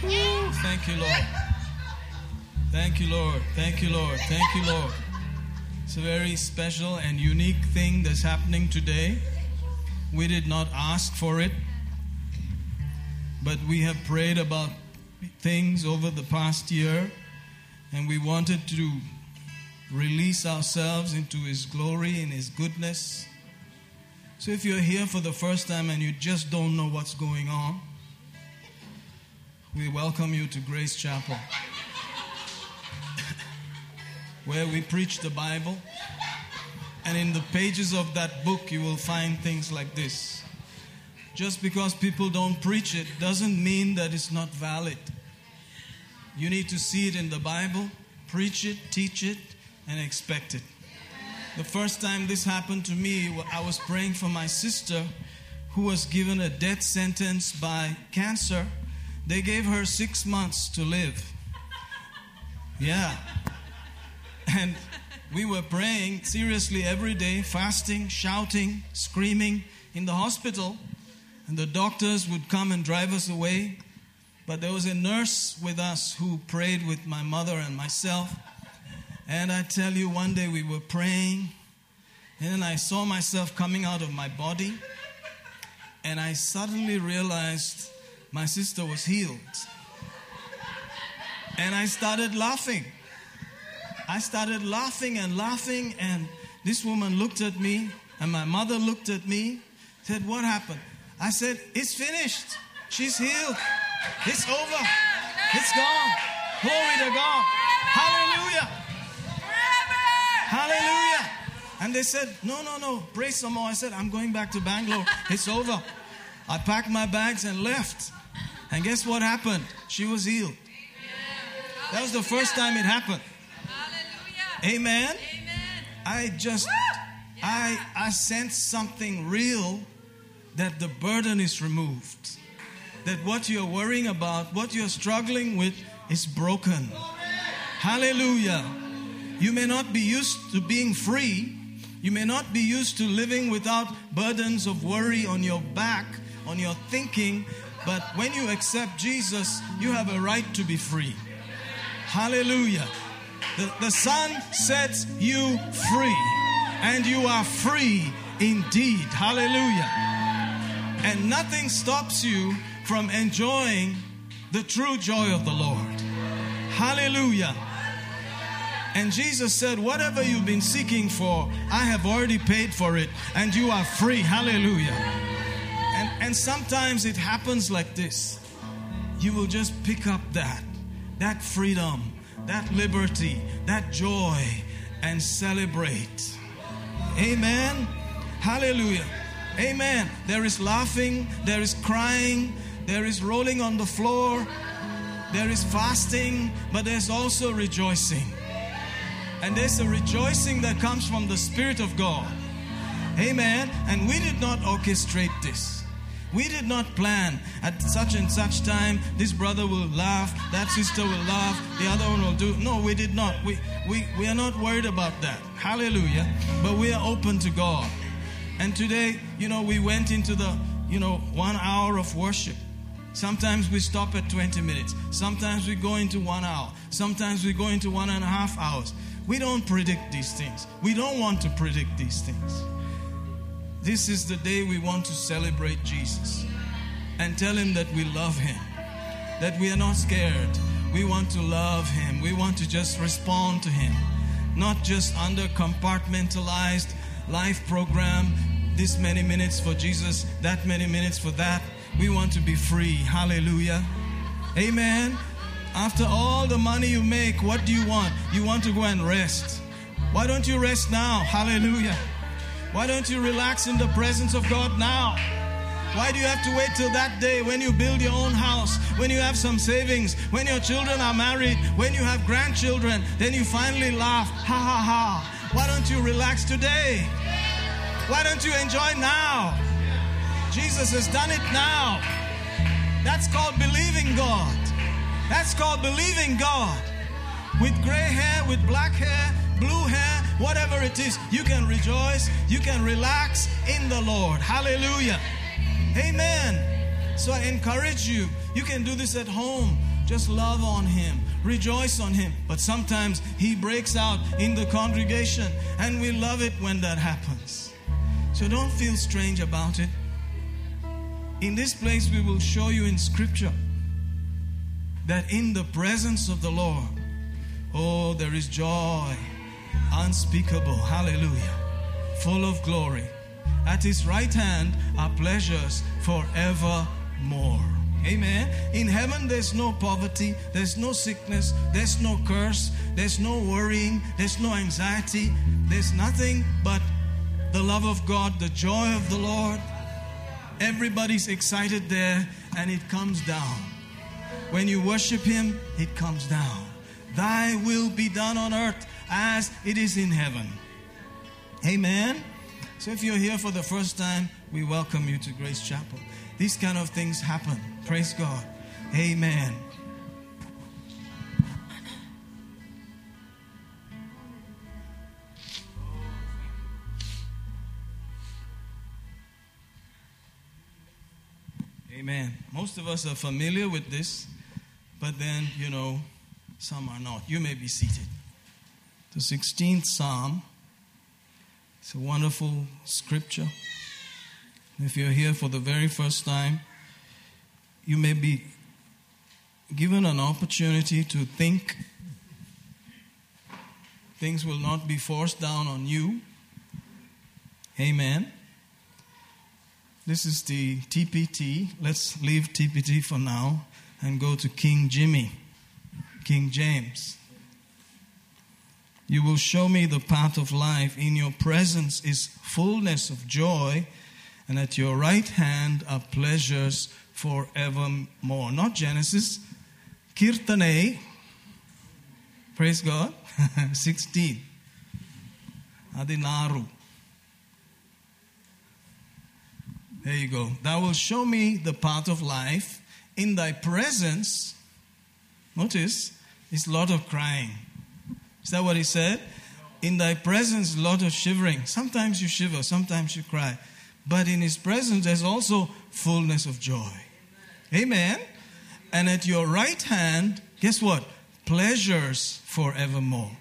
Thank you, Lord. Thank you, Lord. Thank you, Lord. Thank you, Lord. It's a very special and unique thing that's happening today. We did not ask for it, but we have prayed about things over the past year, and we wanted to release ourselves into His glory and His goodness. So if you're here for the first time and you just don't know what's going on, we welcome you to Grace Chapel, where we preach the Bible. And in the pages of that book, you will find things like this. Just because people don't preach it doesn't mean that it's not valid. You need to see it in the Bible, preach it, teach it, and expect it. The first time this happened to me, I was praying for my sister who was given a death sentence by cancer. They gave her six months to live. Yeah. And we were praying seriously every day, fasting, shouting, screaming in the hospital. And the doctors would come and drive us away. But there was a nurse with us who prayed with my mother and myself. And I tell you, one day we were praying, and then I saw myself coming out of my body, and I suddenly realized my sister was healed. And I started laughing. I started laughing and laughing, and this woman looked at me, and my mother looked at me, said, What happened? I said, It's finished. She's healed. It's over. It's gone. Glory to God. Hallelujah. Hallelujah. And they said, No, no, no, pray some more. I said, I'm going back to Bangalore. It's over. I packed my bags and left. And guess what happened? She was healed. That was the first time it happened. Amen. Amen. I just I I sense something real that the burden is removed. That what you're worrying about, what you're struggling with is broken. Hallelujah. You may not be used to being free. You may not be used to living without burdens of worry on your back, on your thinking, but when you accept Jesus, you have a right to be free. Hallelujah. The, the Son sets you free, and you are free indeed. Hallelujah. And nothing stops you from enjoying the true joy of the Lord. Hallelujah. And Jesus said, Whatever you've been seeking for, I have already paid for it, and you are free. Hallelujah. And, and sometimes it happens like this you will just pick up that, that freedom, that liberty, that joy, and celebrate. Amen. Hallelujah. Amen. There is laughing, there is crying, there is rolling on the floor, there is fasting, but there's also rejoicing. And there's a rejoicing that comes from the Spirit of God. Amen. And we did not orchestrate this. We did not plan at such and such time this brother will laugh, that sister will laugh, the other one will do. No, we did not. We, we, we are not worried about that. Hallelujah. But we are open to God. And today, you know, we went into the, you know, one hour of worship. Sometimes we stop at 20 minutes. Sometimes we go into one hour. Sometimes we go into one and a half hours. We don't predict these things. We don't want to predict these things. This is the day we want to celebrate Jesus and tell him that we love him, that we are not scared. We want to love him. We want to just respond to him, not just under compartmentalized life program, this many minutes for Jesus, that many minutes for that. We want to be free. Hallelujah. Amen. After all the money you make, what do you want? You want to go and rest. Why don't you rest now? Hallelujah. Why don't you relax in the presence of God now? Why do you have to wait till that day when you build your own house, when you have some savings, when your children are married, when you have grandchildren, then you finally laugh, ha ha ha. Why don't you relax today? Why don't you enjoy now? Jesus has done it now. That's called believing God. That's called believing God. With gray hair, with black hair, blue hair, whatever it is, you can rejoice, you can relax in the Lord. Hallelujah. Amen. So I encourage you, you can do this at home. Just love on Him, rejoice on Him. But sometimes He breaks out in the congregation, and we love it when that happens. So don't feel strange about it. In this place, we will show you in Scripture that in the presence of the Lord, oh, there is joy unspeakable. Hallelujah. Full of glory. At his right hand are pleasures forevermore. Amen. In heaven, there's no poverty, there's no sickness, there's no curse, there's no worrying, there's no anxiety, there's nothing but the love of God, the joy of the Lord. Everybody's excited there, and it comes down. When you worship Him, it comes down. Thy will be done on earth as it is in heaven. Amen. So if you're here for the first time, we welcome you to Grace Chapel. These kind of things happen. Praise God. Amen. Amen. Most of us are familiar with this, but then, you know, some are not. You may be seated. The 16th Psalm. It's a wonderful scripture. If you're here for the very first time, you may be given an opportunity to think. Things will not be forced down on you. Amen. This is the TPT. Let's leave TPT for now and go to King Jimmy, King James. You will show me the path of life. In your presence is fullness of joy, and at your right hand are pleasures forevermore. Not Genesis, Kirtane. Praise God. 16. Adinaru. There you go. Thou will show me the path of life. In thy presence, notice, is a lot of crying. Is that what he said? In thy presence, lot of shivering. Sometimes you shiver, sometimes you cry. But in his presence, there's also fullness of joy. Amen. And at your right hand, guess what? Pleasures forevermore.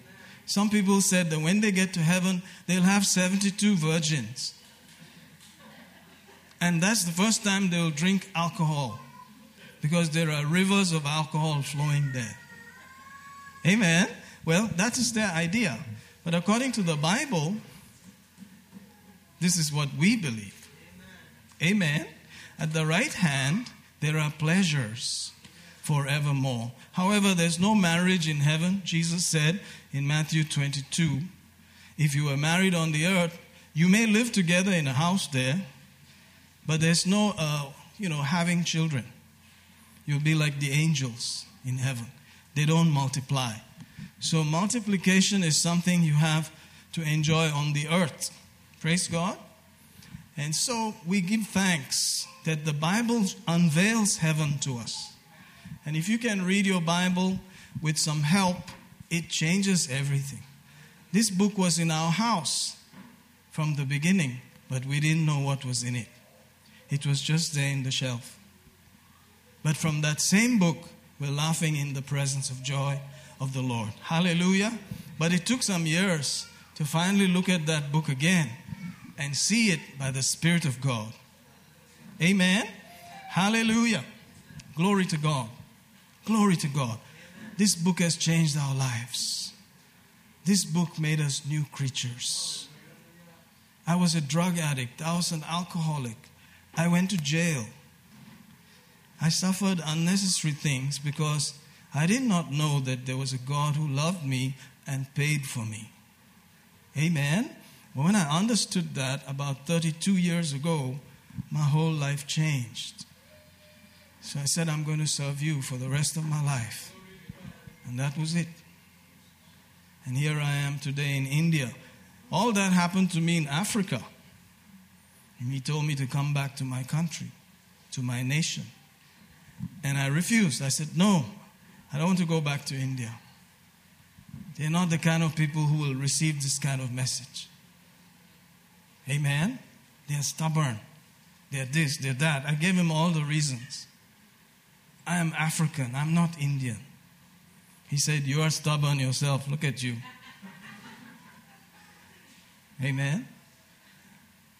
Some people said that when they get to heaven, they'll have 72 virgins. And that's the first time they'll drink alcohol because there are rivers of alcohol flowing there. Amen. Well, that is their idea. But according to the Bible, this is what we believe. Amen. At the right hand, there are pleasures forevermore. However, there's no marriage in heaven. Jesus said in Matthew 22 if you were married on the earth, you may live together in a house there, but there's no, uh, you know, having children. You'll be like the angels in heaven, they don't multiply. So, multiplication is something you have to enjoy on the earth. Praise God. And so, we give thanks that the Bible unveils heaven to us. And if you can read your Bible with some help, it changes everything. This book was in our house from the beginning, but we didn't know what was in it. It was just there in the shelf. But from that same book, we're laughing in the presence of joy of the Lord. Hallelujah. But it took some years to finally look at that book again and see it by the Spirit of God. Amen. Hallelujah. Glory to God. Glory to God. This book has changed our lives. This book made us new creatures. I was a drug addict, I was an alcoholic. I went to jail. I suffered unnecessary things because I did not know that there was a God who loved me and paid for me. Amen. When I understood that about 32 years ago, my whole life changed. So I said, I'm going to serve you for the rest of my life. And that was it. And here I am today in India. All that happened to me in Africa. And he told me to come back to my country, to my nation. And I refused. I said, No, I don't want to go back to India. They're not the kind of people who will receive this kind of message. Amen? They're stubborn. They're this, they're that. I gave him all the reasons. I am African, I'm not Indian. He said, You are stubborn yourself. Look at you. Amen.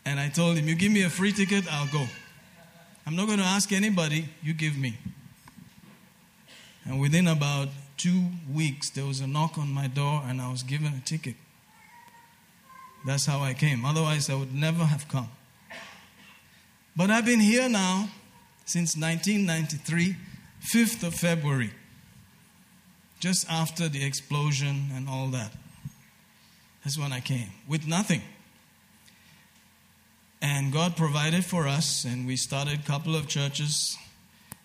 And I told him, You give me a free ticket, I'll go. I'm not going to ask anybody, you give me. And within about two weeks, there was a knock on my door and I was given a ticket. That's how I came. Otherwise, I would never have come. But I've been here now since 1993, 5th of February, just after the explosion and all that. That's when I came, with nothing. And God provided for us, and we started a couple of churches.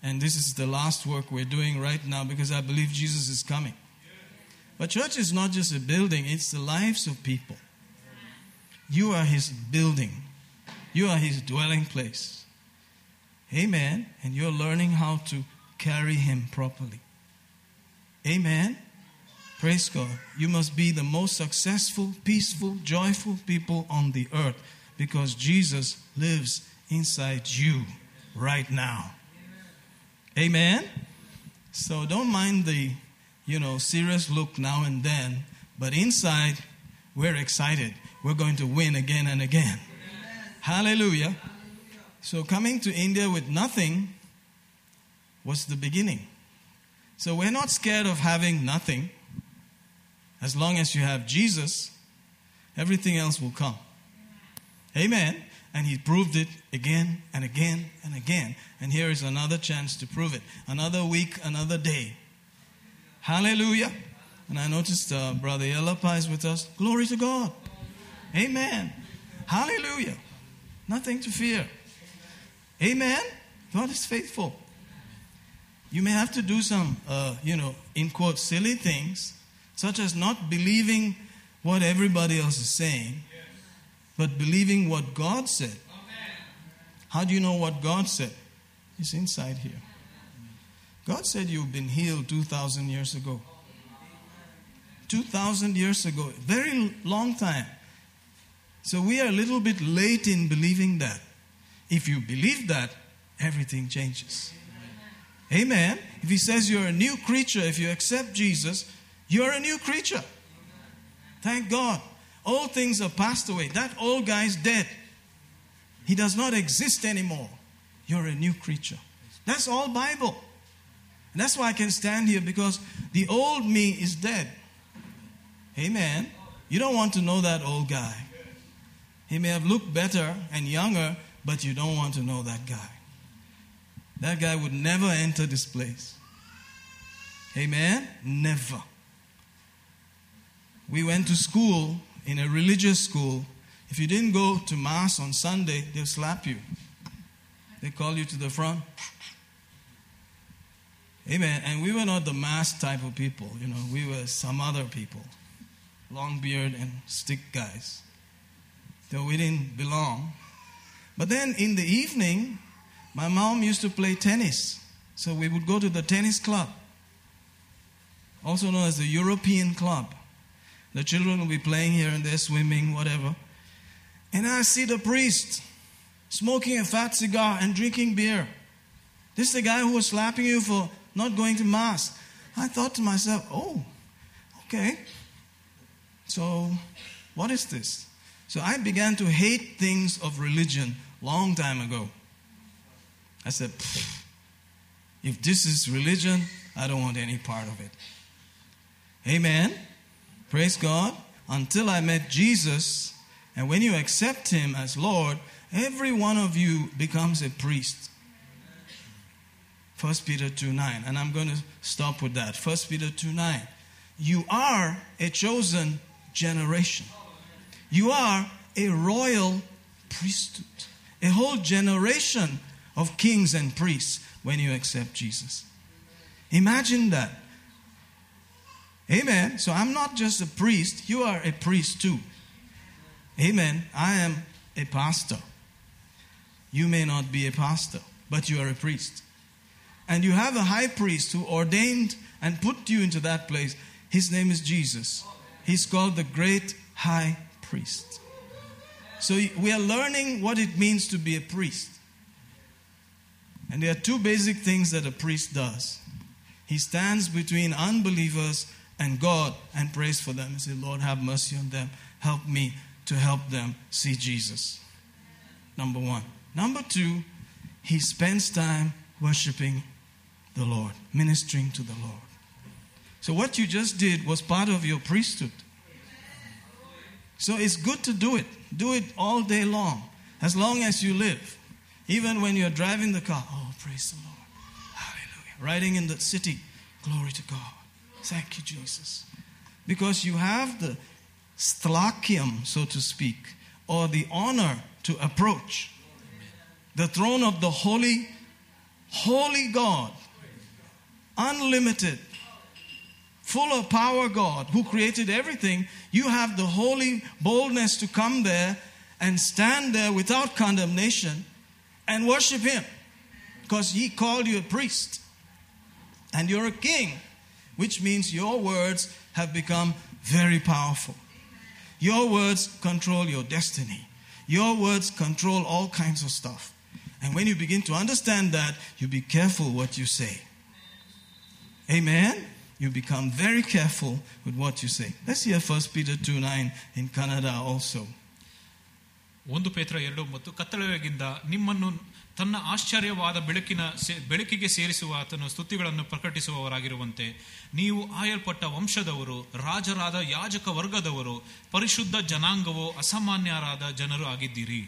And this is the last work we're doing right now because I believe Jesus is coming. But church is not just a building, it's the lives of people. You are his building, you are his dwelling place. Amen. And you're learning how to carry him properly. Amen. Praise God. You must be the most successful, peaceful, joyful people on the earth because Jesus lives inside you right now. Amen. So don't mind the, you know, serious look now and then, but inside we're excited. We're going to win again and again. Hallelujah. So coming to India with nothing was the beginning. So we're not scared of having nothing. As long as you have Jesus, everything else will come. Amen. And he proved it again and again and again. And here is another chance to prove it. Another week, another day. Hallelujah. And I noticed uh, Brother Yellapa is with us. Glory to God. Amen. Hallelujah. Nothing to fear. Amen. God is faithful. You may have to do some, uh, you know, in quote, silly things, such as not believing what everybody else is saying but believing what God said. How do you know what God said? It's inside here. God said you've been healed 2,000 years ago. 2,000 years ago, very long time. So we are a little bit late in believing that. If you believe that, everything changes. Amen. If he says you're a new creature, if you accept Jesus, you're a new creature. Thank God. All things are passed away. That old guy is dead. He does not exist anymore. You're a new creature. That's all Bible. And that's why I can stand here because the old me is dead. Amen. You don't want to know that old guy. He may have looked better and younger, but you don't want to know that guy. That guy would never enter this place. Amen? Never. We went to school in a religious school, if you didn't go to Mass on Sunday, they'll slap you. They call you to the front. Amen. And we were not the mass type of people, you know, we were some other people. Long beard and stick guys. Though we didn't belong. But then in the evening, my mom used to play tennis. So we would go to the tennis club, also known as the European Club. The children will be playing here and there, swimming, whatever. And I see the priest smoking a fat cigar and drinking beer. This is the guy who was slapping you for not going to Mass. I thought to myself, oh, okay. So, what is this? So I began to hate things of religion long time ago. I said, if this is religion, I don't want any part of it. Amen. Praise God. Until I met Jesus, and when you accept Him as Lord, every one of you becomes a priest. 1 Peter 2 9. And I'm going to stop with that. 1 Peter 2 9. You are a chosen generation. You are a royal priesthood. A whole generation of kings and priests when you accept Jesus. Imagine that. Amen. So I'm not just a priest, you are a priest too. Amen. I am a pastor. You may not be a pastor, but you are a priest. And you have a high priest who ordained and put you into that place. His name is Jesus. He's called the great high priest. So we are learning what it means to be a priest. And there are two basic things that a priest does. He stands between unbelievers and God and prays for them and says, Lord, have mercy on them. Help me to help them see Jesus. Number one. Number two, he spends time worshiping the Lord, ministering to the Lord. So, what you just did was part of your priesthood. So, it's good to do it. Do it all day long, as long as you live. Even when you're driving the car, oh, praise the Lord. Hallelujah. Riding in the city, glory to God. Thank you, Jesus. Because you have the stlachium, so to speak, or the honor to approach the throne of the holy, holy God, unlimited, full of power God who created everything. You have the holy boldness to come there and stand there without condemnation and worship Him because He called you a priest and you're a king, which means your words have become very powerful. Your words control your destiny. Your words control all kinds of stuff. And when you begin to understand that, you be careful what you say. Amen? You become very careful with what you say. Let's hear 1 Peter 2 9 in Kannada also. ಒಂದು ಪೇತ್ರ ಎರಡು ಮತ್ತು ನಿಮ್ಮನ್ನು ತನ್ನ ಆಶ್ಚರ್ಯವಾದ ಬೆಳಕಿನ ಬೆಳಕಿಗೆ ಸೇರಿಸುವ ಆತನ ಸ್ತುತಿಗಳನ್ನು ಪ್ರಕಟಿಸುವವರಾಗಿರುವಂತೆ ನೀವು ಆಯಲ್ಪಟ್ಟ ವಂಶದವರು ರಾಜರಾದ ಯಾಜಕ ವರ್ಗದವರು ಪರಿಶುದ್ಧ ಜನಾಂಗವೋ ಅಸಾಮಾನ್ಯರಾದ ಜನರು ಆಗಿದ್ದೀರಿ.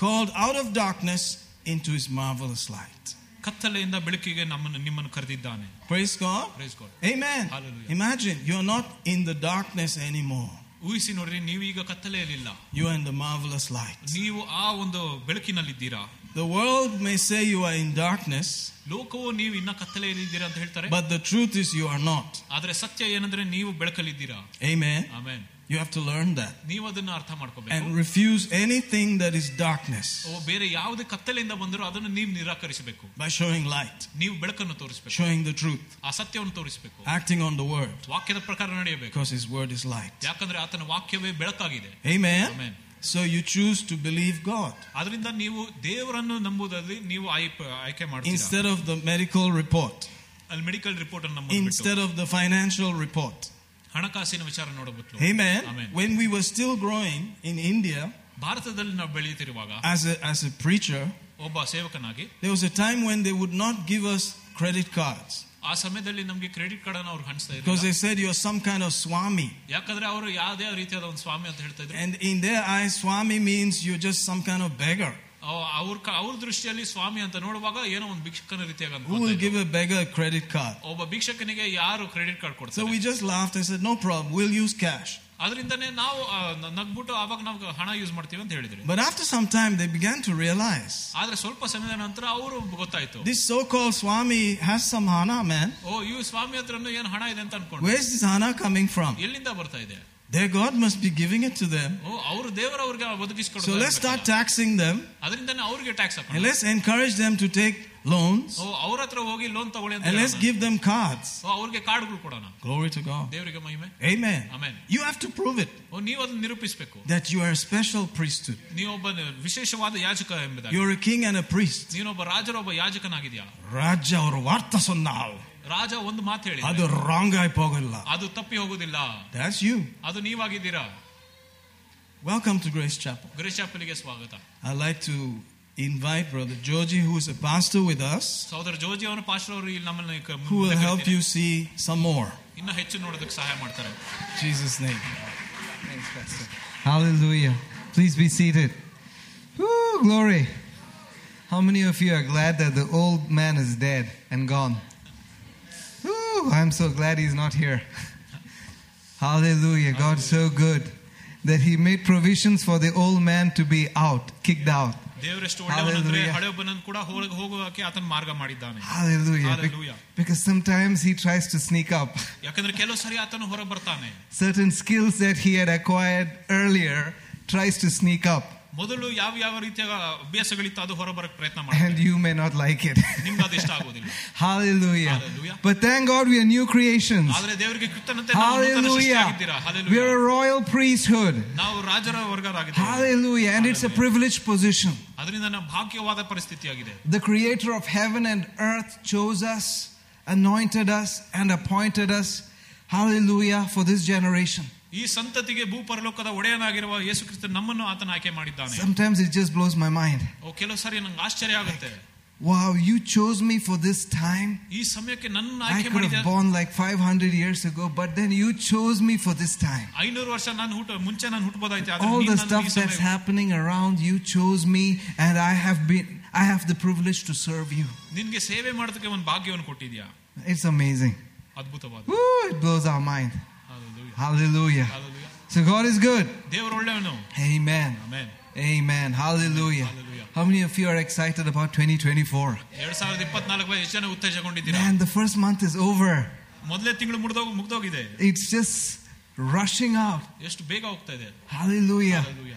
ಹೋಲ್ ಆಫ್ ಡಾರ್ಕ್ನೆಸ್ ಕತ್ತಲೆಯಿಂದ ಬೆಳಕಿಗೆ ನಮ್ಮನ್ನು ನಿಮ್ಮನ್ನು ಕರೆದಿದ್ದಾನೆ. Praise go praise gone imagine you not in the darkness any more ಊಹಿಸಿ ನೋಡ್ರಿ ನೀವೀಗ ಕತ್ತಲೆಯಲ್ಲಿಲ್ಲ You are in the marvelous light. ನೀವು ಆ ಒಂದು ಬೆಳಕಿನಲ್ಲಿದ್ದೀರಾ The world may say you are in darkness, ಲೋಕವು ನೀವು ಇನ್ನ ಕತ್ತಲೆಯಲ್ಲಿದ್ದೀರಾ ಅಂತ ಹೇಳ್ತಾರೆ but the truth is you are not. ಆದ್ರೆ ಸತ್ಯ ಏನಂದ್ರೆ ನೀವು ಬೆಳಕಲ್ಲಿದ್ದೀರಾ Amen. Amen You have to learn that ನೀವು ಅದನ್ನ ಅರ್ಥ ಮಾಡ್ಕೋಬೇಕು and refuse anything that is darkness ಓ ಬೇರೆ ಯಾವುದೇ ಕತ್ತಲೆಯಿಂದ ಬಂದರೂ ಅದನ್ನು ನೀವು ನಿರಾಕರಿಸಬೇಕು by showing light, ನೀವು ಬೆಳಕನ್ನು ತೋರಿಸಬೇಕು showing the truth, ಆ ಸತ್ಯವನ್ನು ತೋರಿಸಬೇಕು acting on the word ವಾಕ್ಯದ ಪ್ರಕಾರ ನಡೆಯಬೇಕು because his word is light. ಯಾಕಂದ್ರೆ ಆತನ ವಾಕ್ಯವೇ ಬೆಳಕಾಗಿದೆ Amen. Amen. So you choose to believe God ಅದರಿಂದ ನೀವು ದೇವರನ್ನು ನಂಬುವುದಲ್ಲಿ ನೀವು ಆಯ್ಕೆ ಆಯ್ಕೆ ಮಾಡ್ತೀರಾ instead of the medical report, ಅಲ್ಲಿ ಮೆಡಿಕಲ್ ರಿಪೋರ್ಟ್ ಅನ್ನು ನಂಬುದು ಬಿಟ್ಟು instead of the financial report. ಹಣಕಾಸಿನ ವಿಚಾರ ನೋಡಬಹುದು Amen. Amen. When we were still growing in India ಭಾರತದಲ್ಲಿ ನಾವು ಬೆಳೆಯುತ್ತಿರುವಾಗ as a, as a preacher, ಒಬ್ಬ ಸೇವಕನಾಗಿ there was a time when they would not give us credit cards ಆ ಸಮಯದಲ್ಲಿ ನಮಗೆ credit card ಅನ್ನು ಅವ್ರು ಹಂಚ್ತಾ because ಇದ್ರು they said you're some kind of swami. ಯಾಕಂದ್ರೆ ಅವರು ಯಾವ್ದೇ ರೀತಿಯಾದ ಒಂದು ಸ್ವಾಮಿ ಅಂತ ಹೇಳ್ತಾ ಇದ್ರು And in their eyes, swami means you're just some kind of beggar. ಅವ್- ಅವ್ರ ಕ- ಅವ್ರ ದೃಷ್ಟಿಯಲ್ಲಿ ಸ್ವಾಮಿ ಅಂತ ನೋಡುವಾಗ ಏನೋ ಒಂದು ಭಿಕ್ಷಕನ ರೀತಿಯಾಗಿ Who ಅನ್ಕೊಂತಾ will ಇದ್ರು. give a beggar a credit card? ಒಬ್ಬ ಭಿಕ್ಷಕನಿಗೆ ಯಾರು ಕ್ರೆಡಿಟ್ ಕಾರ್ಡ್ So ಕೊಡ್ತಾರೆ we just laughed and said, no problem, we'll use cash. ಅದರಿಂದನೇ ನಾವು ಆ, ನ- ನಗ್ಬಿಟ್ಟು ಅವಾಗ ನಾವು ಹಣ ಯೂಸ್ ಮಾಡ್ತೀವಿ ಅಂತ ಹೇಳಿದ್ರಿ But after some time, they began to realize ಆದ್ರೆ ಸ್ವಲ್ಪ ಸಮಯದ ನಂತರ ಅವರು ಗೊತ್ತಾಯ್ತು this so called swami has some hana, man. ಓ ಇವ್ ಸ್ವಾಮಿ ಹತ್ರನು ಏನ್ ಹಣ ಇದೆ ಅಂತ ಅನ್ಕೊಂಡು Where's this hana coming from? ಎಲ್ಲಿಂದ ಬರ್ತಾ ಇದೆ Their God must be giving it to them. ಓ ಅವರು ದೇವರ ಅವ್ರಿಗೆ So ಒದಗಿಸ್ಕೊಡ್ತಾರೆ let's start taxing them ಅದರಿಂದನೇ ಅವ್ರಿಗೆ ಟ್ಯಾಕ್ಸ್ and ಹಾಕೋಣ let's encourage them to take loans ಓ ಅವ್ರ ಹತ್ರ ಹೋಗಿ ಲೋನ್ ತಗೊಳ್ಳಿ ಅಂತ and let's ಹೇಳೋಣ. give them cards. ಓ ಅವ್ರಿಗೆ ಕಾರ್ಡ್ಗಳು ಕೊಡೋಣ Glory to God. ದೇವರಿಗೆ ಮಹಿಮೆ Amen. Amen. You have to prove it ಓ ನೀವು ಅದನ್ನ ನಿರೂಪಿಸಬೇಕು that you are a special priesthood. ನೀವೊಬ್ಬ ವಿಶೇಷವಾದ ಯಾಜಕ ಎಂಬುದಾಗಿ You're a king and a priest. ನೀನೊಬ್ಬ ರಾಜರೊಬ್ಬ ಯಾಜಕನಾಗಿದ್ಯಾ ರಾಜ ಅವರು ವಾರ್ತ ಸೊನ್ನಾಳು ರಾಜ ಒಂದು ಮಾತು ಹೇಳಿ ಅದು ರಾಂಗ್ ಆಗಿ ಹೋಗಲ್ಲ ಅದು ತಪ್ಪಿ ಹೋಗುದಿಲ್ಲ That's you. ಅದು ನೀವಾಗಿದ್ದೀರಾ Welcome to Grace Chapel. ಗುರುಶಾಪಲಿಗೆ ಸ್ವಾಗತ I'd like to invite Brother Georgie, who is a pastor with us, ಸಹೋದರ ಜೋಜಿ ಅವರ ಪಾಸ್ಟರ್ ಅವರು ಇಲ್ಲಿ ನಮ್ಮನ್ನ ಕ- who will ಮುಂದೆ help ಕರೀತಾರೆ. you see some more. ಇನ್ನ ಹೆಚ್ಚು ನೋಡೋದಕ್ಕೆ ಸಹಾಯ ಮಾಡ್ತಾರೆ In Jesus' name. Thanks, Pastor. Hallelujah. Please be seated. Woo, glory. How many of you are glad that the old man is dead and gone? Woo, I'm so glad he's not here. Hallelujah. God's so good that he made provisions for the old man to be out, kicked out. ದೇವರೆಷ್ಟು ಒಳ್ಳೆಯವನಂದ್ರೆ Hallelujah. ಹಳೆಯೊಬ್ಬನನ್ನು ಕೂಡ ಹೋಗ ಹೋಗುವಕ್ಕೆ ಆತನ ಮಾರ್ಗ ಮಾಡಿದ್ದಾನೆ Hallelujah. Be- Hallelujah. because sometimes he tries to sneak up. ಯಾಕಂದ್ರೆ ಕೆಲವು ಸರಿ ಆತನು ಹೊರ ಬರ್ತಾನೆ Certain skills that he had acquired earlier tries to sneak up. ಮೊದಲು ಯಾವ ಯಾವ ರೀತಿಯ ಅಭ್ಯಾಸಗಳಿತ್ತು ಅದು ಹೊರಬರಕ್ ಪ್ರಯತ್ನ ಮಾಡಿ And you may not like it. ನಿಮ್ಗೆ ಅದು ಇಷ್ಟ ಆಗೋದಿಲ್ಲ Hallelujah. Hallelujah. But thank God we are new creations. ಆದ್ರೆ ದೇವರಿಗೆ ಕೃತಜ್ಞತೆ ನಾವು ನೂತನ Hallelujah. ಸೃಷ್ಟಿಯಾಗಿದ್ದೀರಾ. We are Hallelujah. a royal priesthood. ನಾವು ರಾಜರ ವರ್ಗರಾಗಿದ್ದೇವೆ Hallelujah. And it's a Hallelujah. privileged position. ಅದರಿಂದ ನಮ್ಮ ಭಾಗ್ಯವಾದ ಪರಿಸ್ಥಿತಿಯಾಗಿದೆ The creator of heaven and earth chose us, anointed us, and appointed us. Hallelujah for this generation. ಈ ಸಂತತಿಗೆ ಭೂ ಪರಲೋಕದ ಒಡೆಯನಾಗಿರುವ ಯೇಸು ಕ್ರಿಸ್ತ ನಮ್ಮನ್ನು ಆತನ ಆಯ್ಕೆ ಮಾಡಿದ್ದಾನೆ Sometimes it just blows my mind. ಓ, ಕೆಲವು ಸಾರಿ ನಂಗೆ ಆಶ್ಚರ್ಯ ಆಗುತ್ತೆ Wow, you chose me for this time. ಈ ಸಮಯಕ್ಕೆ ನನ್ನ I ಆಯ್ಕೆ could ಮಾಡಿದ have born like 500 years ago, but then you chose me for this time. ಐನೂರು ವರ್ಷ ನಾನು ಹುಟ್ಟು ಮುಂಚೆ ನಾನು ಹುಟ್ಟಬೋದಾಯ್ತು ಆದ್ರೆ All ನೀನು the ನನ್ನ stuff ಈ that's ಸಮಯ- happening around you chose me, and I have been, I have the privilege to serve you. ನಿನ್ಗೆ ಸೇವೆ ಮಾಡೋದಕ್ಕೆ ಒಂದು ಭಾಗ್ಯವನ್ನು ಕೊಟ್ಟಿದ್ಯಾ It's amazing. ಅದ್ಭುತವಾದ Woo, it blows our mind. Hallelujah. So God is good. Amen. Amen. Amen. Hallelujah. Hallelujah. How many of you are excited about 2024? Man, the first month is over. It's just rushing out. Hallelujah. Hallelujah.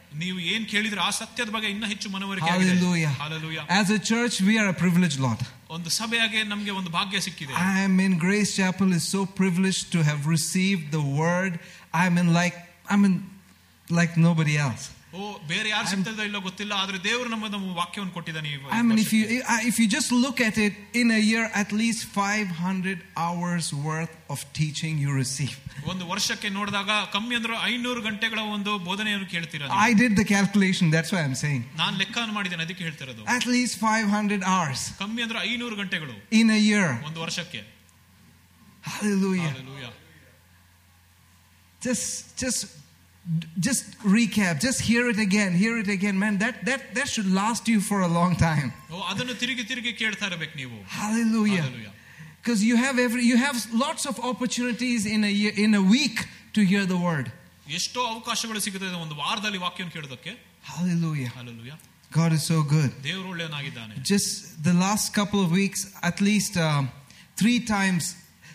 ನೀವು ಏನ್ ಕೇಳಿದ್ರೆ ಆ ಸತ್ಯದ ಬಗ್ಗೆ ಇನ್ನ ಹೆಚ್ಚು ಮನವರಿಕೆ ಆಗಿದೆ Hallelujah. Hallelujah. As a church, we are a privileged lot. ಒಂದು ಸಭೆಯಾಗಿ ನಮ್ಗೆ ಒಂದು ಭಾಗ್ಯ ಸಿಕ್ಕಿದೆ I am in Grace Chapel is so privileged to have received the word. I'm in like I'm in like nobody else. ಓ ಬೇರೆ ಯಾರು ಸಿಗ್ತದೋ ಇಲ್ಲೋ ಗೊತ್ತಿಲ್ಲ ಆದ್ರೆ ದೇವರು ನಮ್ಮ ನಮ್ಮ ವಾಕ್ಯವನ್ನು ಕೊಟ್ಟಿದ್ದಾನೆ ಈ I mean, if you ವರ್ಷಕ್ಕೆ. if you just look at it in a year, at least 500 hours worth of teaching you receive. ಒಂದು ವರ್ಷಕ್ಕೆ ನೋಡಿದಾಗ ಕಮ್ಮಿ ಅಂದ್ರೆ ಐನೂರು ಗಂಟೆಗಳ ಒಂದು ಬೋಧನೆಯನ್ನು ಕೇಳ್ತೀರಾ ನೀವು. I did the calculation. That's why I'm saying ನಾನ್ ಲೆಕ್ಕವನ್ನು ಮಾಡಿದ್ದೇನೆ ಅದಕ್ಕೆ ಹೇಳ್ತಿರೋದು at least 500 hours ಕಮ್ಮಿ ಅಂದ್ರೆ ಐನೂರು ಗಂಟೆಗಳು in a year. ಒಂದು ವರ್ಷಕ್ಕೆ Hallelujah. Hallelujah. Just just just recap. Just hear it again. Hear it again, man. That that that should last you for a long time. ಓ, ಅದನ್ನು ತಿರುಗಿ ತಿರುಗಿ ಕೇಳ್ತಾ ಇರಬೇಕು ನೀವು Hallelujah. Hallelujah. Because you have every you have lots of opportunities in a year, in a week to hear the word. ಎಷ್ಟೋ ಅವಕಾಶಗಳು ಸಿಗುತ್ತದೆ ಒಂದು ವಾರದಲ್ಲಿ ವಾಕ್ಯವನ್ನು ಕೇಳೋದಕ್ಕೆ Hallelujah. Hallelujah. God is so good. ದೇವರು ಒಳ್ಳೆಯನಾಗಿದ್ದಾನೆ Just the last couple of weeks, at least um, three times,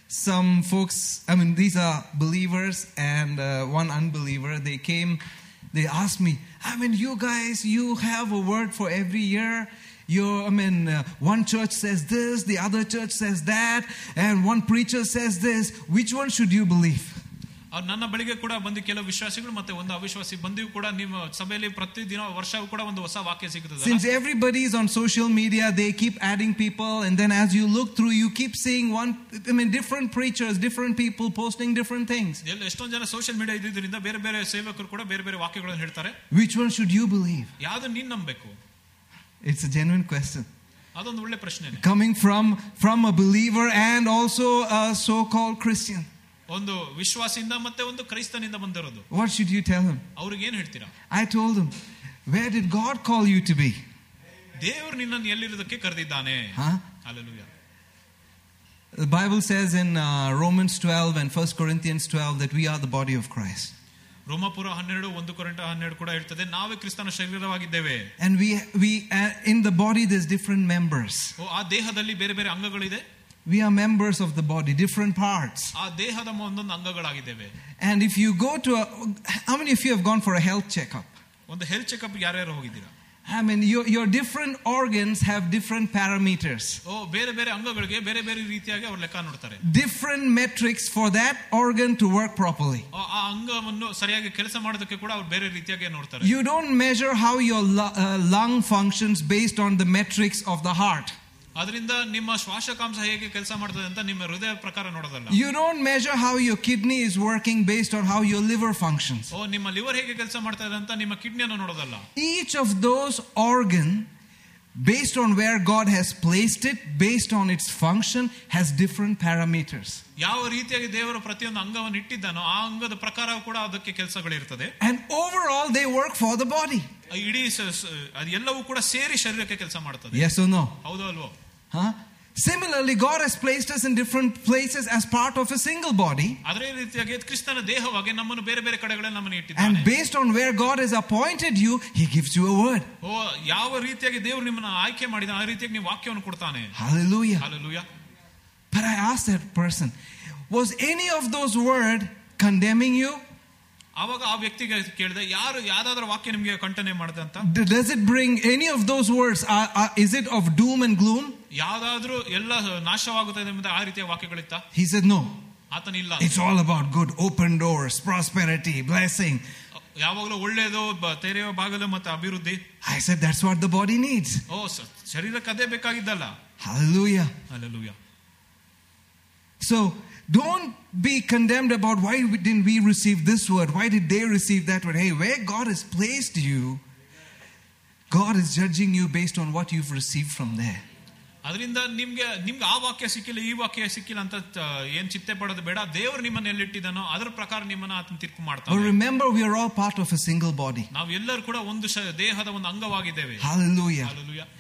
some folks, I mean, these are believers and uh, one unbeliever, they came, they asked me, I mean, you guys, you have a word for every year. You, I mean, uh, one church says this, the other church says that, and one preacher says this. Which one should you believe? ಅವ್ರು ನನ್ನ ಬಳಿಗೆ ಕೂಡ ಬಂದು ಕೆಲವು ವಿಶ್ವಾಸಿಗಳು ಮತ್ತೆ ಒಂದು ಅವಿಶ್ವಾಸಿ ಬಂದಿವು ಕೂಡ ನಿಮ್ಮ ಸಭೆಯಲ್ಲಿ ಪ್ರತಿದಿನ ವರ್ಷವೂ ಕೂಡ ಒಂದು ಹೊಸ ವಾಕ್ಯ ಸಿಗುತ್ತದೆ Since everybody is on social media, they keep adding people, and then as you look through, you keep seeing one, I mean, different preachers, different people posting different things. ಎಲ್ಲ ಎಷ್ಟೊಂದು ಜನ ಸೋಷಿಯಲ್ ಮೀಡಿಯಾ ಇದ್ದಿದ್ದರಿಂದ ಬೇರೆ ಬೇರೆ ಸೇವಕರು ಕೂಡ ಬೇರೆ ಬೇರೆ ವಾಕ್ಯಗಳನ್ನು ಹೇಳ್ತಾರೆ Which one should you believe? ಯಾವ್ದು ನೀನ್ ನಂಬಬೇಕು It's a genuine question. ಅದೊಂದು ಒಳ್ಳೆ ಪ್ರಶ್ನೆ Coming from, from a believer and also a so called Christian. ಒಂದು ವಿಶ್ವಾಸಿಯಿಂದ ಮತ್ತೆ ಒಂದು ಕ್ರೈಸ್ತನಿಂದ ಬಂದಿರೋದು What should you tell him? ಅವ್ರಿಗೆ ಏನ್ ಹೇಳ್ತೀರಾ I told him, Where did God call you to be? ದೇವರು ನಿನ್ನನ್ನು ಎಲ್ಲಿರೋದಕ್ಕೆ ಕರೆದಿದ್ದಾನೆ Huh? Hallelujah. The Bible says in uh, Romans 12 and 1 Corinthians 12 that we are the body of Christ. ರೋಮಾಪುರ ಹನ್ನೆರಡು ಒಂದು ಕೊರಂಟ ಹನ್ನೆರಡು ಕೂಡ ಹೇಳ್ತದೆ ನಾವೇ ಕ್ರಿಸ್ತನ ಶರೀರವಾಗಿದ್ದೇವೆ And we, we uh, in the body, there's different members. ಓ, ಆ ದೇಹದಲ್ಲಿ ಬೇರೆ ಬೇರೆ ಅಂಗಗಳಿದೆ We are members of the body, different parts. ಆ ದೇಹದ ಒಂದೊಂದು ಅಂಗಗಳಾಗಿದ್ದೇವೆ And if you go to a, how many of you have gone for a health checkup? ಒಂದು health checkup ಯಾರ್ಯಾರು ಹೋಗಿದ್ದೀರಾ I mean, your, your different organs have different parameters, ಓ ಬೇರೆ ಬೇರೆ ಅಂಗಗಳಿಗೆ ಬೇರೆ ಬೇರೆ ರೀತಿಯಾಗಿ ಅವ್ರು ಲೆಕ್ಕ ನೋಡ್ತಾರೆ different metrics for that organ to work properly. ಆ ಆ ಅಂಗವನ್ನು ಸರಿಯಾಗಿ ಕೆಲಸ ಮಾಡೋದಕ್ಕೆ ಕೂಡ ಅವ್ರು ಬೇರೆ ರೀತಿಯಾಗಿ ನೋಡ್ತಾರೆ You don't measure how your lu- uh, lung functions based on the metrics of the heart. ಅದರಿಂದ ನಿಮ್ಮ ಶ್ವಾಸಕಾಂಶ ಹೇಗೆ ಕೆಲಸ ಮಾಡ್ತದೆ ಅಂತ ನಿಮ್ಮ ಹೃದಯ ಪ್ರಕಾರ ನೋಡೋದಲ್ಲ You don't measure how your kidney is working based on how your liver functions. ಓ ನಿಮ್ಮ ಲಿವರ್ ಹೇಗೆ ಕೆಲಸ ಮಾಡ್ತಾ ಇದೆ ಅಂತ ನಿಮ್ಮ ಕಿಡ್ನಿಯನ್ನು ನೋಡೋದಲ್ಲ Each of those organ based on where God has placed it, based on its function, has different parameters. ಯಾವ ರೀತಿಯಾಗಿ ದೇವರು ಪ್ರತಿಯೊಂದು ಅಂಗವನ್ನು ಇಟ್ಟಿದ್ದಾನೋ ಆ ಅಂಗದ ಪ್ರಕಾರ ಕೂಡ ಅದಕ್ಕೆ ಕೆಲಸಗಳಿರ್ತದೆ And overall, they work for the body. ಆ ಇಡೀ ಸ- ಸ- ಅದು ಎಲ್ಲವೂ ಕೂಡ ಸೇರಿ ಶರೀರಕ್ಕೆ ಕೆಲಸ ಮಾಡ್ತದೆ Yes or no? ಹೌದೋ ಅಲ್ವೋ Huh? Similarly, God has placed us in different places as part of a single body. ಅದೇ ರೀತಿಯಾಗಿ ಕ್ರಿಸ್ತನ ದೇಹವಾಗಿ ನಮ್ಮನ್ನು ಬೇರೆ ಬೇರೆ ಕಡೆಗಳಲ್ಲಿ ನಮ್ಮನ್ನು And ಇಟ್ಟಿದ್ದಾನೆ based on where God has appointed you, He gives you a word. ಓ ಯಾವ ರೀತಿಯಾಗಿ ದೇವರು ನಿಮ್ಮನ್ನ ಆಯ್ಕೆ ಮಾಡಿದ ಆ ರೀತಿಯಾಗಿ ನೀವು ವಾಕ್ಯವನ್ನು ಕೊಡ್ತಾನೆ Hallelujah. Hallelujah. But I asked that person, was any of those words condemning you? ಆವಾಗ ಆ ವ್ಯಕ್ತಿಗೆ ಕೇಳಿದೆ ಯಾರು ಯಾವ್ದಾದ್ರು ವಾಕ್ಯ ನಿಮ್ಗೆ ಕಂಟನೆ ಮಾಡಿದೆ ಅಂತ D- Does it bring any of those words? Are, are, is it of doom and gloom? ಯಾವ್ದಾದ್ರೂ ಎಲ್ಲ ನಾಶವಾಗುತ್ತದೆ ಎಂಬ ಆ ರೀತಿಯ ವಾಕ್ಯಗಳಿತ್ತ He said, No. ಆತನ ಇಲ್ಲ It's all about good, open doors, prosperity, blessing. ಯಾವಾಗಲೂ ಒಳ್ಳೇದು ಬ- ತೆರೆಯುವ ಬಾಗಲು ಮತ್ತೆ ಅಭಿವೃದ್ಧಿ I said, That's what the body needs. ಓ ಸ- ಶರೀರಕ್ಕೆ ಅದೇ ಬೇಕಾಗಿದ್ದಲ್ಲ Hallelujah. Alleluia So don't be condemned about why we- didn't we receive this word? Why did they receive that word? Hey, where God has placed you, God is judging you based on what you've received from there. ಅದರಿಂದ ನಿಮ್ಗೆ ನಿಮ್ಗೆ ಆ ವಾಕ್ಯ ಸಿಕ್ಕಿಲ್ಲ ಈ ವಾಕ್ಯ ಸಿಕ್ಕಿಲ್ಲ ಅಂತ ಏನ್ ಚಿಂತೆ ಪಡೋದು ಬೇಡ ದೇವರು ನಿಮ್ಮನ್ನ ಎಲ್ಲಿಟ್ಟಿದ್ದಾನೋ ಅದರ ಪ್ರಕಾರ ನಿಮ್ಮನ್ನ ಆತನ ತೀರ್ಪು ಮಾಡ್ತಾನೆ remember, we are all part of a single body. ನಾವು ಎಲ್ಲರೂ ಕೂಡ ಒಂದು ದೇಹದ ಒಂದು ಅಂಗವಾಗಿದ್ದೇವೆ.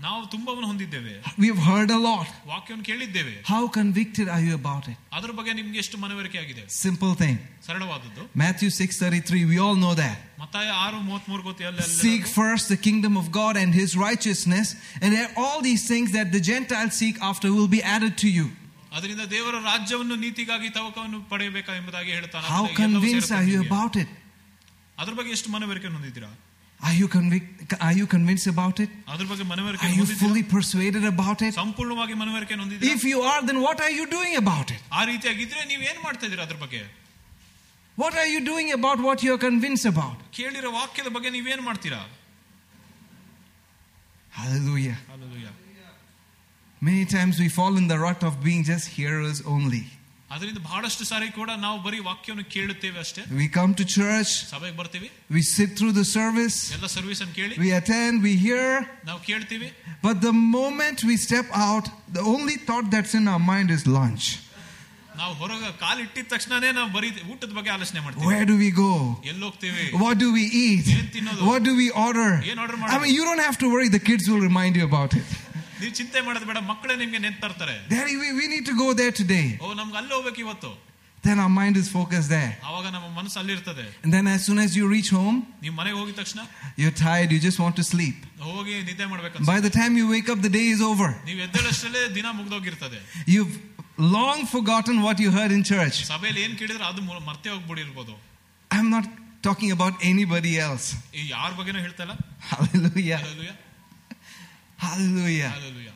ನಾವು ತುಂಬವನ್ನು ಹೊಂದಿದ್ದೇವೆ We've heard a lot. ವಾಕ್ಯವನ್ನು ಕೇಳಿದ್ದೇವೆ How convicted are you about it? ಅದ್ರ ಬಗ್ಗೆ ನಿಮ್ಗೆ ಎಷ್ಟು ಮನವರಿಕೆ ಆಗಿದೆ Simple thing. ಸರಳವಾದದ್ದು Matthew 6:33, we all know that. ಮತ್ತಾಯ ಆರು ಮೂವತ್ತ್ ಮೂರು ಗೊತ್ತಿ ಅಲ್ಲಿ Seek first the kingdom of God and his righteousness, and all these things that the Gentiles seek after will be added to you. ಅದರಿಂದ ದೇವರ ರಾಜ್ಯವನ್ನು ನೀತಿಗಾಗಿ ತವಕವನ್ನು ಪಡೆಯಬೇಕಾ ಎಂಬುದಾಗಿ ಹೇಳ್ತಾನೆ How ಅದರಿಂದ ಎಲ್ಲವೂ convinced are ಸೇರುತ್ತೆ you ನಿಮಗೆ. about it? ಅದ್ರ ಬಗ್ಗೆ ಎಷ್ಟು ಮನವರಿಕೆ ಹೊಂದಿದ್ದೀರಾ Are you convic- are you convinced about it? ಅದ್ರ ಬಗ್ಗೆ ಮನವರಿಕೆ Are you ಹೊಂದಿದ್ದೀರಾ fully persuaded about it? ಸಂಪೂರ್ಣವಾಗಿ ಮನವರಿಕೆ ಹೊಂದಿದ್ದೀರಾ If you are, then what are you doing about it? ಆ ರೀತಿಯಾಗಿದ್ರೆ ನೀವು ಏನ್ ಮಾಡ್ತಾ ಇದ್ದೀರಾ ಅದ್ರ ಬಗ್ಗೆ What are you doing about what you're convinced about? ಕೇಳಿರೋ ವಾಕ್ಯದ ಬಗ್ಗೆ ನೀವೇನ್ ಮಾಡ್ತೀರಾ Hallelujah. Hallelujah. Many times we fall in the rut of being just hearers only. ಅದರಿಂದ ಬಹಳಷ್ಟು ಸಾರಿ ಕೂಡ ನಾವು ಬರೀ ವಾಕ್ಯವನ್ನು ಕೇಳುತ್ತೇವೆ ಅಷ್ಟೇ We come to church, ಸಭೆಗೆ ಬರ್ತೀವಿ we sit through the service, ಎಲ್ಲ ಸರ್ವಿಸ್ ಅನ್ನು ಕೇಳಿ we attend, we hear, ನಾವು ಕೇಳ್ತೀವಿ but the moment we step out, the only thought that's in our mind is lunch. ನಾವು ಹೊರಗೆ ಕಾಲಿಟ್ಟಿದ ತಕ್ಷಣನೇ ನಾವು ಬರೀ ಊಟದ ಬಗ್ಗೆ ಆಲೋಚನೆ ಮಾಡ್ತೀವಿ Where do we go? ಎಲ್ಲಿ ಹೋಗ್ತೀವಿ What do we eat? ಏನ್ ತಿನ್ನೋದು? What do we order? ಏನ್ order I ಮಾಡೋದು? mean, you don't have to worry, the kids will remind you about it. ನೀವು ಚಿಂತೆ ಮಾಡೋದು ಬೇಡ ಮಕ್ಕಳೇ ನಿಮ್ಗೆ ನೆನ್ಪು ತರ್ತಾರೆ Daddy, we, we need to go there today. ಓ ನಮ್ಗೆ ಅಲ್ಲಿ ಹೋಗ್ಬೇಕು ಇವತ್ತು Then our mind is focused there. ಅವಾಗ ನಮ್ಮ ಮನಸ್ಸು ಅಲ್ಲಿರ್ತದೆ And then as soon as you reach home, ನೀವು ಮನೆಗೆ ಹೋಗಿದ ತಕ್ಷಣ you're tired, you just want to sleep. ಹೋಗಿ ನಿದ್ದೆ ಮಾಡ್ಬೇಕಂತ By the time you wake up, the day is over. ನೀವು ಎದ್ದೇಳಷ್ಟರಲ್ಲೇ ದಿನ ಮುಗ್ದೋಗಿರ್ತದೆ You've long forgotten what you heard in church. ಸಭೆಯಲ್ಲಿ ಏನ್ ಕೇಳಿದ್ರೆ ಅದು ಮು- ಮರ್ತೇ ಹೋಗ್ಬಿಡಿರ್ಬೋದು I'm not talking about anybody else. ಈ ಯಾರ ಬಗ್ಗೆನೂ ಹೇಳ್ತಾ ಇಲ್ಲ Hallelujah. Hallelujah. Hallelujah. Hallelujah.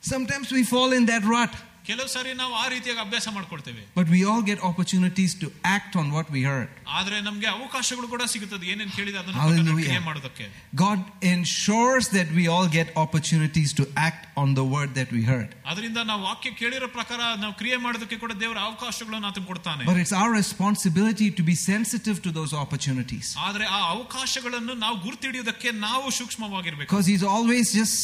Sometimes we fall in that rut, ಕೆಲವು ಸಾರಿ ನಾವು ಆ ರೀತಿಯಾಗಿ ಅಭ್ಯಾಸ ಮಾಡ್ಕೊಳ್ತೇವೆ but we all get opportunities to act on what we heard. ಆದ್ರೆ ನಮ್ಗೆ ಅವಕಾಶಗಳು ಕೂಡ ಸಿಗುತ್ತದೆ ಏನೇನ್ ಕೇಳಿದೆ ಅದನ್ನ Hallelujah. ಪ್ರಕಾರ ಕ್ರಿಯೆ ಮಾಡೋದಕ್ಕೆ God ensures that we all get opportunities to act on the word that we heard. ಅದರಿಂದ ನಾವು ವಾಕ್ಯ ಕೇಳಿರೋ ಪ್ರಕಾರ ನಾವು ಕ್ರಿಯೆ ಮಾಡೋದಕ್ಕೆ ಕೂಡ ದೇವರ ಅವಕಾಶಗಳನ್ನು ಆತನ ಕೊಡ್ತಾನೆ But it's our responsibility to be sensitive to those opportunities. ಆದ್ರೆ ಆ ಅವಕಾಶಗಳನ್ನು ನಾವು ಗುರ್ತಿಡಿಯೋದಕ್ಕೆ ನಾವು ಸೂಕ್ಷ್ಮವಾಗಿರ್ಬೇಕು Because He's always just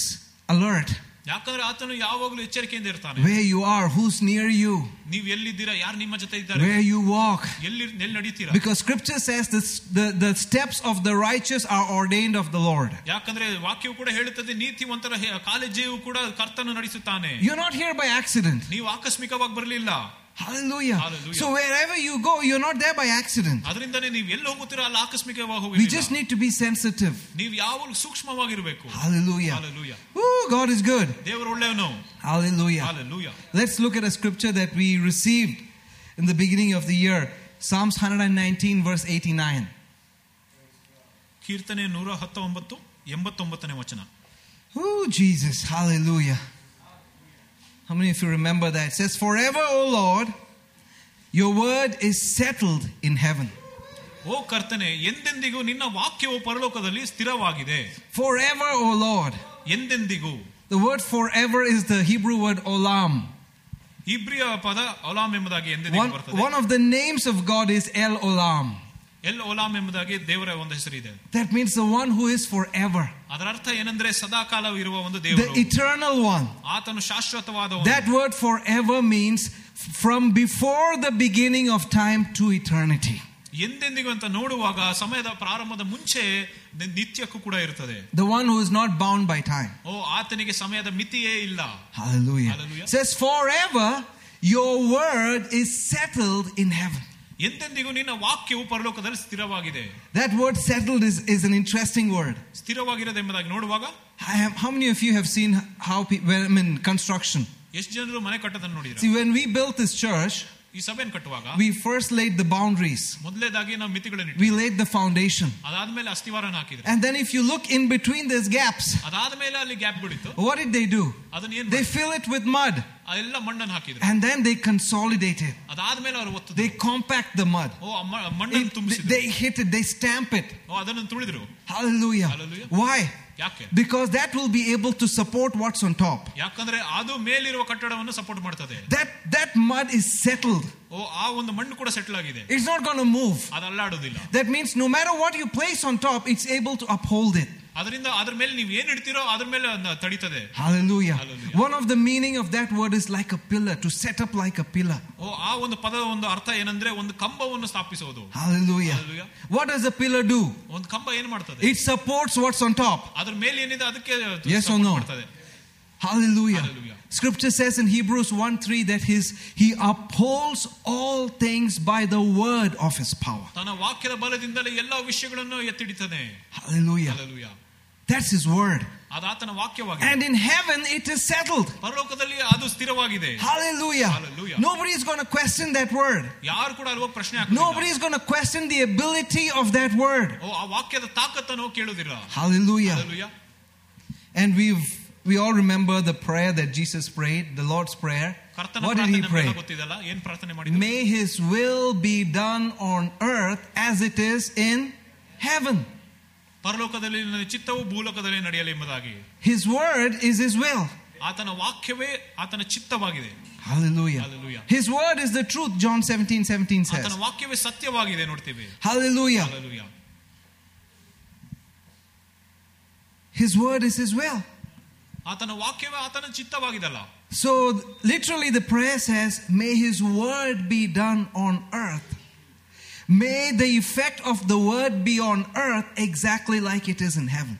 alert. ಯಾಕಂದ್ರೆ ಆತನು ಯಾವಾಗಲೂ ಎಚ್ಚರಿಕೆಯಿಂದ ಇರ್ತಾನೆ Where you are, who's near you, ನೀವು ಎಲ್ಲಿದ್ದೀರಾ ಯಾರು ನಿಮ್ಮ ಜೊತೆ ಇದ್ದಾರೆ where you walk. ಎಲ್ಲಿ ಎಲ್ಲಿ ನಡೀತೀರಾ Because scripture says this, the, the steps of the righteous are ordained of the Lord. ಯಾಕಂದ್ರೆ ವಾಕ್ಯವು ಕೂಡ ಹೇಳುತ್ತದೆ ನೀತಿವಂತರ ಹೆ- ಕಾಲೇಜಿಯು ಕೂಡ ಕರ್ತನು ನಡೆಸುತ್ತಾನೆ You're not here by accident. ನೀವು ಆಕಸ್ಮಿಕವಾಗಿ ಬರಲಿಲ್ಲ Hallelujah. Hallelujah. So wherever you go, you're not there by accident. ಅದರಿಂದನೇ ನೀವು ಎಲ್ಲಿ ಹೋಗುತ್ತೀರಾ ಅಲ್ಲಿ ಆಕಸ್ಮಿಕವಾಗಿ We just ಹೋಗಿ need to be sensitive. ನೀವು ಯಾವಾಗಲೂ ಸೂಕ್ಷ್ಮವಾಗಿರ್ಬೇಕು Hallelujah. Hallelujah. Ooh, God is good. ದೇವರು ಒಳ್ಳೆಯವನು Hallelujah. Hallelujah. Let's look at a scripture that we received in the beginning of the year Psalms 119, verse 89. ಕೀರ್ತನೆ ನೂರ ಹತ್ತೊಂಬತ್ತು ಎಂಬತ್ತೊಂಬತ್ತನೇ ವಚನ Oh, Jesus. Hallelujah. How many of you remember that? It says, Forever, O Lord, your word is settled in heaven. ಓ ಕರ್ತನೆ ಎಂದೆಂದಿಗೂ ನಿನ್ನ ವಾಕ್ಯವು ಪರಲೋಕದಲ್ಲಿ ಸ್ಥಿರವಾಗಿದೆ Forever, O Lord. ಎಂದೆಂದಿಗೂ The word forever is the Hebrew word olam. ಇಬ್ರಿಯ ಪದ ಒಲಾಮ್ ಎಂಬುದಾಗಿ ಎಂದೆಂದಿಗೂ One, ಬರ್ತದೆ one of the names of God is El Olam. L ಓಲಾಮ್ ಎಂಬುದಾಗಿ ದೇವರ ಒಂದು ಹೆಸರಿದೆ That means the one who is forever, ಅದರ ಅರ್ಥ ಏನಂದ್ರೆ ಸದಾಕಾಲ ಇರುವ ಒಂದು the ದೇವರು eternal one. ಆತನು ಶಾಶ್ವತವಾದ That word forever means from before the beginning of time to eternity. ಎಂದೆಂದಿಗೂ ಅಂತ ನೋಡುವಾಗ ಸಮಯದ ಪ್ರಾರಂಭದ ಮುಂಚೆ ನಿ- ನಿತ್ಯಕ್ಕೂ ಕೂಡ ಇರ್ತದೆ The one who is not bound by time. ಓ ಆತನಿಗೆ ಸಮಯದ ಮಿತಿಯೇ ಇಲ್ಲ Hallelujah. Hallelujah. Says, forever your word is settled in heaven. ಎಂದೆಂದಿಗೂ ನಿನ್ನ ವಾಕ್ಯವು ಪರಲೋಕದಲ್ಲಿ ಸ್ಥಿರವಾಗಿದೆ That word settled is, is an interesting word. ಸ್ಥಿರವಾಗಿರೋದು ಎಂಬುದಾಗಿ ನೋಡುವಾಗ I have, how many of you have seen how people, when I'm in construction? ಎಷ್ಟು ಜನರು ಮನೆ ಕಟ್ಟೋದನ್ನು ನೋಡಿದ್ರೆ See, when we built this church, ಈ ಸಭೆಯನ್ನು ಕಟ್ಟುವಾಗ we first laid the boundaries. ಮೊದಲೇದಾಗಿ ನಾವು ಮಿತಿಗಳನ್ನು We laid the foundation. ಅದಾದ್ಮೇಲೆ ಅಸ್ಥಿವಾರನ ಹಾಕಿದ್ರೆ And then if you look in between these gaps, ಅದಾದ್ಮೇಲೆ ಅಲ್ಲಿ ಗ್ಯಾಪ್ಗಳಿತ್ತು what did they do? ಅದನ್ನ ಏನ್ They fill it with mud ಎಲ್ಲ ಮಣ್ಣನ್ನು ಹಾಕಿದ್ರು and then they consolidate it. ಅದಾದ್ಮೇಲೆ ಅವರು ಒತ್ತು They compact the mud. ಓ ಆ ಮ- ಮಣ್ಣನ್ನು It- ತುಂಬಿಸಿದ್ರು they hit it, they stamp it. ಓ ಅದನ್ನು ತುಳಿದ್ರು Hallelujah. Hallelujah. Why? ಯಾಕೆ Because that will be able to support what's on top. ಯಾಕಂದ್ರೆ ಅದು ಮೇಲಿರುವ ಕಟ್ಟಡವನ್ನು ಸಪೋರ್ಟ್ ಮಾಡ್ತದೆ That that mud is settled. ಓ ಆ ಒಂದು ಮಣ್ಣು ಕೂಡ ಸೆಟ್ಲ್ ಆಗಿದೆ It's not going to move. ಅದು ಅಲ್ಲಾಡೋದಿಲ್ಲ That means no matter what you place on top, it's able to uphold it. ಅದರಿಂದ ಅದ್ರ ಮೇಲೆ ನೀವು ಏನ್ ಇಡ್ತೀರೋ ಅದ್ರ ಮೇಲೆ ಅದ್ನ ತಡಿತದೆ Hallelujah. Hallelujah. One of the meaning of that word is like a pillar, to set up like a pillar. ಓ ಆ ಒಂದು ಪದದ ಒಂದು ಅರ್ಥ ಏನಂದ್ರೆ ಒಂದು ಕಂಬವನ್ನು ಸ್ಥಾಪಿಸೋದು Hallelujah. Hallelujah. What does a pillar do? ಒಂದು ಕಂಬ ಏನ್ ಮಾಡ್ತದೆ It supports what's on top. ಅದ್ರ ಮೇಲೆ ಏನಿದೆ ಅದಕ್ಕೆ Yes or support no? ಮಾಡ್ತದೆ Hallelujah. Hallelujah. Scripture says in Hebrews 1 3 that his, he upholds all things by the word of his power. ತನ್ನ ವಾಕ್ಯದ ಬಲದಿಂದಲೇ ಎಲ್ಲಾ ವಿಷಯಗಳನ್ನು ಎತ್ತಿಡಿತಾನೆ Hallelujah. Hallelujah. That's his word. ಅದು ಆತನ ವಾಕ್ಯವಾಗಿದೆ And in heaven it is settled. ಪರಲೋಕದಲ್ಲಿ ಅದು ಸ್ಥಿರವಾಗಿದೆ Hallelujah. Hallelujah. Nobody is going to question that word. ಯಾರು ಕೂಡ ಅಲ್ಲಿ ಹೋಗಿ ಪ್ರಶ್ನೆ ಹಾಕೋದಿಲ್ಲ. Nobody is going to question the ability of that word. ಓ ಆ ವಾಕ್ಯದ ತಾಕತ್ತನ್ನು ಕೇಳುದಿಲ್ಲ Hallelujah. Hallelujah. And we've we all remember the prayer that Jesus prayed, the Lord's prayer. ಕರ್ತನ What did he ಪ್ರಾರ್ಥನೆ pray? ನಮಗೆಲ್ಲ ಗೊತ್ತಿದಲ್ಲ ಏನ್ ಪ್ರಾರ್ಥನೆ ಮಾಡಿದ್ರು May his will be done on earth as it is in heaven. ಪರಲೋಕದಲ್ಲಿ ನನ್ನ ಚಿತ್ತವು ಭೂಲೋಕದಲ್ಲಿ ನಡೆಯಲಿ ಎಂಬುದಾಗಿ His word is his will. ಆತನ ವಾಕ್ಯವೇ ಆತನ ಚಿತ್ತವಾಗಿದೆ Hallelujah. Hallelujah. His word is the truth, John 17 17 says. ಆತನ ವಾಕ್ಯವೇ ಸತ್ಯವಾಗಿದೆ ನೋಡ್ತೀವಿ Hallelujah. Hallelujah. His word is his will. ಆತನ ವಾಕ್ಯವೇ ಆತನ ಚಿತ್ತವಾಗಿದಲ್ಲ So literally the prayer says, May his word be done on earth. May the effect of the word be on earth exactly like it is in heaven.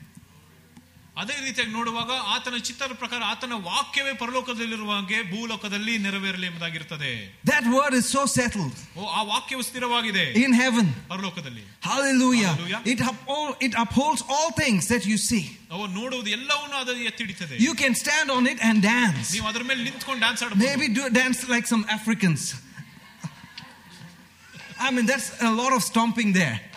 ಅದೇ ರೀತಿಯಾಗಿ ನೋಡುವಾಗ ಆತನ ಚಿತ್ರದ ಪ್ರಕಾರ ಆತನ ವಾಕ್ಯವೇ ಪರಲೋಕದಲ್ಲಿರುವ ಹಾಗೆ ಭೂಲೋಕದಲ್ಲಿ ನೆರವೇರಲಿ ಎಂಬುದಾಗಿರ್ತದೆ That word is so settled ಓ ಆ ವಾಕ್ಯವು ಸ್ಥಿರವಾಗಿದೆ in heaven. ಪರಲೋಕದಲ್ಲಿ Hallelujah. Hallelujah. It, uphold, it upholds all things that you see. ಅವು ನೋಡುವುದು ಎಲ್ಲವನ್ನೂ ಅದು ಎತ್ತಿಡಿತದೆ You can stand on it and dance. ನೀವು ಅದ್ರ ಮೇಲೆ ನಿಂತ್ಕೊಂಡು ಡ್ಯಾನ್ಸ್ ಆಡಬಹುದು Maybe do dance like some Africans. I mean, that's a lot of stomping there.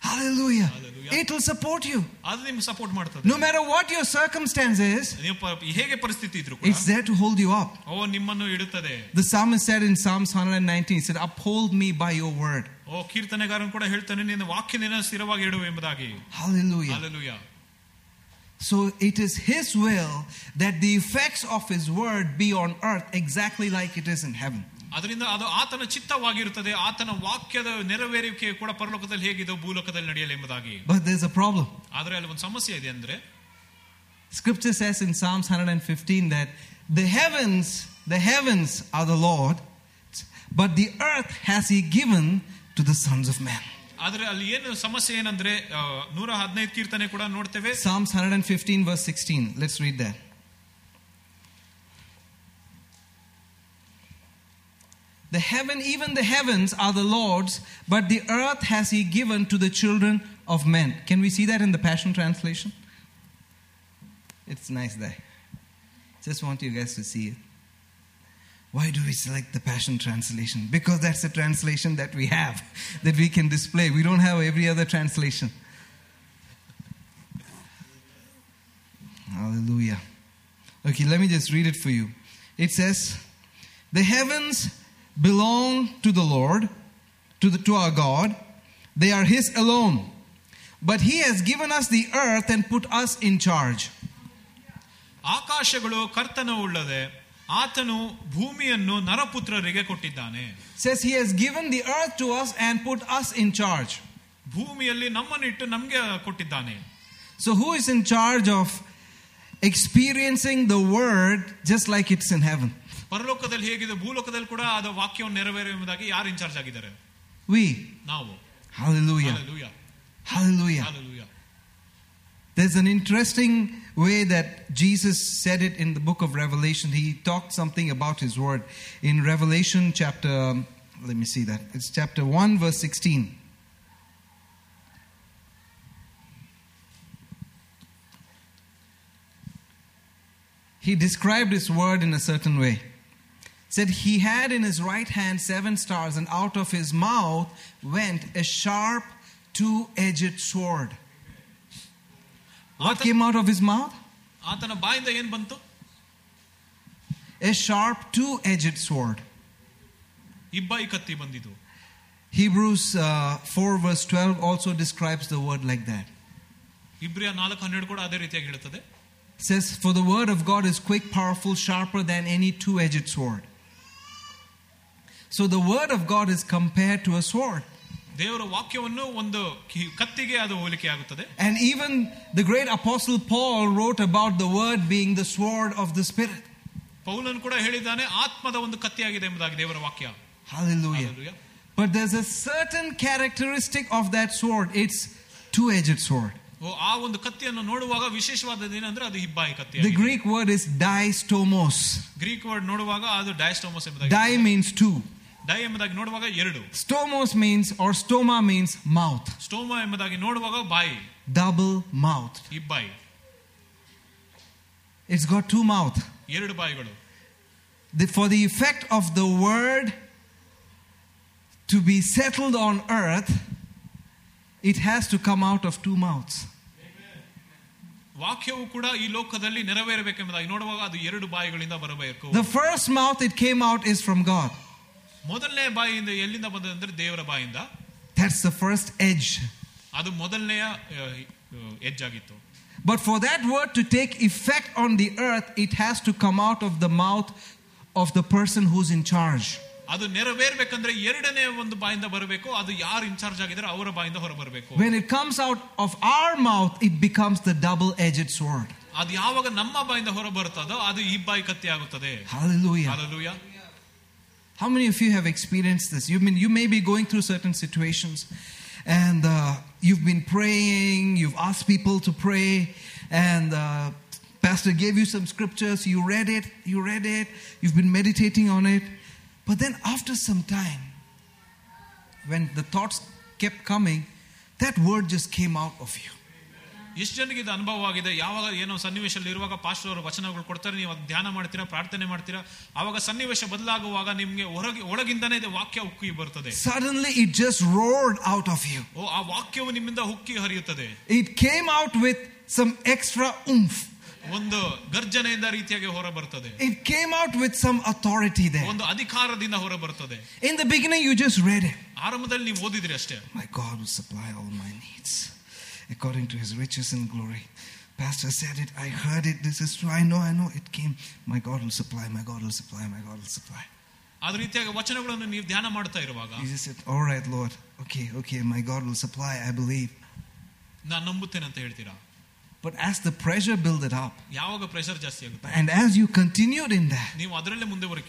Hallelujah. Hallelujah. It will support you. ಅದು ನಿಮ್ಗೆ ಸಪೋರ್ಟ್ ಮಾಡ್ತದೆ No matter what your circumstance is, ನೀವು ಪ- ಹೇಗೆ ಪರಿಸ್ಥಿತಿ ಇದ್ರು ಕೂಡ it's there to hold you up. ಓ ನಿಮ್ಮನ್ನು ಇಡುತ್ತದೆ The psalmist said in Psalms 119, he said, Uphold me by your word. ಓ ಕೀರ್ತನೆಗಾರನ್ ಕೂಡ ಹೇಳ್ತಾನೆ ನಿನ್ನ ವಾಕ್ಯದಿಂದ ಸ್ಥಿರವಾಗಿ ಇಡುವ ಎಂಬುದಾಗಿ Hallelujah. Hallelujah. So it is his will that the effects of his word be on earth exactly like it is in heaven. ಅದರಿಂದ ಅದು ಆತನ ಚಿತ್ತವಾಗಿರುತ್ತದೆ ಆತನ ವಾಕ್ಯದ ನೆರವೇರಿಕೆ ಕೂಡ ಪರಲೋಕದಲ್ಲಿ ಹೇಗಿದೆ ಭೂಲೋಕದಲ್ಲಿ ನಡೆಯಲಿ ಎಂಬುದಾಗಿ But there's a problem. ಆದ್ರೆ ಅಲ್ಲಿ ಒಂದು ಸಮಸ್ಯೆ ಇದೆ ಅಂದ್ರೆ Scripture says in Psalms 115 that the heavens, the heavens are the Lord, but the earth has he given to the sons of men. ಆದ್ರೆ ಅಲ್ಲಿ ಏನು ಸಮಸ್ಯೆ ಏನಂದ್ರೆ ಆ, ನೂರ ಹದಿನೈದು ಕೀರ್ತನೆ ಕೂಡ ನೋಡ್ತೇವೆ Psalms 115 verse 16. Let's read that. The heaven, even the heavens are the Lord's, but the earth has he given to the children of men. Can we see that in the Passion Translation? It's nice there. Just want you guys to see it. Why do we select the Passion Translation? Because that's the translation that we have, that we can display. We don't have every other translation. Hallelujah. Okay, let me just read it for you. It says, The heavens belong to the Lord, to, the, to our God. They are His alone. But He has given us the earth and put us in charge. ಆಕಾಶಗಳು ಕರ್ತನ ಉಳ್ಳದೆ ಆತನು ಭೂಮಿಯನ್ನು ನರಪುತ್ರರಿಗೆ ಕೊಟ್ಟಿದ್ದಾನೆ says he has given the earth to us and put us in charge. ಭೂಮಿಯಲ್ಲಿ ನಮ್ಮನ್ನಿಟ್ಟು ನಮ್ಗೆ ಕೊಟ್ಟಿದ್ದಾನೆ So who is in charge of experiencing the word just like it's in heaven? ಪರಲೋಕದಲ್ಲಿ ಹೇಗಿದೆ ಭೂಲೋಕದಲ್ಲಿ ಕೂಡ ಅದು ವಾಕ್ಯವನ್ನು ನೆರವೇರುವುದಾಗಿ ಯಾರು ಇನ್ಚಾರ್ಜ್ ಆಗಿದ್ದಾರೆ We. ನಾವು Hallelujah. Hallelujah. Hallelujah. Hallelujah. There's an interesting way that Jesus said it in the book of Revelation. He talked something about his word. In Revelation chapter, let me see that. It's chapter 1, verse 16. He described his word in a certain way. Said he had in his right hand seven stars, and out of his mouth went a sharp two edged sword. What ಆತ- came out of his mouth? ಆತನ ಬಾಯಿಂದ ಏನ್ ಬಂತು A sharp two edged sword. ಇಬ್ಬಾಯಿ ಕತ್ತಿ ಬಂದಿದ್ದು Hebrews uh, 4, verse 12 also describes the word like that. ಇಬ್ರಿಯ ನಾಲ್ಕು ಹನ್ನೆರಡು ಕೂಡ ಅದೇ ರೀತಿಯಾಗಿ ಹೇಳುತ್ತದೆ It says, For the word of God is quick, powerful, sharper than any two edged sword. So the word of God is compared to a sword. ದೇವರ ವಾಕ್ಯವನ್ನು ಒಂದು ಕಿ- ಕತ್ತಿಗೆ ಅದು ಹೋಲಿಕೆ ಆಗುತ್ತದೆ And even the great apostle Paul wrote about the word being the sword of the Spirit. ಪೌಲನ್ ಕೂಡ ಹೇಳಿದ್ದಾನೆ ಆತ್ಮದ ಒಂದು ಕತ್ತಿಯಾಗಿದೆ ಎಂಬುದಾಗಿ ದೇವರ ವಾಕ್ಯ Hallelujah. Hallelujah. But there's a certain characteristic of that sword it's two edged sword. ಓ, ಆ ಒಂದು ಕತ್ತಿಯನ್ನು ನೋಡುವಾಗ ವಿಶೇಷವಾದದ್ದು ಏನಂದ್ರೆ ಅದು ಹಿಬ್ಬಾಯಿ ಕತ್ತಿ The Greek word is distomos. Greek word ನೋಡುವಾಗ ಅದು ಡಯಾಸ್ಟೋಮಸ್ ಎಂಬುದಾಗಿ Di means two. ಡೈ ಎಂಬುದಾಗಿ ನೋಡುವಾಗ ಎರಡು Stomos means, or stoma means mouth, ಸ್ಟೋಮ ಎಂಬುದಾಗಿ ನೋಡುವಾಗ ಬಾಯಿ double mouth. ಇಬ್ಬಾಯಿ It's got two mouth. ಎರಡು ಬಾಯಿಗಳು The, for the effect of the word to be settled on earth, it has to come out of two mouths. ವಾಕ್ಯವು ಕೂಡ ಈ ಲೋಕದಲ್ಲಿ ನೆರವೇರಬೇಕೆಂಬುದಾಗಿ ನೋಡುವಾಗ ಅದು ಎರಡು ಬಾಯಿಗಳಿಂದ ಬರಬೇಕು The first mouth it came out is from God. ಮೊದಲನೇ ಬಾಯಿಯಿಂದ ಎಲ್ಲಿಂದ ಬಂದದಂದ್ರೆ ದೇವರ ಬಾಯಿಂದ That's the first edge. ಅದು ಮೊದಲನೆಯ ಎಜ್ಜಾಗಿತ್ತು But for that word to take effect on the earth, it has to come out of the mouth of the person who's in charge. ಅದು ನೆರವೇರ್ಬೇಕಂದ್ರೆ ಎರಡನೇ ಒಂದು ಬಾಯಿಂದ ಬರಬೇಕು ಅದು ಯಾರು ಇನ್ಚಾರ್ಜ್ ಆಗಿದ್ದಾರೆ ಅವರ ಬಾಯಿಂದ ಹೊರ ಬರಬೇಕು When it comes out of our mouth, it becomes the double edged sword. ಅದು ಯಾವಾಗ ನಮ್ಮ ಬಾಯಿಂದ ಹೊರ ಬರುತ್ತದೋ ಅದು ಈ ಬಾಯಿ ಕತ್ತಿ ಆಗುತ್ತದೆ Hallelujah. Hallelujah. how many of you have experienced this? You've been, you may be going through certain situations and uh, you've been praying, you've asked people to pray, and uh, Pastor gave you some scriptures, you read it, you read it, you've been meditating on it. But then after some time, when the thoughts kept coming, that word just came out of you. ಎಷ್ಟು ಜನರಿಗೆ ಇದು ಅನುಭವ ಆಗಿದೆ ಯಾವಾಗ ಏನೋ ಸನ್ನಿವೇಶದಲ್ಲಿ ಇರುವಾಗ pastor ಅವರು ವಚನಗಳು ಕೊಡ್ತಾರೆ ನೀವು ಅದನ್ನ ಧ್ಯಾನ ಮಾಡ್ತೀರಾ ಪ್ರಾರ್ಥನೆ ಮಾಡ್ತೀರಾ ಆವಾಗ ಸನ್ನಿವೇಶ ಬದಲಾಗುವಾಗ ನಿಮ್ಗೆ ಹೊರಗೆ ಒಳಗಿಂದನೇ ಇದು ವಾಕ್ಯ ಉಕ್ಕಿ ಬರ್ತದೆ Suddenly it just roared out of you. ಓ ಆ ವಾಕ್ಯವು ನಿಮ್ಮಿಂದ ಉಕ್ಕಿ ಹರಿಯುತ್ತದೆ It came out with some extra oomph. ಒಂದು ಗರ್ಜನೆಯಿಂದ ರೀತಿಯಾಗಿ ಹೊರ ಬರ್ತದೆ It came out with some authority there. ಒಂದು ಅಧಿಕಾರದಿಂದ ಹೊರ ಬರ್ತದೆ In the beginning, you just read it. ಆರಂಭದಲ್ಲಿ ನೀವು ಓದಿದ್ರಿ ಅಷ್ಟೇ My God will supply all my needs according to his riches and glory. Pastor said it, I heard it, this is true. I know, I know. It came. My God will supply, my God will supply, my God will supply. ಅದ ರೀತಿಯಾಗಿ ವಚನಗಳನ್ನು ನೀವು ಧ್ಯಾನ ಮಾಡ್ತಾ ಇರುವಾಗ You just said, All right, Lord. Okay, okay, my God will supply, I believe. ನಾನು ನಂಬುತ್ತೇನೆ ಅಂತ ಹೇಳ್ತೀರಾ but as the pressure builded up, and as you continued in that,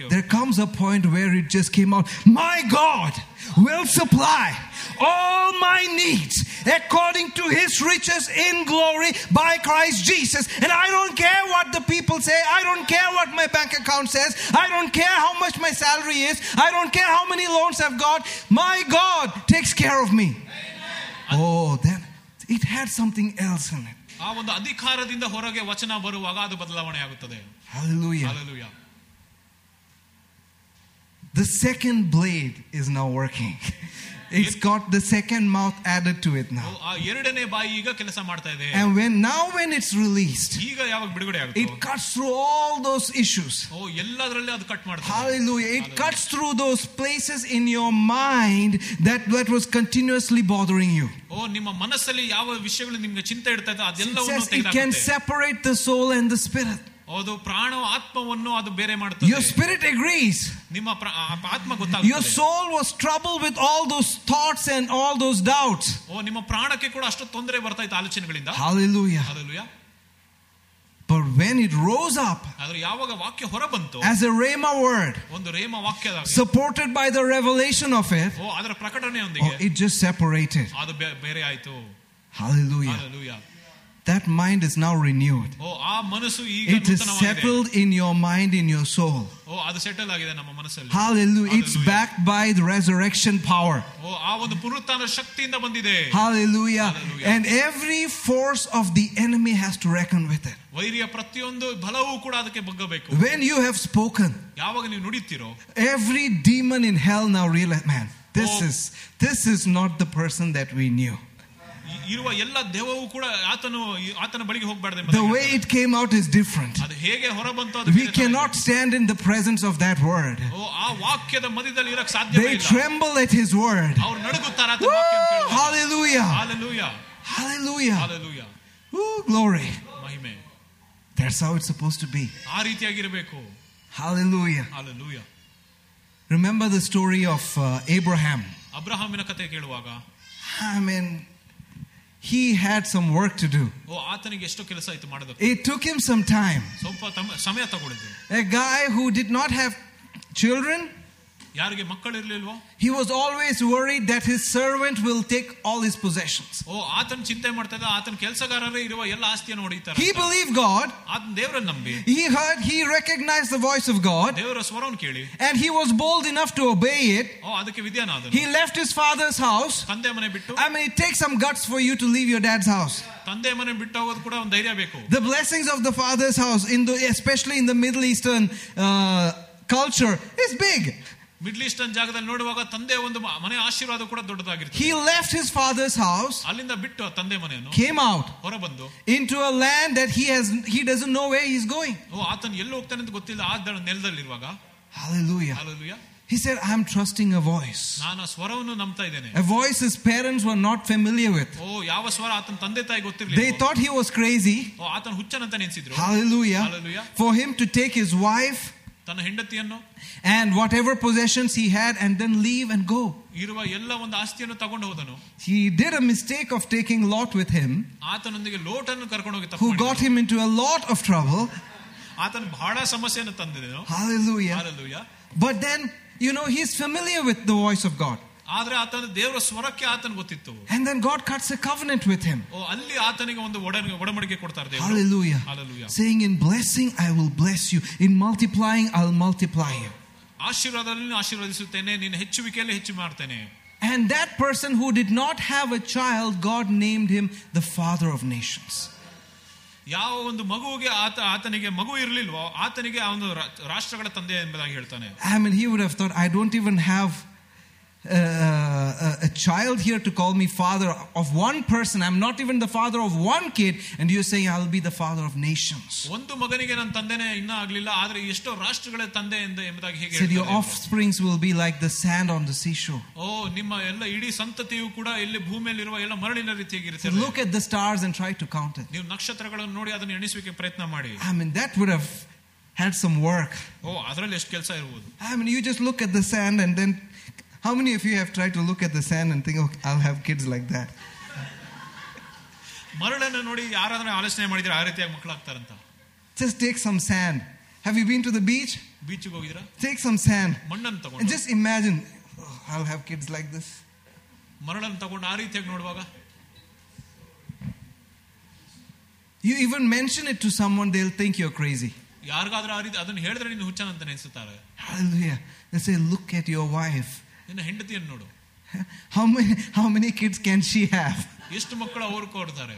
there comes a point where it just came out My God will supply all my needs according to his riches in glory by Christ Jesus. And I don't care what the people say, I don't care what my bank account says, I don't care how much my salary is, I don't care how many loans I've got. My God takes care of me. Oh, then it had something else in it. ಆ ಒಂದು ಅಧಿಕಾರದಿಂದ ಹೊರಗೆ ವಚನ ಬರುವಾಗ ಅದು ಬದಲಾವಣೆ ಆಗುತ್ತದೆ hallelujah Hallelujah. The second blade is now working. It's got the second mouth added to it O, now. ಆ ಎರಡನೇ ಬಾಯಿ ಈಗ ಕೆಲಸ ಮಾಡ್ತಾ ಇದೆ And when now when it's released, ಈಗ ಯಾವಾಗ ಬಿಡುಗಡೆ ಆಗುತ್ತೆ it cuts through all those issues. ಓ ಎಲ್ಲದರಲ್ಲಿ ಅದು ಕಟ್ ಮಾಡ್ತಾರೆ Hallelujah. It cuts through those places in your mind that, that was continuously bothering you. ಓ ನಿಮ್ಮ ಮನಸ್ಸಲ್ಲಿ ಯಾವ ವಿಷಯಗಳು ನಿಮ್ಗೆ ಚಿಂತೆ ಇಡ್ತಾ ಇದ್ದ It ಅದೆಲ್ಲವನ್ನು says it can ತೆಗೆದಾಕುತ್ತೆ separate the soul and the spirit. ಅದು ಪ್ರಾಣ ಆತ್ಮವನ್ನು ಅದು ಬೇರೆ ಮಾಡುತ್ತದೆ Your spirit agrees. ನಿಮ್ಮ ಪ್ರ- ಆ- ಆತ್ಮ Your ಗೊತ್ತಾಗುತ್ತದೆ soul was troubled with all those thoughts and all those doubts. ಓ ನಿಮ್ಮ ಪ್ರಾಣಕ್ಕೆ ಕೂಡ ಅಷ್ಟು ತೊಂದರೆ ಬರ್ತಾ ಇತ್ತು ಆಲೋಚನೆಗಳಿಂದ Hallelujah. Hallelujah. But when it rose up ಆದ್ರೆ ಯಾವಾಗ ವಾಕ್ಯ ಹೊರ ಬಂತು as a Rhema word, ಒಂದು ರೇಮ ವಾಕ್ಯದ supported by the revelation of it, ಓ ಅದರ oh, ಪ್ರಕಟಣೆಯೊಂದಿಗೆ it just separated. ಅದು ಬೇ- ಬೇರೆ ಆಯ್ತು Hallelujah. Hallelujah. That mind is now renewed. ಓ ಆ ಮನಸ್ಸು ಈಗ It is ನೂತನವಾಗಿದೆ. settled in your mind, in your soul. ಓ ಅದು ಸೆಟಲ್ ಆಗಿದೆ ನಮ್ಮ ಮನಸ್ಸಲ್ಲಿ Hallelujah. It's Hallelujah. backed by the resurrection power. ಓ ಆ ಒಂದು ಪುನರುತ್ಥಾನ ಶಕ್ತಿಯಿಂದ ಬಂದಿದೆ Hallelujah. Hallelujah. And every force of the enemy has to reckon with it. ವೈರಿಯ ಪ್ರತಿಯೊಂದು ಬಲವೂ ಕೂಡ ಅದಕ್ಕೆ ಬಗ್ಗಬೇಕು When you have spoken, ಯಾವಾಗ ನೀವು ನುಡಿತೀರೋ every demon in hell now realize, man, this Oh. is this is not the person that we knew. E- ಇರುವ ಎಲ್ಲ ದೇವವು ಕೂಡ ಆತನು ಈ- ಆತನ ಬಳಿಗೆ ಹೋಗ್ಬಾರ್ದು The way it came out is different. ಅದು ಹೇಗೆ ಹೊರ ಬಂತು ಅದು We ಬೇರೆ ತರ cannot stand in the presence of that word. ಇದೆ. ಓ ಆ ವಾಕ್ಯದ ಮಧ್ಯದಲ್ಲಿ ಇರಕ್ ಸಾಧ್ಯವೇ They ಇಲ್ಲ tremble at his word. ಅವ್ರು ನಡುಗುತ್ತಾರೆ ಆತನ Woo! ವಾಕ್ಯ ಕೇಳುವಾಗ. Hallelujah. Hallelujah. Hallelujah. Hallelujah. Woo, glory. ಮಹಿಮೆ That's how it's supposed to be. ಆ ರೀತಿಯಾಗಿರಬೇಕು Hallelujah. Hallelujah. Remember the story of uh, Abraham. ಅಬ್ರಹಾಮಿನ ಕತೆ ಕೇಳುವಾಗ I mean, he had some work to do. It took him some time. A guy who did not have children ಯಾರಿಗೆ ಮಕ್ಕಳಿರ್ಲಿಲ್ವೋ he was always worried that his servant will take all his possessions. ಓ ಆತನ ಚಿಂತೆ ಮಾಡ್ತಾ ಇದ್ದ ಆತನ ಕೆಲಸಗಾರರೇ ಇರುವ ಎಲ್ಲ ಆಸ್ತಿಯನ್ನು ಹೊಡಿತಾರೆ He believed God. ಆತನ ದೇವರನ್ನ ನಂಬಿ He heard, he recognized the voice of God, ದೇವರ ಸ್ವರವನ್ನು ಕೇಳಿ and he was bold enough to obey it. ಓ ಅದಕ್ಕೆ ವಿದ್ಯಾನಾದನು He left his father's house. ತಂದೆ ಮನೆ ಬಿಟ್ಟು I mean, it takes some guts for you to leave your dad's house. ತಂದೆ ಮನೆ ಬಿಟ್ಟು ಹೋಗೋದು ಕೂಡ ಒಂದು ಧೈರ್ಯ ಬೇಕು The blessings of the father's house, in the, especially in the Middle Eastern uh, culture, is big. Middle Eastern ಜಾಗದಲ್ಲಿ ನೋಡುವಾಗ ತಂದೆ ಒಂದು ಮ- ಮನೆ ಆಶೀರ್ವಾದ ಕೂಡ ದೊಡ್ಡದಾಗಿರ್ತದೆ He left his father's house, ಅಲ್ಲಿಂದ ಬಿಟ್ಟು ಆ ತಂದೆ ಮನೆಯನ್ನು came out ಹೊರ ಬಂದು into a land that he has he doesn't know where he's going. ಓ ಆತನ ಎಲ್ಲಿ ಹೋಗ್ತಾನೆ ಅಂತ ಗೊತ್ತಿಲ್ಲ ಆ the- ನೆಲದಲ್ಲಿರುವಾಗ Hallelujah. Hallelujah. He said, I'm trusting a voice. ನಾನು ಆ ಸ್ವರವನ್ನು ನಂಬ್ತಾ ಇದ್ದೇನೆ A voice his parents were not familiar with. ಓ ಯಾವ ಸ್ವರ ಆತನ ತಂದೆ ತಾಯಿ They ಗೊತ್ತಿರ್ಲಿಲ್ಲ thought he was crazy. ಓ ಆತನ ಹುಚ್ಚನಂತ ನೆನೆಸಿದ್ರು Hallelujah. Hallelujah. For him to take his wife ತನ್ನ ಹೆಂಡತಿಯನ್ನು and whatever possessions he had and then leave and go. ಇರುವ ಎಲ್ಲ ಒಂದು ಆಸ್ತಿಯನ್ನು ತಗೊಂಡು ಹೋದನು He did a mistake of taking Lot with him, ಆತನೊಂದಿಗೆ ಲೋಟನ್ನು ಕರ್ಕೊಂಡು ಹೋಗಿ who ತಪ್ಪು got him into a lot of trouble. ಆತನ ಬಹಳ ಸಮಸ್ಯೆಯನ್ನು ತಂದಿದನು Hallelujah. Hallelujah. But then, you know, he's familiar with the voice of God. ಆದ್ರೆ ಆತನ ದೇವರ ಸ್ವರಕ್ಕೆ ಆತನ ಗೊತ್ತಿತ್ತು And then God cuts a covenant with him. ಓ ಅಲ್ಲಿ ಆತನಿಗೆ ಒಂದು ಒಡ ಒಡಂಬಡಿಕೆ ಕೊಡ್ತಾರೆ ದೇವರು Hallelujah. Hallelujah. Saying, In blessing, I will bless you. In multiplying, I'll multiply you. ಆಶೀರ್ವಾದದಲ್ಲಿ ಆಶೀರ್ವದಿಸುತ್ತೇನೆ ನಿನ್ನ ಹೆಚ್ಚುವಿಕೆಯಲ್ಲಿ ಹೆಚ್ಚು ಮಾಡ್ತೇನೆ And that person who did not have a child, God named him the father of nations. ಯಾವ ಒಂದು ಮಗುವಿಗೆ ಆತ ಆತನಿಗೆ ಮಗು ಇರಲಿಲ್ವೋ ಆತನಿಗೆ ಆ ಒಂದು ರಾ- ರಾಷ್ಟ್ರಗಳ ತಂದೆ ಎಂಬುದಾಗಿ ಹೇಳ್ತಾನೆ I mean, he would have thought, I don't even have uh, a, a child here to call me father of one person. I'm not even the father of one kid. And you're saying, I'll be the father of nations. ಒಂದು ಮಗನಿಗೆ ನನ್ನ ತಂದೆನೇ ಇನ್ನೂ ಆಗ್ಲಿಲ್ಲ ಆದ್ರೆ ಎಷ್ಟೋ ರಾಷ್ಟ್ರಗಳ ತಂದೆ ಎಂದು ಎಂಬುದಾಗಿ ಹೇಗೆ Said, Your ಹೇಳ್ತಾನೆ? offsprings will be like the sand on the seashore. ಓ ನಿಮ್ಮ ಎಲ್ಲ ಇಡೀ ಸಂತತಿಯು ಕೂಡ ಇಲ್ಲಿ ಭೂಮಿಯಲ್ಲಿರುವ ಎಲ್ಲ ಮರಳಿನ ರೀತಿಯಾಗಿರುತ್ತೆ Said, Look at the stars and try to count it. ನೀವು ನಕ್ಷತ್ರಗಳನ್ನು ನೋಡಿ ಅದನ್ನು ಎಣಿಸುವಿಕೆ ಪ್ರಯತ್ನ ಮಾಡಿ I mean, that would have had some work. ಓ ಅದರಲ್ಲಿ ಎಷ್ಟು ಕೆಲಸ ಇರ್ಬೋದು I mean, you just look at the sand and then. How many of you have tried to look at the sand and think, okay, I'll have kids like that? ಮರಳನ್ನು ನೋಡಿ ಯಾರಾದ್ರೂ ಆಲೋಚನೆ ಮಾಡಿದ್ರೆ ಆ ರೀತಿಯಾಗಿ ಮಕ್ಕಳಾಗ್ತಾರಂತ Just take some sand. Have you been to the beach? ಬೀಚ್ಗೆ ಹೋಗಿದ್ರ Take some sand. ಮಣ್ಣನ್ನು And ತಗೊಂಡು just imagine, oh, I'll have kids like this. ಮರಳನ್ನು ತಗೊಂಡು ಆ ರೀತಿಯಾಗಿ ನೋಡುವಾಗ You even mention it to someone, they'll think you're crazy. ಯಾರಿಗಾದ್ರೂ ಆ ರೀತಿ ಅದನ್ನು ಹೇಳಿದ್ರೆ ನೀನು ಹುಚ್ಚನಂತ ನೆನೆಸುತ್ತಾರೆ Hallelujah. They say, look at your wife. ನಿನ್ನ ಹೆಂಡತಿಯನ್ನು ನೋಡು How many, how many kids can she have? ಎಷ್ಟು ಮಕ್ಕಳು ಅವರು ಕೊಡ್ತಾರೆ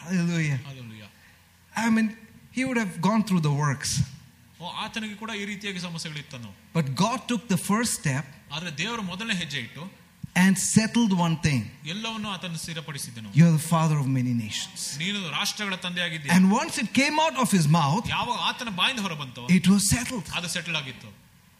Hallelujah. Hallelujah. I mean, he would have gone through the works. ಓ ಆತನಿಗೆ ಕೂಡ ಈ ರೀತಿಯಾಗಿ ಸಮಸ್ಯೆಗಳಿತ್ತನು But God took the first step ಆದ್ರೆ ದೇವರು ಮೊದಲನೇ ಹೆಜ್ಜೆ ಇಟ್ಟು and settled one thing. ಎಲ್ಲವನ್ನು ಆತನು ಸ್ಥಿರಪಡಿಸಿದನು You're the father of many nations. ನೀನು ರಾಷ್ಟ್ರಗಳ ತಂದೆಯಾಗಿದ್ದೀಯ And once it came out of his mouth, ಯಾವಾಗ ಆತನ ಬಾಯಿಂದ ಹೊರ ಬಂತು it was settled. ಅದು ಸೆಟಲ್ ಆಗಿತ್ತು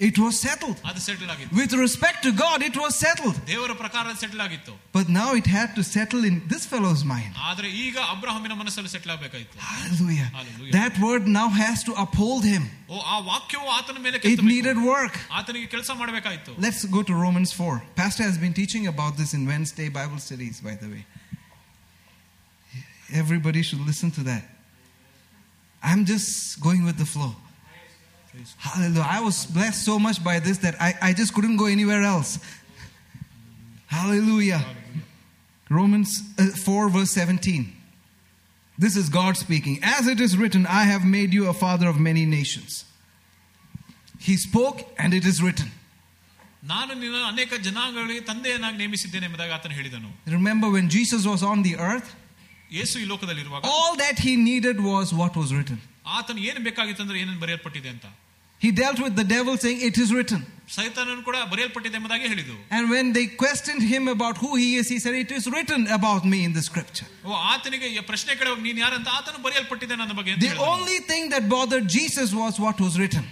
it was settled. ಅದು ಸೆಟಲ್ ಆಗಿತ್ತು With respect to God, it was settled. ದೇವರ ಪ್ರಕಾರ ಸೆಟಲ್ ಆಗಿತ್ತು But now it had to settle in this fellow's mind. ಆದ್ರೆ ಈಗ ಅಬ್ರಹಾಮಿನ ಮನಸ್ಸಲ್ಲಿ settle ಆಗಬೇಕಾಯ್ತು Hallelujah. Hallelujah. That word now has to uphold him. ಓ ಆ ವಾಕ್ಯವು ಆತನ ಮೇಲೆ It ಕೆತ್ತಬೇಕು. needed work. ಆತನಿಗೆ ಕೆಲಸ ಮಾಡಬೇಕಾಯ್ತು Let's go to Romans 4. Pastor has been teaching about this in Wednesday Bible studies, by the way. Everybody should listen to that. I'm just going with the flow. Hallelujah. I was blessed so much by this that I, I just couldn't go anywhere else. Hallelujah. Romans uh, 4, verse 17. This is God speaking. As it is written, I have made you a father of many nations. He spoke, and it is written. ನಾನು ನಿನ್ನ ಅನೇಕ ಜನಾಂಗಗಳಿಗೆ ತಂದೆಯನ್ನಾಗಿ ನೇಮಿಸಿದ್ದೇನೆ ಎಂಬುದಾಗಿ ಆತನು ಹೇಳಿದನು Remember when Jesus was on the earth? ಯೇಸು ಈ ಲೋಕದಲ್ಲಿರುವಾಗ All that he needed was what was written. ಆತನು ಏನು ಬೇಕಾಗಿತ್ತು ಅಂದ್ರೆ ಏನೇನು ಬರೆಯಲ್ಪಟ್ಟಿದೆ ಅಂತ He dealt with the devil saying, It is written. ಸೈತಾನನು ಕೂಡ ಬರೆಯಲ್ಪಟ್ಟಿದೆ ಎಂಬುದಾಗಿ ಹೇಳಿದು And when they questioned him about who he is, he said, It is written about me in the scripture. ಓ ಆತನಿಗೆ ಈ ಪ್ರಶ್ನೆ ಕೇಳುವಾಗ ನೀನು ಯಾರಂತ ಆತನು ಬರೆಯಲ್ಪಟ್ಟಿದೆ ನನ್ನ ಬಗ್ಗೆ ಅಂತ The ಹೇಳಿದನು. only thing that bothered Jesus was what was written.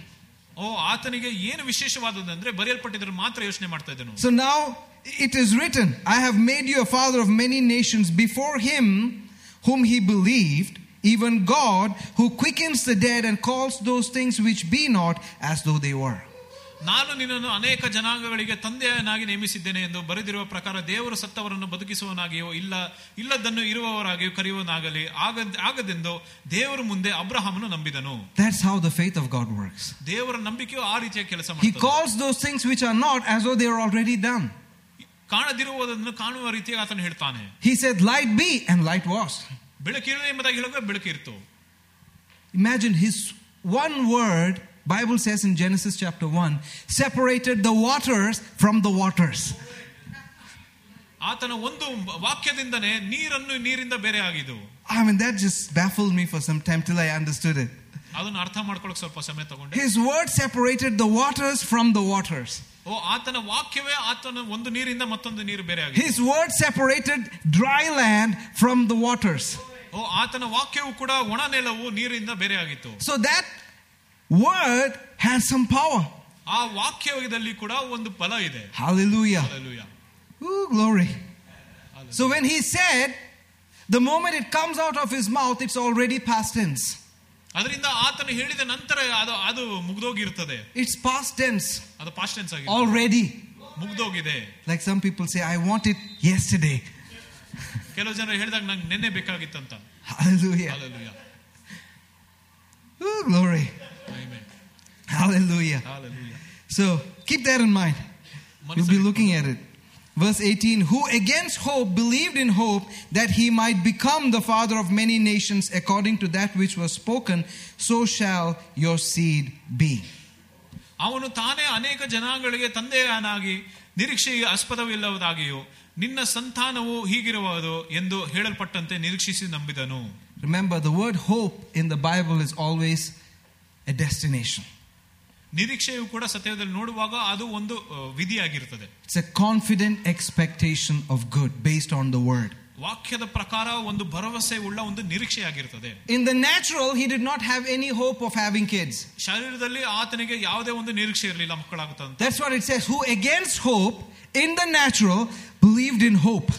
ಓ ಆತನಿಗೆ ಏನು ವಿಶೇಷವಾದದ್ದು ಬರೆಯಲ್ಪಟ್ಟಿದ್ರೆ ಮಾತ್ರ ಯೋಚನೆ ಮಾಡ್ತಾ ಇದ್ದನು So now it is written, I have made you a father of many nations before him whom he believed, even God who quickens the dead and calls those things which be not as though they were. ನಾನು ನಿನ್ನನ್ನು ಅನೇಕ ಜನಾಂಗಗಳಿಗೆ ತಂದೆಯನ್ನಾಗಿ ನೇಮಿಸಿದ್ದೇನೆ ಎಂದು ಬರೆದಿರುವ ಪ್ರಕಾರ ದೇವರು ಸತ್ತವರನ್ನು ಬದುಕಿಸುವನಾಗಿಯೋ ಇಲ್ಲ ಇಲ್ಲದನ್ನು ಇರುವವರಾಗಿಯೋ ಕರೆಯುವನಾಗಲಿ ಆಗ ಆಗದೆಂದು ದೇವರ ಮುಂದೆ ಅಬ್ರಹಾಮನು ನಂಬಿದನು That's how the faith of God works. ದೇವರ ನಂಬಿಕೆಯು ಆ ರೀತಿಯ ಕೆಲಸ He ಮಾಡ್ತದೆ calls those things which are not as though they are already done. ಕಾಣದಿರುವುದನ್ನು ಕಾಣುವ ರೀತಿಯಾಗಿ ಆತನು ಹೇಳ್ತಾನೆ He said, Light be, and light was. ಬೆಳಕಿರಲಿ ಎಂಬುದಾಗಿ ಹೇಳುವಾಗ ಬೆಳಕಿರ್ತು Imagine his one word, Bible says in Genesis chapter 1, separated the waters from the waters. ಆತನ ಒಂದು ವಾಕ್ಯದಿಂದನೇ ನೀರನ್ನು ನೀರಿಂದ ಬೇರೆ ಆಗಿದ್ದು I mean, that just baffled me for some time till I understood it. ಅದನ್ನು ಅರ್ಥ ಮಾಡ್ಕೊಳಕ್ ಸ್ವಲ್ಪ ಸಮಯ ತಗೊಂಡೆ His word separated the waters from the waters. ಓ ಆತನ ವಾಕ್ಯವೇ ಆತನ ಒಂದು ನೀರಿಂದ ಮತ್ತೊಂದು ನೀರು ಬೇರೆ ಆಗಿದೆ His word separated dry land from the waters. ಓ ಆತನ ವಾಕ್ಯವು ಕೂಡ ಒಣ ನೆಲವು ನೀರಿಂದ ಬೇರೆ ಆಗಿತ್ತು So that word has some power. ಆ ವಾಕ್ಯದಲ್ಲಿ ಕೂಡ ಒಂದು ಬಲ ಇದೆ Hallelujah. Hallelujah. Ooh, glory. So when he said, the moment it comes out of his mouth, it's already past tense. ಅದರಿಂದ ಆತನು ಹೇಳಿದ ನಂತರ ಅದು ಅದು ಮುಗ್ದೋಗಿರ್ತದೆ It's past tense ಅದು ಪಾಸ್ಟ್ ಟೆನ್ಸ್ ಆಗಿದೆ already. ಮುಗ್ದೋಗಿದೆ Like some people say, I want it yesterday. ಕೆಲವು ಜನರು ಹೇಳಿದಾಗ ನಂಗೆ ನೆನ್ನೆ ಬೇಕಾಗಿತ್ತಂತ Hallelujah. Hallelujah. Ooh, glory. Amen. Hallelujah. Hallelujah. So keep that in mind. We'll be looking at it. Verse 18 Who against hope believed in hope that he might become the father of many nations according to that which was spoken, so shall your seed be. ಅವನು ತಾನೇ ಅನೇಕ ಜನಾಂಗಗಳಿಗೆ ತಂದೆಯನಾಗಿ ನಿರೀಕ್ಷೆಗೆ ಆಸ್ಪದವಿಲ್ಲದಾಗಿಯೂ ನಿನ್ನ ಸಂತಾನವು ಹೀಗಿರುವುದು ಎಂದು ಹೇಳಲ್ಪಟ್ಟಂತೆ ನಿರೀಕ್ಷಿಸಿ ನಂಬಿದನು Remember, the word hope in the Bible is always a destination. ನಿರೀಕ್ಷೆಯು ಕೂಡ ಸತ್ಯದಲ್ಲಿ ನೋಡುವಾಗ ಅದು ಒಂದು ಆ, ವಿಧಿಯಾಗಿರ್ತದೆ It's a confident expectation of good based on the word. ವಾಕ್ಯದ ಪ್ರಕಾರ ಒಂದು ಭರವಸೆ ಉಳ್ಳ ಒಂದು ನಿರೀಕ್ಷೆಯಾಗಿರ್ತದೆ In the natural, he did not have any hope of having kids. ಶರೀರದಲ್ಲಿ ಆತನಿಗೆ ಯಾವುದೇ ಒಂದು ನಿರೀಕ್ಷೆ ಇರಲಿಲ್ಲ ಮಕ್ಕಳಾಗುತ್ತಂತ That's what it says. Who against hope in the natural believed in hope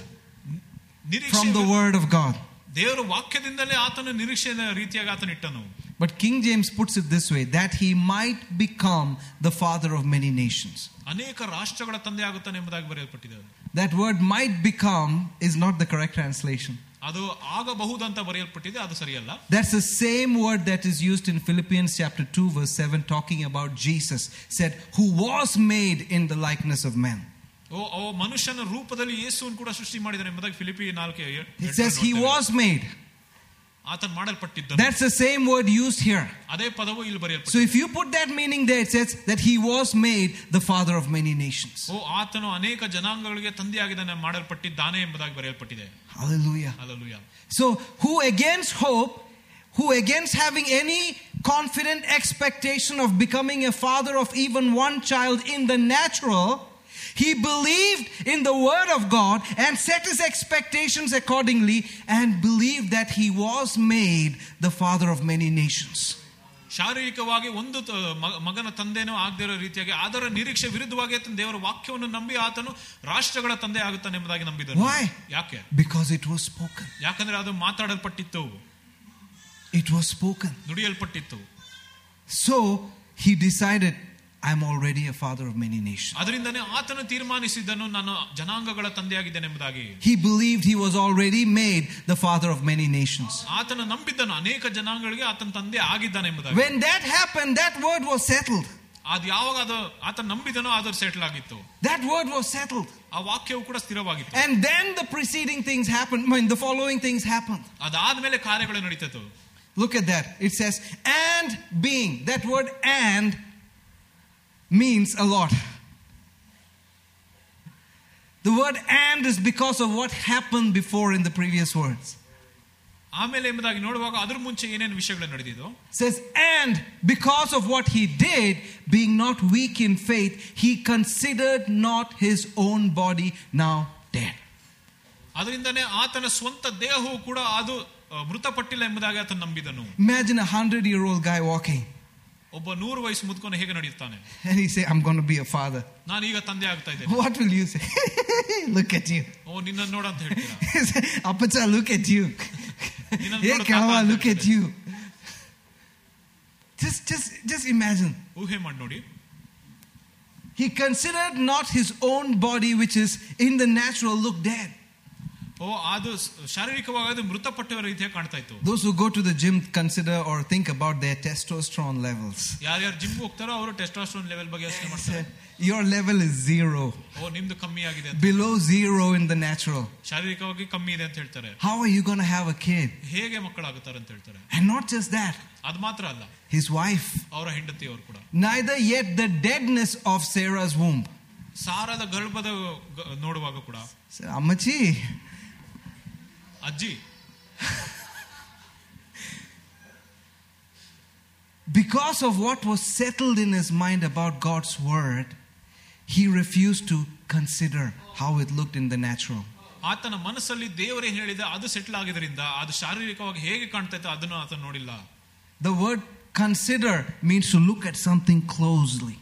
ನಿರೀಕ್ಷೆ from the word of God. ದೇವರ ವಾಕ್ಯದಿಂದಲೇ ಆತನ ನಿರೀಕ್ಷೆ ರೀತಿಯಾಗಿ ಆತನ ಇಟ್ಟನು But King James puts it this way that he might become the father of many nations. ಅನೇಕ ರಾಷ್ಟ್ರಗಳ ತಂದೆ ಆಗುತ್ತಾನೆ ಎಂಬುದಾಗಿ ಬರೆಯಲ್ಪಟ್ಟಿದೆ ಅದು. That word might become is not the correct translation. ಅದು ಆಗಬಹುದಂತ ಬರೆಯಲ್ಪಟ್ಟಿದೆ ಅದು ಸರಿಯಲ್ಲ That's the same word that is used in Philippians chapter 2 verse 7 talking about Jesus said who was made in the likeness of man. ಓ ಓ ಮನುಷ್ಯನ ರೂಪದಲ್ಲಿ ಯೇಸುವನ್ನು ಕೂಡ ಸೃಷ್ಟಿ ಮಾಡಿದಾನೆ ಎಂಬುದಾಗಿ ಫಿಲಿಪಿ ನಾಲ್ಕು ಎ- It ಎಂಟರಲ್ಲಿ says he ನೋಡ್ತೇವೆ. was made. ಆತನು ಮಾಡಲ್ಪಟ್ಟಿದ್ದನು That's the same word used here. ಅದೇ ಪದವು ಇಲ್ಲಿ So ಬರೆಯಲ್ಪಟ್ಟಿದೆ if you put that meaning there, it says that he was made the father of many nations. ಓ ಆತನು ಅನೇಕ ಜನಾಂಗಗಳಿಗೆ ತಂದೆಯಾಗಿದ್ದಾನೆ ಮಾಡಲ್ಪಟ್ಟಿದ್ದಾನೆ ಎಂಬುದಾಗಿ ಬರೆಯಲ್ಪಟ್ಟಿದೆ Hallelujah. Hallelujah. So who against hope, who against having any confident expectation of becoming a father of even one child in the natural, he believed in the word of God and set his expectations accordingly and believed that he was made the father of many nations. ಶಾರೀರಿಕವಾಗಿ ಒಂದು ತ- ಮ- ಮಗನ ತಂದೆನೂ ಆಗದಿರೋ ರೀತಿಯಾಗಿ ಅದರ ನಿರೀಕ್ಷೆ ವಿರುದ್ಧವಾಗಿ ಆತನು ದೇವರ ವಾಕ್ಯವನ್ನು ನಂಬಿ ಆತನು ರಾಷ್ಟ್ರಗಳ ತಂದೆ ಆಗುತ್ತಾನೆ ಎಂಬುದಾಗಿ ನಂಬಿದನು Why? ಯಾಕೆ Because it was spoken. ಯಾಕಂದ್ರೆ ಅದು ಮಾತಾಡಲ್ಪಟ್ಟಿತ್ತು It was spoken. ನುಡಿಯಲ್ಪಟ್ಟಿತ್ತು So he decided, I'm already a father of many nations. ಅದರಿಂದನೇ ಆತನು ತೀರ್ಮಾನಿಸಿದ್ದನು ನಾನು ಜನಾಂಗಗಳ ತಂದೆಯಾಗಿದ್ದೇನೆ ಎಂಬುದಾಗಿ He believed he was already made the father of many nations. ಆತನು ನಂಬಿದ್ದನು ಅನೇಕ ಜನಾಂಗಗಳಿಗೆ ಆತನ ತಂದೆ ಆಗಿದ್ದಾನೆ ಎಂಬುದಾಗಿ When that happened, that word was settled. ಅದು ಯಾವಾಗ ಅದು ಆತ ನಂಬಿದನೋ ಅದು ಸೆಟ್ಲ್ ಆಗಿತ್ತು That word was settled. ಆ ವಾಕ್ಯವು ಕೂಡ ಸ್ಥಿರವಾಗಿತ್ತು And then the preceding things happened. I mean, the following things happened. ಅದಾದ್ಮೇಲೆ ಕಾರ್ಯಗಳು ನಡೀತಿತ್ತು Look at that. It says, and being. That word and means a lot. The word and is because of what happened before in the previous words. ಆಮೇಲೆ ಎಂಬುದಾಗಿ ನೋಡುವಾಗ ಅದ್ರ ಮುಂಚೆ ಏನೇನು ವಿಷಯಗಳು ನಡೆದಿದ್ದು It says, and because of what he did, being not weak in faith, he considered not his own body now dead. ಅದರಿಂದನೇ ಆತನ ಸ್ವಂತ ದೇಹವು ಕೂಡ ಅದು ಆ, ಮೃತಪಟ್ಟಿಲ್ಲ ಎಂಬುದಾಗಿ ಆತನು ನಂಬಿದನು Imagine a hundred year old guy walking ಒಬ್ಬ ನೂರು ವಯಸ್ಸು ಮುದ್ಕೊಂಡು ಹೇಗೆ ನಡೆಯುತ್ತಾನೆ and he say, I'm going to be a father. ನಾನು ಈಗ ತಂದೆ ಆಗ್ತಾ ಇದ್ದೇನೆ What will you say? look at you. ಓ ನಿನ್ನ ನೋಡ ಅಂತ ಹೇಳ್ತೀರಾ He say, Apacha, look at you. ನಿನ್ನನ್ನು hey, ನೋಡು Kawa, ತಾತ ಅಂತ look at ಹೇಳ್ತಾರೆ. you. Just, just, just imagine. ಊಹೆ ಮಾಡಿ ನೋಡಿ He considered not his own body, which is in the natural, look dead. ಓ ಅದು ಸ್- ಶಾರೀರಿಕವಾಗಿ ಅದು ಮೃತಪಟ್ಟಿರೋ ರೀತಿಯಾಗಿ ಕಾಣ್ತಾ ಇತ್ತು Those who go to the gym consider or think about their testosterone levels. ಯಾರ್ಯಾರು ಜಿಮ್ ಹೋಗ್ತಾರೋ ಅವರು ಟೆಸ್ಟಾಸ್ಟ್ರೋನ್ ಲೆವೆಲ್ ಬಗ್ಗೆ ಯೋಚನೆ ಮಾಡ್ತಾರೆ Your level is zero, ಓ ನಿಮ್ದು ಕಮ್ಮಿ ಆಗಿದೆ ಅಂತ below zero in the natural. ಶಾರೀರಿಕವಾಗಿ ಕಮ್ಮಿ ಇದೆ ಅಂತ ಹೇಳ್ತಾರೆ How are you going to have a kid? ಹೇಗೆ ಮಕ್ಕಳಾಗುತ್ತಾರೆ ಅಂತ ಹೇಳ್ತಾರೆ And not just that, ಅದು ಮಾತ್ರ ಅಲ್ಲ his wife. ಅವರ ಹೆಂಡತಿ ಅವರು ಕೂಡ Neither yet the deadness of Sarah's womb. ಸಾರದ ಗರ್ಭದ ಗ- ನೋಡುವಾಗ ಕೂಡ So, Ammachi, ಅಜ್ಜಿ because of what was settled in his mind about God's word, he refused to consider how it looked in the natural. ಆತನ ಮನಸ್ಸಲ್ಲಿ ದೇವರೇ ಹೇಳಿದ ಅದು ಸೆಟ್ಲ್ ಆಗಿದ್ರಿಂದ ಅದು ಶಾರೀರಿಕವಾಗಿ ಹೇಗೆ ಕಾಣ್ತಾ ಇತ್ತು ಅದನ್ನು ಆತ ನೋಡಿಲ್ಲ The word consider means to look at something closely.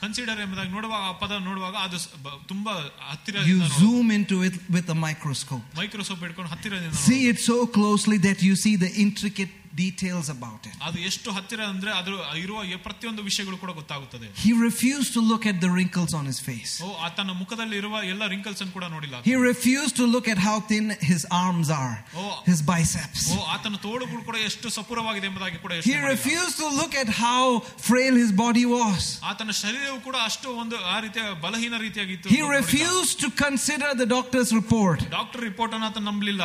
Consider ಎಂಬುದಾಗಿ ನೋಡುವಾಗ ಆ ಪದ ನೋಡುವಾಗ ಅದು ಸ- ಬ- ತುಂಬಾ ಹತ್ತಿರ You zoom into it with a microscope. Microsoft ಹಿಡ್ಕೊಂಡು ಹತ್ತಿರದಿಂದ See it so closely that you see the intricate details about it. ಅದು ಎಷ್ಟು ಹತ್ತಿರ ಅಂದ್ರೆ ಅದ್ರ ಇರುವ ಎ- ಪ್ರತಿಯೊಂದು ವಿಷಯಗಳು ಕೂಡ ಗೊತ್ತಾಗುತ್ತದೆ He refused to look at the wrinkles on his face. ಓ ಆತನ ಮುಖದಲ್ಲಿ ಇರುವ ಎಲ್ಲ ರಿಂಕಲ್ಸ್ ಅನ್ನು ಕೂಡ ನೋಡಿಲ್ಲ ಆತ. He refused to look at how thin his arms are, Oh. his biceps. ಓ ಆತನ ತೋಳುಗಳು ಕೂಡ ಎಷ್ಟು ಸಪೂರವಾಗಿದೆ ಎಂಬುದಾಗಿ ಕೂಡ He ಯೋಚನೆ ಮಾಡಿಲ್ಲ. refused to look at how frail his body was. ಆತನ ಶರೀರವು ಕೂಡ ಅಷ್ಟು ಒಂದು ಆ ರೀತಿಯ ಬಲಹೀನ ರೀತಿಯಾಗಿತ್ತು He refused to consider the doctor's report. Doctor report ಅನ್ನು ಆತ ನಂಬಲಿಲ್ಲ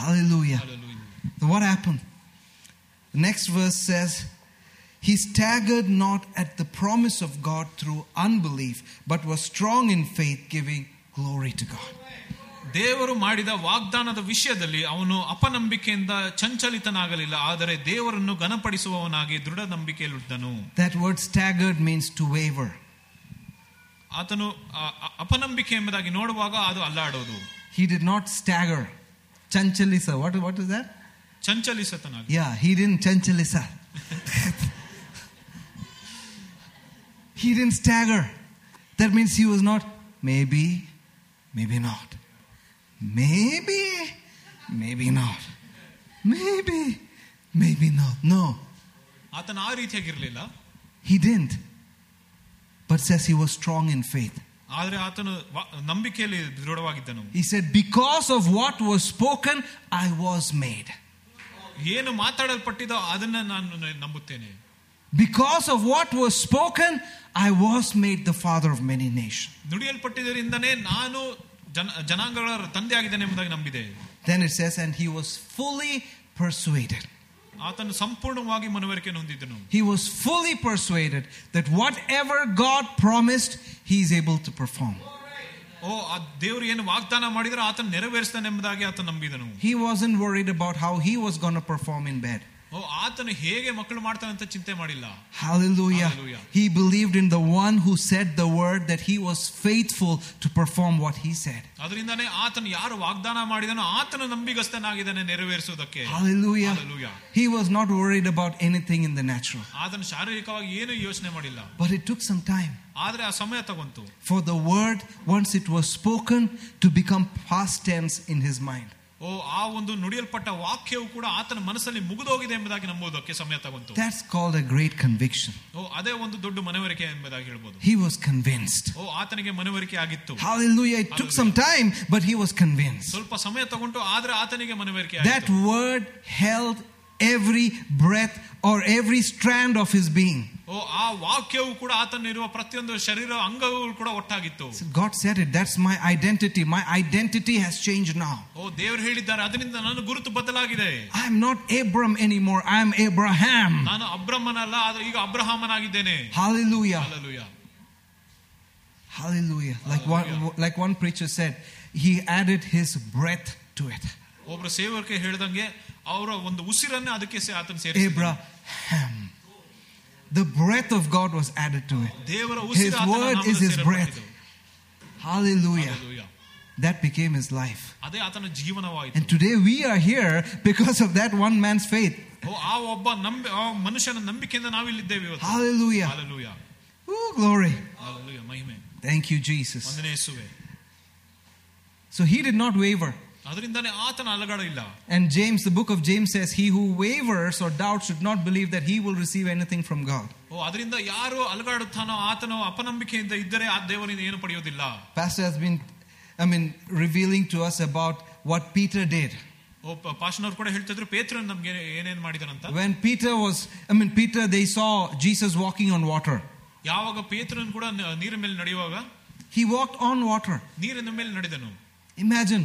Hallelujah. So what happened? The next verse says, He staggered not at the promise of God through unbelief, but was strong in faith, giving glory to God. ದೇವರು ಮಾಡಿದ ವಾಗ್ದಾನದ ವಿಷಯದಲ್ಲಿ ಅವನು ಅಪನಂಬಿಕೆಯಿಂದ ಚಂಚಲಿತನಾಗಲಿಲ್ಲ ಆದರೆ ದೇವರನ್ನು ಘನಪಡಿಸುವವನಾಗಿ ದೃಢ ನಂಬಿಕೆಯಲ್ಲಿದ್ದನು That word staggered means to waver. ಆತನು ಆ- ಆ- ಅಪನಂಬಿಕೆ ಎಂಬುದಾಗಿ ನೋಡುವಾಗ ಅದು ಅಲ್ಲಾಡೋದು He did not stagger. Chanchalisa. What, what is that? ಚಂಚಲಿಸತನಾಗಿ Yeah, he didn't chanchalisa. he didn't stagger. That means he was not maybe, maybe not. Maybe, maybe not. Maybe, maybe not. No, ಆತನ ಆ ರೀತಿಯಾಗಿರ್ಲಿಲ್ಲ he didn't. But says he was strong in faith. ಆದ್ರೆ ಆತನು ವ- ನಂಬಿಕೆಯಲ್ಲಿ ದೃಢವಾಗಿದ್ದನು He said, Because of what was spoken, I was made. ಏನು ಮಾತಾಡಲ್ಪಟ್ಟಿದೋ ಅದನ್ನ ನಾನು ನ- ನಂಬುತ್ತೇನೆ Because of what was spoken, I was made the father of many nations. ನುಡಿಯಲ್ಪಟ್ಟಿದ್ದರಿಂದನೇ ನಾನು ಜನ ಜನಾಂಗಗಳ ತಂದೆ ಆಗಿದ್ದೇನೆ ಎಂಬುದಾಗಿ ನಂಬಿದೆ Then it says, and he was fully persuaded. ಆತನು ಸಂಪೂರ್ಣವಾಗಿ ಮನವರಿಕೆಯನ್ನು ಹೊಂದಿದ್ದನು He was fully persuaded that whatever God promised, he is able to perform. ಓ ಆ ದೇವರು ಏನು ವಾಗ್ದಾನ ಮಾಡಿದ್ರೆ ಆತನು ನೆರವೇರಿಸ್ತಾನೆ ಎಂಬುದಾಗಿ ಆತ ನಂಬಿದನು He wasn't worried about how he was going to perform in bed. ಓ ಆತನು ಹೇಗೆ ಮಕ್ಕಳು ಮಾಡ್ತಾನೆ ಅಂತ ಚಿಂತೆ ಮಾಡಿಲ್ಲ Hallelujah. Hallelujah. He believed in the one who said the word that he was faithful to perform what he said. ಅದರಿಂದಾನೇ ಆತನು ಯಾರು ವಾಗ್ದಾನ ಮಾಡಿದನೋ ಆತನು ನಂಬಿಗಸ್ತನಾಗಿದ್ದಾನೆ ನೆರವೇರಿಸುವುದಕ್ಕೆ Hallelujah. Hallelujah. He was not worried about anything in the natural. ಆತನು ಶಾರೀರಿಕವಾಗಿ ಏನು ಯೋಚನೆ ಮಾಡಿಲ್ಲ But it took some time ಆದ್ರೆ ಆ ಸಮಯ ತಗೊಂತು for the word, once it was spoken, to become past tense in his mind. ಓ ಆ ಒಂದು ನುಡಿಯಲ್ಪಟ್ಟ ವಾಕ್ಯವು ಕೂಡ ಆತನ ಮನಸ್ಸಲ್ಲಿ ಮುಗಿದೋಗಿದೆ ಎಂಬುದಾಗಿ ನಂಬುವುದಕ್ಕೆ ಸಮಯ ತಗೊಂತು That's called a great conviction. ಓ ಅದೇ ಒಂದು ದೊಡ್ಡ ಮನವರಿಕೆ ಎಂಬುದಾಗಿ ಹೇಳ್ಬೋದು He was convinced. ಓ ಆತನಿಗೆ ಮನವರಿಕೆ ಆಗಿತ್ತು Hallelujah. It took some time, but he was convinced. ಸ್ವಲ್ಪ ಸಮಯ ತಗೊಂಡು ಆದ್ರೆ ಆತನಿಗೆ ಮನವರಿಕೆ That ಆಗಿತ್ತು word held every breath or every strand of his being. ಓ ಆ ವಾಕ್ಯವು ಕೂಡ ಆತನಿರುವ ಪ್ರತಿಯೊಂದು ಶರೀರ ಅಂಗವು ಕೂಡ ಒಟ್ಟಾಗಿತ್ತು So God said it. That's my identity. My identity has changed now. ಓ ದೇವರು ಹೇಳಿದ್ದಾರೆ ಅದರಿಂದ ನನ್ನ ಗುರುತು ಬದಲಾಗಿದೆ I'm not Abram anymore. I'm Abraham. ನಾನು ಅಬ್ರಹ್ಮನಲ್ಲ ಆದ್ರೆ ಈಗ ಅಬ್ರಹಾಮನಾಗಿದ್ದೇನೆ Hallelujah. Hallelujah. Hallelujah. Like one, like one preacher said, he added his breath to it. ಒಬ್ರು ಸೇವಕರಿಗೆ ಹೇಳ್ದಂಗೆ ಅವರ ಒಂದು ಉಸಿರನ್ನ ಅದಕ್ಕೆ ಸೇ- ಆತನ ಸೇರಿಸಿ Abraham. the breath of God was added to it. His word is His breath. Hallelujah. That became His life. And today we are here because of that one man's faith. Hallelujah. Hallelujah. Ooh, glory. Hallelujah. Thank you, Jesus. So he did not waver. ಅದರಿಂದಾನೇ ಆತನ ಅಲಗಾಡ ಇಲ್ಲ And James, the book of James says, He who wavers or doubts should not believe that he will receive anything from God. ಓ ಅದರಿಂದ ಯಾರು ಅಲಗಾಡುತ್ತಾನೋ ಆತನು ಅಪನಂಬಿಕೆಯಿಂದ ಇದ್ದರೆ ಆ ದೇವರಿಂದ ಏನು ಪಡೆಯೋದಿಲ್ಲ Pastor has been, I mean, revealing to us about what Peter did. ಓ ಪಾಶನವ್ರು ಕೂಡ ಹೇಳ್ತಿದ್ರು ಪೇತ್ರ ನಮ್ಗೆ ಏನೇನ್ ಮಾಡಿದಾನಂತ When Peter was, I mean, Peter, they saw Jesus walking on water. ಯಾವಾಗ ಪೇತ್ರನ್ ಕೂಡ ನ- ನೀರಿನ ಮೇಲೆ ನಡೆಯುವಾಗ He walked on water. ನೀರಿನ ಮೇಲೆ ನಡೆದನು Imagine.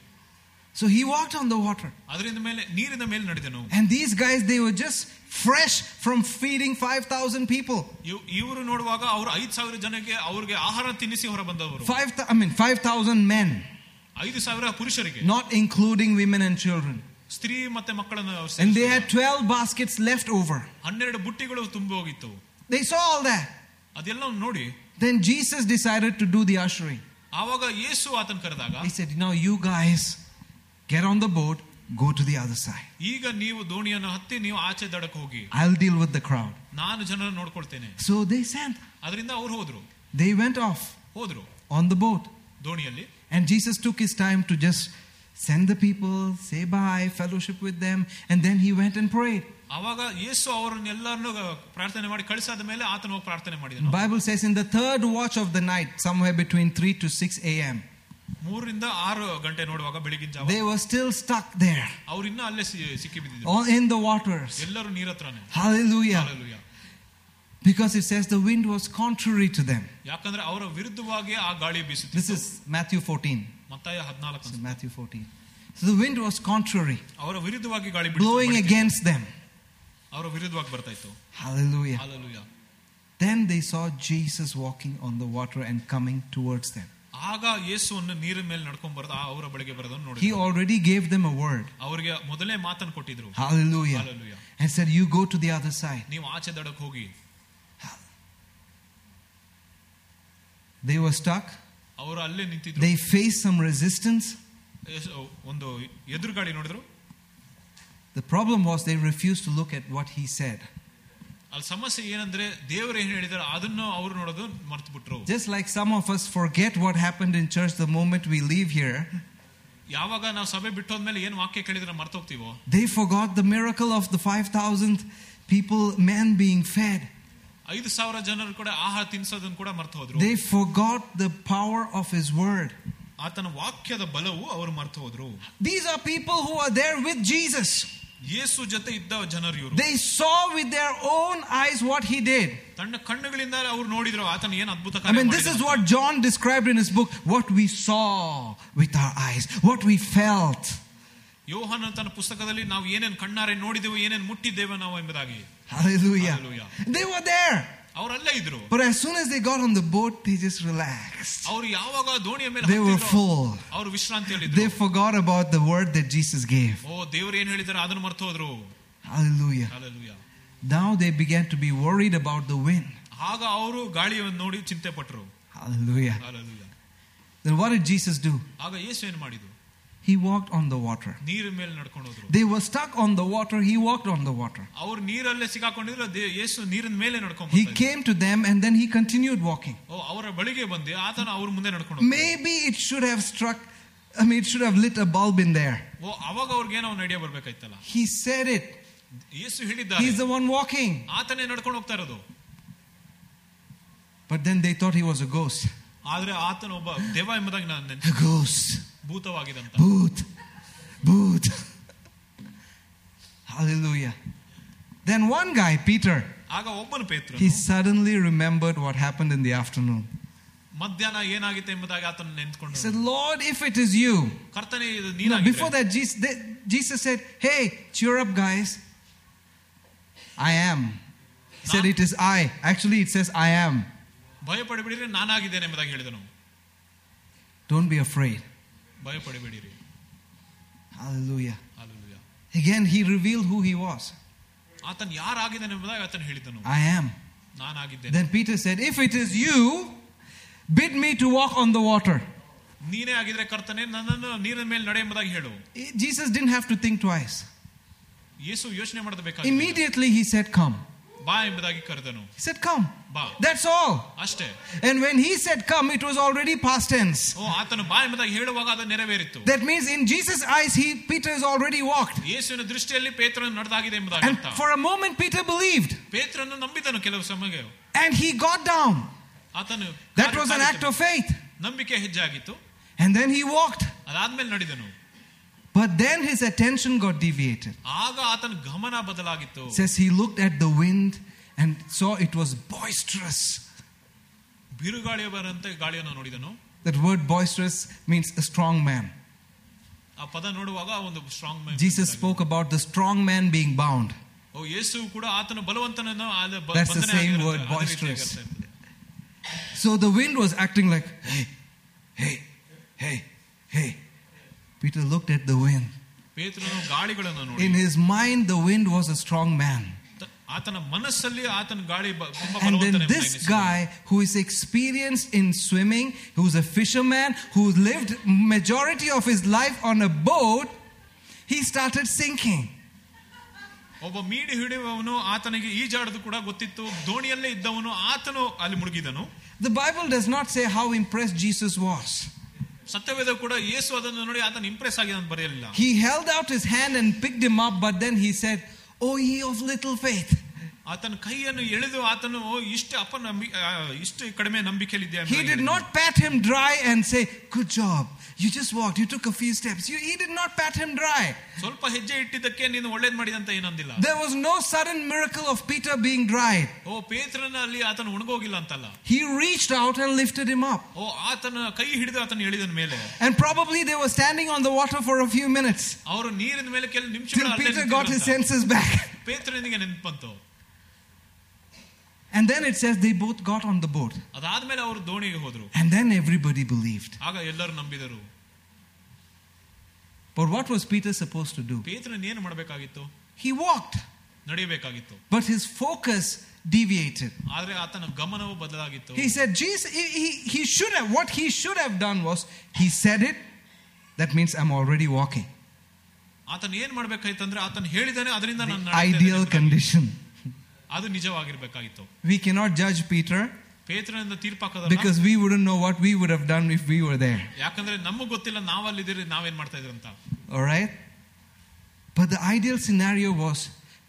So he walked on the water. ಅದರಿಂದ ಮೇಲೆ ನೀರಿನ ಮೇಲೆ ನಡೆದನು And these guys, they were just fresh from feeding 5,000 people. ಇವ್- ಇವರು ನೋಡುವಾಗ ಅವರು ಐದ್ ಸಾವಿರ ಜನಕ್ಕೆ ಅವ್ರಿಗೆ ಆಹಾರ ತಿನ್ನಿಸಿ ಹೊರ ಬಂದವರು Five, thou- I mean, 5,000 men, ಐದು ಸಾವಿರ ಪುರುಷರಿಗೆ not including women and children. ಸ್ತ್ರೀ ಮತ್ತೆ ಮಕ್ಕಳನ್ನು ಅವ್ರು And they ಸೇರಿಸಿದ್ರು. had 12 baskets left over. ಹನ್ನೆರಡು ಬುಟ್ಟಿಗಳು ತುಂಬಿ ಹೋಗಿತ್ತು They saw all that. ಅದೆಲ್ಲ ನೋಡಿ Then Jesus decided to do the ushering. ಆವಾಗ ಯೇಸು ಆತನ ಕರೆದಾಗ He said, Now you guys get on the boat, go to the other side. ಈಗ ನೀವು ದೋಣಿಯನ್ನು ಹತ್ತಿ ನೀವು ಆಚೆ ದಡಕ್ಕೆ ಹೋಗಿ I'll deal with the crowd. ನಾನು ಜನರನ್ನು ನೋಡ್ಕೊಳ್ತೇನೆ So they sent. ಅದರಿಂದ ಅವ್ರು ಹೋದ್ರು They went off ಹೋದ್ರು on the boat. ದೋಣಿಯಲ್ಲಿ And Jesus took his time to just send the people, say bye, fellowship with them, and then he went and prayed. ಆವಾಗ ಯೇಸು ಅವರನ್ನೆಲ್ಲರನ್ನು ಪ್ರಾರ್ಥನೆ ಮಾಡಿ ಕಳಿಸಾದ ಮೇಲೆ ಆತನ ಹೋಗಿ ಪ್ರಾರ್ಥನೆ The ಮಾಡಿದನು Bible says in the third watch of the night, somewhere between 3 to 6 a.m., ಮೂರರಿಂದ ಆರು ಗಂಟೆ ನೋಡುವಾಗ ಬೆಳಗಿನ ಜಾವ they were still stuck there ಅವ್ರು ಇನ್ನೂ ಅಲ್ಲೇ ಸಿ- ಸಿಕ್ಕಿ ಬಿದ್ದಿದ್ರು all in the waters. ಎಲ್ಲರೂ ನೀರ್ ಹತ್ರನೇ Hallelujah. Hallelujah. Because it says the wind was contrary to them. ಯಾಕಂದ್ರೆ ಅವರ ವಿರುದ್ಧವಾಗಿ ಆ ಗಾಳಿ This ಬೀಸುತ್ತಿತ್ತು is Matthew 14. ಮತ್ತಾಯ ಹದಿನಾಲ್ಕು This is Matthew 14. So the wind was contrary, ಅವರ ವಿರುದ್ಧವಾಗಿ ಗಾಳಿ blowing ಬೀಳ್ತಿತ್ತು. against them. ಅವರ ವಿರುದ್ಧವಾಗಿ ಬರ್ತಾ ಇತ್ತು Hallelujah. Hallelujah. Then they saw Jesus walking on the water and coming towards them. ಆಗ ಯೇಸುವನ್ನು ನೀರಿನ ಮೇಲೆ ನಡ್ಕೊಂಡ್ ಬರೋದು ಆ ಅವರ ಬಳಿಗೆ ಬರೋದನ್ನು ನೋಡಿ He already gave them a word. ಅವರಿಗೆ ಮೊದಲೇ ಮಾತನ್ನು ಕೊಟ್ಟಿದ್ರು Hallelujah. Hallelujah. And said, You go to the other side. ನೀವು ಆಚೆ ದಡಕ್ಕೆ ಹೋಗಿ They were stuck. ಅವರು ಅಲ್ಲೇ ನಿಂತಿದ್ರು They faced some resistance. ಯೇಸು ಒಂದು ಎದುರುಗಾಡಿ ನೋಡಿದ್ರು The problem was they refused to look at what he said. ಅಲ್ಲಿ ಸಮಸ್ಯೆ ಏನಂದ್ರೆ ದೇವರು ಏನ್ ಹೇಳಿದಾರೆ ಅದನ್ನು ಅವರು ನೋಡೋದು ಮರ್ತು ಬಿಟ್ರು Just like some of us forget what happened in church the moment we leave here, ಯಾವಾಗ ನಾವು ಸಭೆ ಬಿಟ್ಟು ಹೋದ್ಮೇಲೆ ಏನ್ ವಾಕ್ಯ ಕೇಳಿದ್ರೆ ಮರ್ತು ಹೋಗ್ತೀವೋ they forgot the miracle of the 5,000 people, men being fed. ಐದು ಸಾವಿರ ಜನರು ಕೂಡ ಆಹಾರ ತಿನ್ಸೋದನ್ನ ಕೂಡ ಮರ್ತು ಹೋದ್ರು They forgot the power of his word. ಆತನ ವಾಕ್ಯದ ಬಲವು ಅವರು ಮರ್ತು ಹೋದ್ರು These are people who are there with Jesus. ಯೇಸು ಜೊತೆ ಇದ್ದ ಜನರು ಇವರು They saw with their own eyes what he did. ತನ್ನ ಕಣ್ಣುಗಳಿಂದ ಅವ್ರು ನೋಡಿದ್ರು ಆತನ ಏನ್ ಅದ್ಭುತ I ಕಾರ್ಯ mean, this is ಮಾಡಿದನು. what John described in his book what we saw with our eyes, what we felt. ಯೋಹಾನ ತನ್ನ ಪುಸ್ತಕದಲ್ಲಿ ನಾವು ಏನೇನ್ ಕಣ್ಣಾರೆ ನೋಡಿದೆವು ಏನೇನ್ ಮುಟ್ಟಿದ್ದೇವೆ ನಾವು ಎಂಬುದಾಗಿ Hallelujah. Hallelujah. They were there. ಅವರಲ್ಲೇ ಇದ್ರು But as soon as they got on the boat, they just relaxed. ಅವರು ಯಾವಾಗ ದೋಣಿಯ ಮೇಲೆ They were ಹತ್ತಿದ್ರೋ, full. ಅವರು ವಿಶ್ರಾಂತಿಯಲ್ಲಿ They forgot about the word that Jesus gave. ಓ ದೇವರು ಏನ್ ಹೇಳಿದಾರೆ ಅದನ್ನು ಮರ್ತು ಹೋದ್ರು Hallelujah. Hallelujah. Now they began to be worried about the wind. ಆಗ ಅವರು ಗಾಳಿಯನ್ನು ನೋಡಿ ಚಿಂತೆ ಪಟ್ರು Hallelujah. Hallelujah. Then what did Jesus do? ಆಗ ಯೇಸು ಏನ್ ಮಾಡಿದ್ರು He walked on the water. ನೀರಿನ ಮೇಲೆ ನಡ್ಕೊಂಡು ಹೋದ್ರು They were stuck on the water. He walked on the water. ಅವ್ರು ನೀರಲ್ಲೇ ಸಿಕ್ಕಾಕೊಂಡಿದ್ರು ದೇ- ಯೇಸು ನೀರಿನ ಮೇಲೆ ನಡ್ಕೊಂಡು He came to them and then he continued walking. ಓ ಅವರ ಬಳಿಗೆ ಬಂದು ಆತನ ಅವ್ರ ಮುಂದೆ ನಡ್ಕೊಂಡು ಹೋದ್ರು. Maybe it should have struck, I mean, it should have lit a bulb in there. ಓ ಅವಾಗ ಅವ್ರಿಗೆ ಏನೋ ಒಂದು ಐಡಿಯಾ ಬರ್ಬೇಕಾಯ್ತಲ್ಲ He said it. ಯೇಸು ಹೇಳಿದ್ದಾರೆ He's the one walking. ಆತನೇ ನಡ್ಕೊಂಡು ಹೋಗ್ತಾ ಇರೋದು But then they thought he was a ghost. ಆದ್ರೆ ಆತನ ಒಬ್ಬ ದೆವ ಎಂಬುದಾಗಿ ನಾನು ನೆನ್ಸ್- A ghost. ಭೂತವಾಗಿದಂತ Boot. Boot. Hallelujah. Then one guy, Peter, ಆಗ ಒಬ್ಬನು ಪೇತ್ರ he suddenly remembered what happened in the afternoon. ಮಧ್ಯಾಹ್ನ ಏನಾಗಿತ್ತು ಎಂಬುದಾಗಿ ಆತನ He ನೆನ್ಸ್ಕೊಂಡು said, Lord, if it is you. ಕರ್ತನೆ ಇದು You know, before ನೀನಾಗಿದ್ರೆ that, Jesus, they- Jesus said, Hey, cheer up, guys. I am. He said, It is I. Actually, it says, I am. ಭಯ ಪಡಿಬಿಡಿರಿ ನಾನಾಗಿದ್ದೇನೆ ಎಂಬುದಾಗಿ ಹೇಳಿದನು Don't be afraid. ಭಯ ಪಡಿಬೇಡಿರಿ Hallelujah. Hallelujah. Again, he revealed who he was. ಆತನ್ ಯಾರಾಗಿದ್ದಾನೆ ಎಂಬುದಾಗಿ ಆತನು ಹೇಳಿದನು I am. ನಾನಾಗಿದ್ದೇನೆ Then Peter said, If it is you, bid me to walk on the water. ನೀನೇ ಆಗಿದ್ರೆ ಕರ್ತನೆ ನನ್ನನ್ನು ನೀರಿನ ಮೇಲೆ ನಡೆ ಎಂಬುದಾಗಿ ಹೇಳು Jesus didn't have to think twice. ಯೇಸು ಯೋಚನೆ ಮಾಡಬೇಕಾಗಿ Immediately he said, Come. ಬಾ ಎಂಬುದಾಗಿ ಕರೆದನು He said, Come. ಬಾ That's all. ಅಷ್ಟೇ And when he said, Come, it was already past tense. ಓ ಆತನು ಬಾ ಎಂಬುದಾಗಿ ಹೇಳುವಾಗ ಅದು ನೆರವೇರಿತ್ತು That means in Jesus' eyes, he, Peter has already walked. ಯೇಸುವಿನ ದೃಷ್ಟಿಯಲ್ಲಿ ಪೇತ್ರನು ನಡೆದಾಗಿದೆ ಎಂಬುದಾಗಿ And ಅರ್ಥ for a moment, Peter believed. ಪೇತ್ರನು ನಂಬಿದನು ಕೆಲವು ಸಮಯ And he got down. ಆತನು That was an act of faith. ನಂಬಿಕೆ ಹೆಜ್ಜೆ ಆಗಿತ್ತು And then he walked. ಅದಾದ್ಮೇಲೆ ನಡೆದನು But then his attention got deviated. ಆಗ ಆತನ ಗಮನ ಬದಲಾಗಿತ್ತು It says he looked at the wind and saw it was boisterous. ಬಿರುಗಾಳಿಯ ಬರಂತೆ ಗಾಳಿಯನ್ನು ನೋಡಿದನು That word boisterous means a strong man. ಆ ಪದ ನೋಡುವಾಗ ಒಂದು strong Jesus spoke about the strong man being bound. ಓ ಯೇಸು ಕೂಡ ಆತನ ಬಲವಂತನನ್ನು ಆದ ಬ- That's the ಬಂಧನ same ಆಗಿರುತ್ತೆ. word, ಅದೇ boisterous. ರೀತಿಯಾಗಿ ಅರ್ಥ ಇರ್ತದೆ. So the Peter looked at the wind. ಪೇತ್ರನು ಗಾಳಿಗಳನ್ನು ನೋಡಿ In his mind, the wind was a strong man. ತ- ಆತನ ಮನಸ್ಸಲ್ಲಿ ಆತನ ಗಾಳಿ ಬ- ತುಂಬಾ And then ಬಲವಂತನೆಂಬುದಾಗಿ this ಎನಿಸಿತು. guy who is experienced in swimming, who's a fisherman, who lived majority of his life on a boat, he started sinking. ಒಬ್ಬ ಮೀಡಿ ಹಿಡಿಯುವವನು ಆತನಿಗೆ ಈಜಾಡದು ಕೂಡ ಗೊತ್ತಿತ್ತು ದೋಣಿಯಲ್ಲೇ ಇದ್ದವನು ಆತನು ಅಲ್ಲಿ ಮುಳುಗಿದನು The Bible does not say how impressed Jesus was. ಸತ್ಯವೇದ ಕೂಡ ಯೇಸು ಅದನ್ನು ನೋಡಿ ಆತನ ಇಂಪ್ರೆಸ್ ಆಗಿದೆ ಅಂತ ಬರೆಯಲಿಲ್ಲ He held out his hand and picked him up, but then he said, Oh, ye of little faith. ಆತನ ಕೈಯನ್ನು ಎಳೆದು ಆತನು "ಓ, ಇಷ್ಟು ಅಪ್ಪ ನಂಬಿ ಆ, ಇಷ್ಟು ಕಡಿಮೆ ನಂಬಿಕೆಯಲ್ಲಿದ್ಯಾ He did not pat him dry and say, Good job. You just walked. You took a few steps. You, he did not pat him dry. ಸ್ವಲ್ಪ ಹೆಜ್ಜೆ ಇಟ್ಟಿದ್ದಕ್ಕೆ ನೀನು ಒಳ್ಳೇದ್ ಮಾಡಿದಂತ ಏನಂದಿಲ್ಲ There was no sudden miracle of Peter being dried. ಓ ಪೇತ್ರನ ಅಲ್ಲಿ ಆತನು ಒಣಗೋಗಿಲ್ಲ ಅಂತಲ್ಲ He reached out and lifted him up. ಓ ಆತನ ಕೈ ಹಿಡಿದು ಆತನ ಎಳಿದನ ಮೇಲೆ And probably they were standing on the water for a few minutes ಅವರು ನೀರಿನ ಮೇಲೆ ಕೆಲವು till ನಿಮಿಷಗಳು ಅಲ್ಲೇ Peter got his ನಿಂತಿದ್ರಂತ. senses back. ಪೇತ್ರನಿಗೆ ನೆನ್ಪು ಬಂತು And then it says they both got on the boat. ಅದಾದ್ಮೇಲೆ ಅವರು ದೋಣಿಗೆ ಹೋದ್ರು And then everybody believed. ಆಗ ಎಲ್ಲರೂ ನಂಬಿದರು But what was Peter supposed to do? ಪೇತ್ರನ್ ಏನು ಮಾಡಬೇಕಾಗಿತ್ತು He walked, ನಡೆಯಬೇಕಾಗಿತ್ತು but his focus deviated. ಆದ್ರೆ ಆತನ ಗಮನವು ಬದಲಾಗಿತ್ತು He said, Jesus, he, he, he should have, what he should have done was, he said it, that means I'm already walking. ಆತನ ಏನ್ ಮಾಡ್ಬೇಕಾಯ್ತಂದ್ರೆ ಆತನ ಹೇಳಿದಾನೆ ಅದರಿಂದ ನಾನು ನಡೀತಾ ಇದ್ದೇನೆ Ideal ಎಂಬುದಾಗಿ. condition. ಅದು ನಿಜವಾಗಿರ್ಬೇಕಾಗಿತ್ತು We cannot judge Peter ಪೇತ್ರನಿಂದ ತೀರ್ಪಾಕದ because we wouldn't know what we would have done if we were there. ಯಾಕಂದ್ರೆ ನಮಗ್ ಗೊತ್ತಿಲ್ಲ ನಾವಲ್ಲಿದ್ದೀರಿ ನಾವೇನ್ ಮಾಡ್ತಾ ಇದ್ರಿ ಅಂತ All right? But the ideal scenario was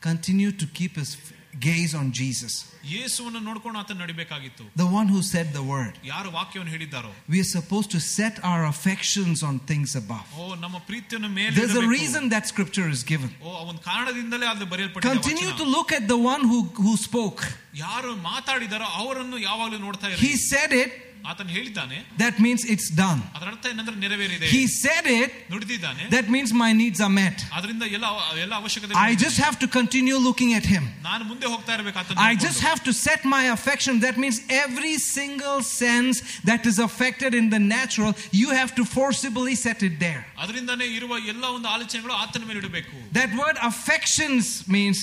continue to keep his gaze on Jesus, ಯೇಸುವನ್ನು ನೋಡ್ಕೊಂಡು ಆತನ ನಡಿಬೇಕಾಗಿತ್ತು the one who said the word. ಯಾರು ವಾಕ್ಯವನ್ನು ಹೇಳಿದ್ದಾರೋ We are supposed to set our affections on things above. ಓ ನಮ್ಮ ಪ್ರೀತಿಯನ್ನು ಮೇಲೆ There's a ಇಡಬೇಕು. reason that scripture is given. ಓ ಆ ಒಂದು ಕಾರಣದಿಂದಲೇ ಅದು ಬರೆಯಲ್ಪಟ್ಟಿದೆ Continue ವಚನ. to look at the one who, who spoke. ಯಾರು ಮಾತಾಡಿದಾರೋ ಅವರನ್ನು ಯಾವಾಗಲೂ ನೋಡ್ತಾ He ಇರಿ said it, ಆತನು ಹೇಳಿದ್ದಾನೆ that means it's done. ಅದರ ಅರ್ಥ ಏನಂದ್ರೆ ನೆರವೇರಿದೆ He said it, ನುಡಿದಿದ್ದಾನೆ that means my needs are met. ಅದರಿಂದ ಎಲ್ಲ ಎಲ್ಲ ಅವಶ್ಯಕತೆ I just have to continue looking at him. ನಾನು ಮುಂದೆ ಹೋಗ್ತಾ ಇರಬೇಕು ಆತನ I just have to set my affection. That means every single sense that is affected in the natural, you have to forcibly set it there. ಅದರಿಂದಾನೇ ಇರುವ ಎಲ್ಲ ಒಂದು ಆಲೋಚನೆಗಳು ಆತನ ಮೇಲೆ ಇಡಬೇಕು That word affections means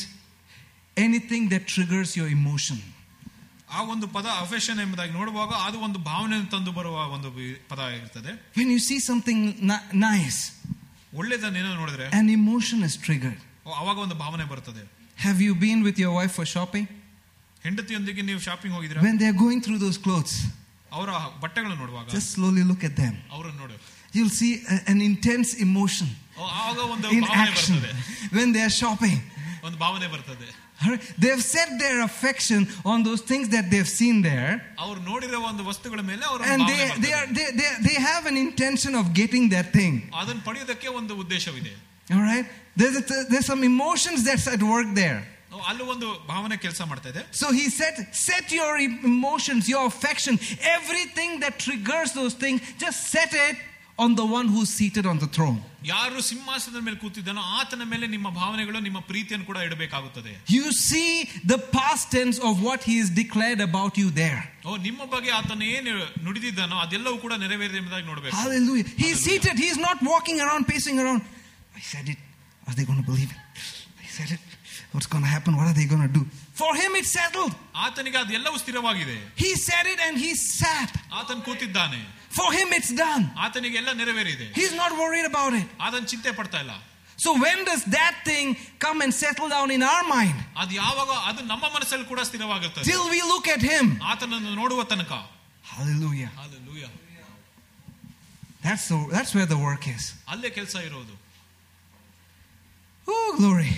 anything that triggers your emotion. ಆ ಒಂದು ಪದ ಅಫೆಷನ್ ಎಂಬುದಾಗಿ ನೋಡುವಾಗ ಅದು ಒಂದು ಭಾವನೆಯನ್ನು ತಂದು ಬರುವ ಒಂದು ವಿ- ಪದ ಆಗಿರ್ತದೆ When you see something ni- nice, ಒಳ್ಳೇದನ್ನೇನೋ ನೋಡಿದ್ರೆ an emotion is triggered. ಓ, ಅವಾಗ ಒಂದು ಭಾವನೆ ಬರ್ತದೆ Have you been with your wife for shopping? ಹೆಂಡತಿಯೊಂದಿಗೆ ನೀವು ಶಾಪಿಂಗ್ ಹೋಗಿದ್ರೆ When they're going through those clothes, ಅವರ ಬಟ್ಟೆಗಳನ್ನು ನೋಡುವಾಗ just slowly look at them. ಅವರನ್ನು ನೋಡು You'll see a- an intense emotion ಓ, ಆವಾಗ ಒಂದು in ಭಾವನೆ action ಬರ್ತದೆ when they're shopping. ಒಂದು ಭಾವನೆ ಬರ್ತದೆ Alright? They've set their affection on those things that they've seen there, ಅವ್ರು ನೋಡಿರೋ ಒಂದು ವಸ್ತುಗಳ ಮೇಲೆ ಅವರ and they, they, are, they, they, they have an intention of getting that thing. ಅದನ್ನು ಪಡೆಯೋದಕ್ಕೆ ಒಂದು ಉದ್ದೇಶವಿದೆ All right? There's, a, there's some emotions that's at work there. ಓ, ಅಲ್ಲೂ ಒಂದು ಭಾವನೆ ಕೆಲಸ ಮಾಡ್ತಾ ಇದೆ So he said, set your e- emotions, your affection, everything that triggers those things, just set it on the one who's seated on the throne. ಯಾರು ಸಿಂಹಾಸನದ ಮೇಲೆ ಕೂತಿದ್ದಾನೋ ಆತನ ಮೇಲೆ ನಿಮ್ಮ ಭಾವನೆಗಳು ನಿಮ್ಮ ಪ್ರೀತಿಯನ್ನು ಕೂಡ ಇಡಬೇಕಾಗುತ್ತದೆ You see the past tense of what he has declared about you there. ಓ ನಿಮ್ಮ ಬಗ್ಗೆ ಆತನ ಏನು ನುಡಿದಿದ್ದಾನೋ ಅದೆಲ್ಲವೂ ಕೂಡ ನೆರವೇರಿದೆ ಎಂಬುದಾಗಿ ನೋಡಬೇಕು Hallelujah. He's Hallelujah. seated. He's not walking around, pacing around. I said it. Are they going to believe it? I said it. What's going to happen? What are they going to do? For him, it's settled. ಆತನಿಗೆ ಅದೆಲ್ಲವೂ ಸ್ಥಿರವಾಗಿದೆ He said it and he sat. ಆತನ್ ಕೂತಿದ್ದಾನೆ For him, it's done. ಆತನಿಗೆ ಎಲ್ಲ ನೆರವೇರಿದೆ He's not worried about it. ಆತನ್ ಚಿಂತೆ ಪಡ್ತಾ ಇಲ್ಲ So, when does that thing come and settle down in our mind? ಅದು ಯಾವಾಗ ಅದು ನಮ್ಮ ಮನಸ್ಸಲ್ಲಿ ಕೂಡ ಸ್ಥಿರವಾಗಿರ್ತದೆ Till we look at him. ಆತನನ್ನು ನೋಡುವ ತನಕ Hallelujah. Hallelujah. That's, the, that's where the work is. ಅಲ್ಲೇ ಕೆಲಸ ಇರೋದು Oh, glory.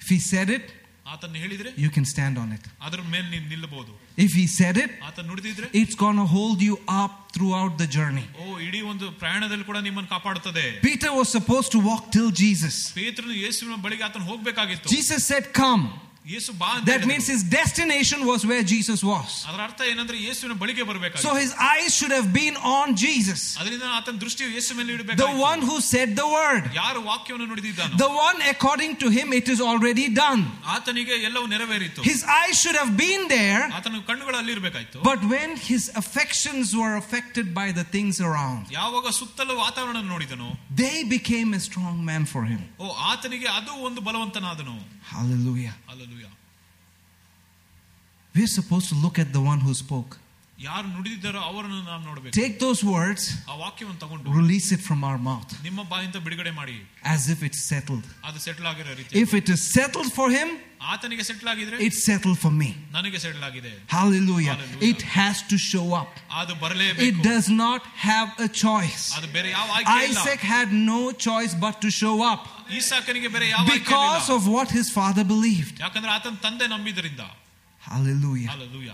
If he said it, ಆತನ ಹೇಳಿದ್ರೆ you can stand on it. ಅದ್ರ ಮೇಲೆ ನೀನು ನಿಲ್ಲಬಹುದು If he said it, it's going to hold you up throughout the journey. Peter was supposed to walk till Jesus. Jesus said, Come. ಯೇಸು ಬಾ ಅಂತ That ಹೇಳಿದ್ರು. means his destination was where Jesus was. ಅದರ ಅರ್ಥ ಏನಂದ್ರೆ ಯೇಸುವಿನ ಬಳಿಗೆ So ಬರಬೇಕಾಗಿತ್ತು his eyes should have been on Jesus, ಅದರಿಂದ ಆತನ ದೃಷ್ಟಿಯು ಯೇಸು ಮೇಲೆ the ಇಡಬೇಕು one who said the word, ಯಾರು ವಾಕ್ಯವನ್ನು ನುಡಿದಿದ್ದಾನೋ the one according to him it is already done. ಆತನಿಗೆ ಎಲ್ಲವೂ ನೆರವೇರಿತು His eyes should have been there, ಆತನ ಕಣ್ಣುಗಳು ಅಲ್ಲಿರ್ಬೇಕಾಯ್ತು but when his affections were affected by the things around, ಯಾವಾಗ ಸುತ್ತಲೂ ವಾತಾವರಣ ನೋಡಿದನು they became a strong man for him. ಓ ಆತನಿಗೆ ಅದು ಒಂದು ಬಲವಂತನಾದನು Hallelujah. Alleluia We're supposed to look at the one who spoke. ಯಾರು ನುಡಿದಿದ್ದಾರೋ ಅವರನ್ನು ನಾವು ನೋಡಬೇಕು Take those words, ಆ ವಾಕ್ಯವನ್ನು ತಗೊಂಡು release it from our mouth ನಿಮ್ಮ ಬಾಯಿಂದ ಬಿಡುಗಡೆ ಮಾಡಿ as if it's settled. ಅದು ಸೆಟ್ಲ್ ಆಗಿರೋ ರೀತಿ If it is settled for him, ಆತನಿಗೆ ಸೆಟ್ಲ್ ಆಗಿದ್ರೆ it's settled for me. ನನಗೆ ಸೆಟ್ಲ್ ಆಗಿದೆ Hallelujah. Hallelujah. It has to show up. ಅದು It ಬರಲೇಬೇಕು does not have a choice. ಅದು ಬೇರೆ ಯಾವ ಆಯ್ಕೆ ಇಲ್ಲ Isaac had no choice but to show up ಈಸಾಕನಿಗೆ ಬೇರೆ ಯಾವ ಆಯ್ಕೆ because ಇರ್ಲಿಲ್ಲ. of what his father believed. ಯಾಕಂದ್ರೆ ಆತನ ತಂದೆ ನಂಬಿದ್ರಿಂದ Hallelujah. Alleluia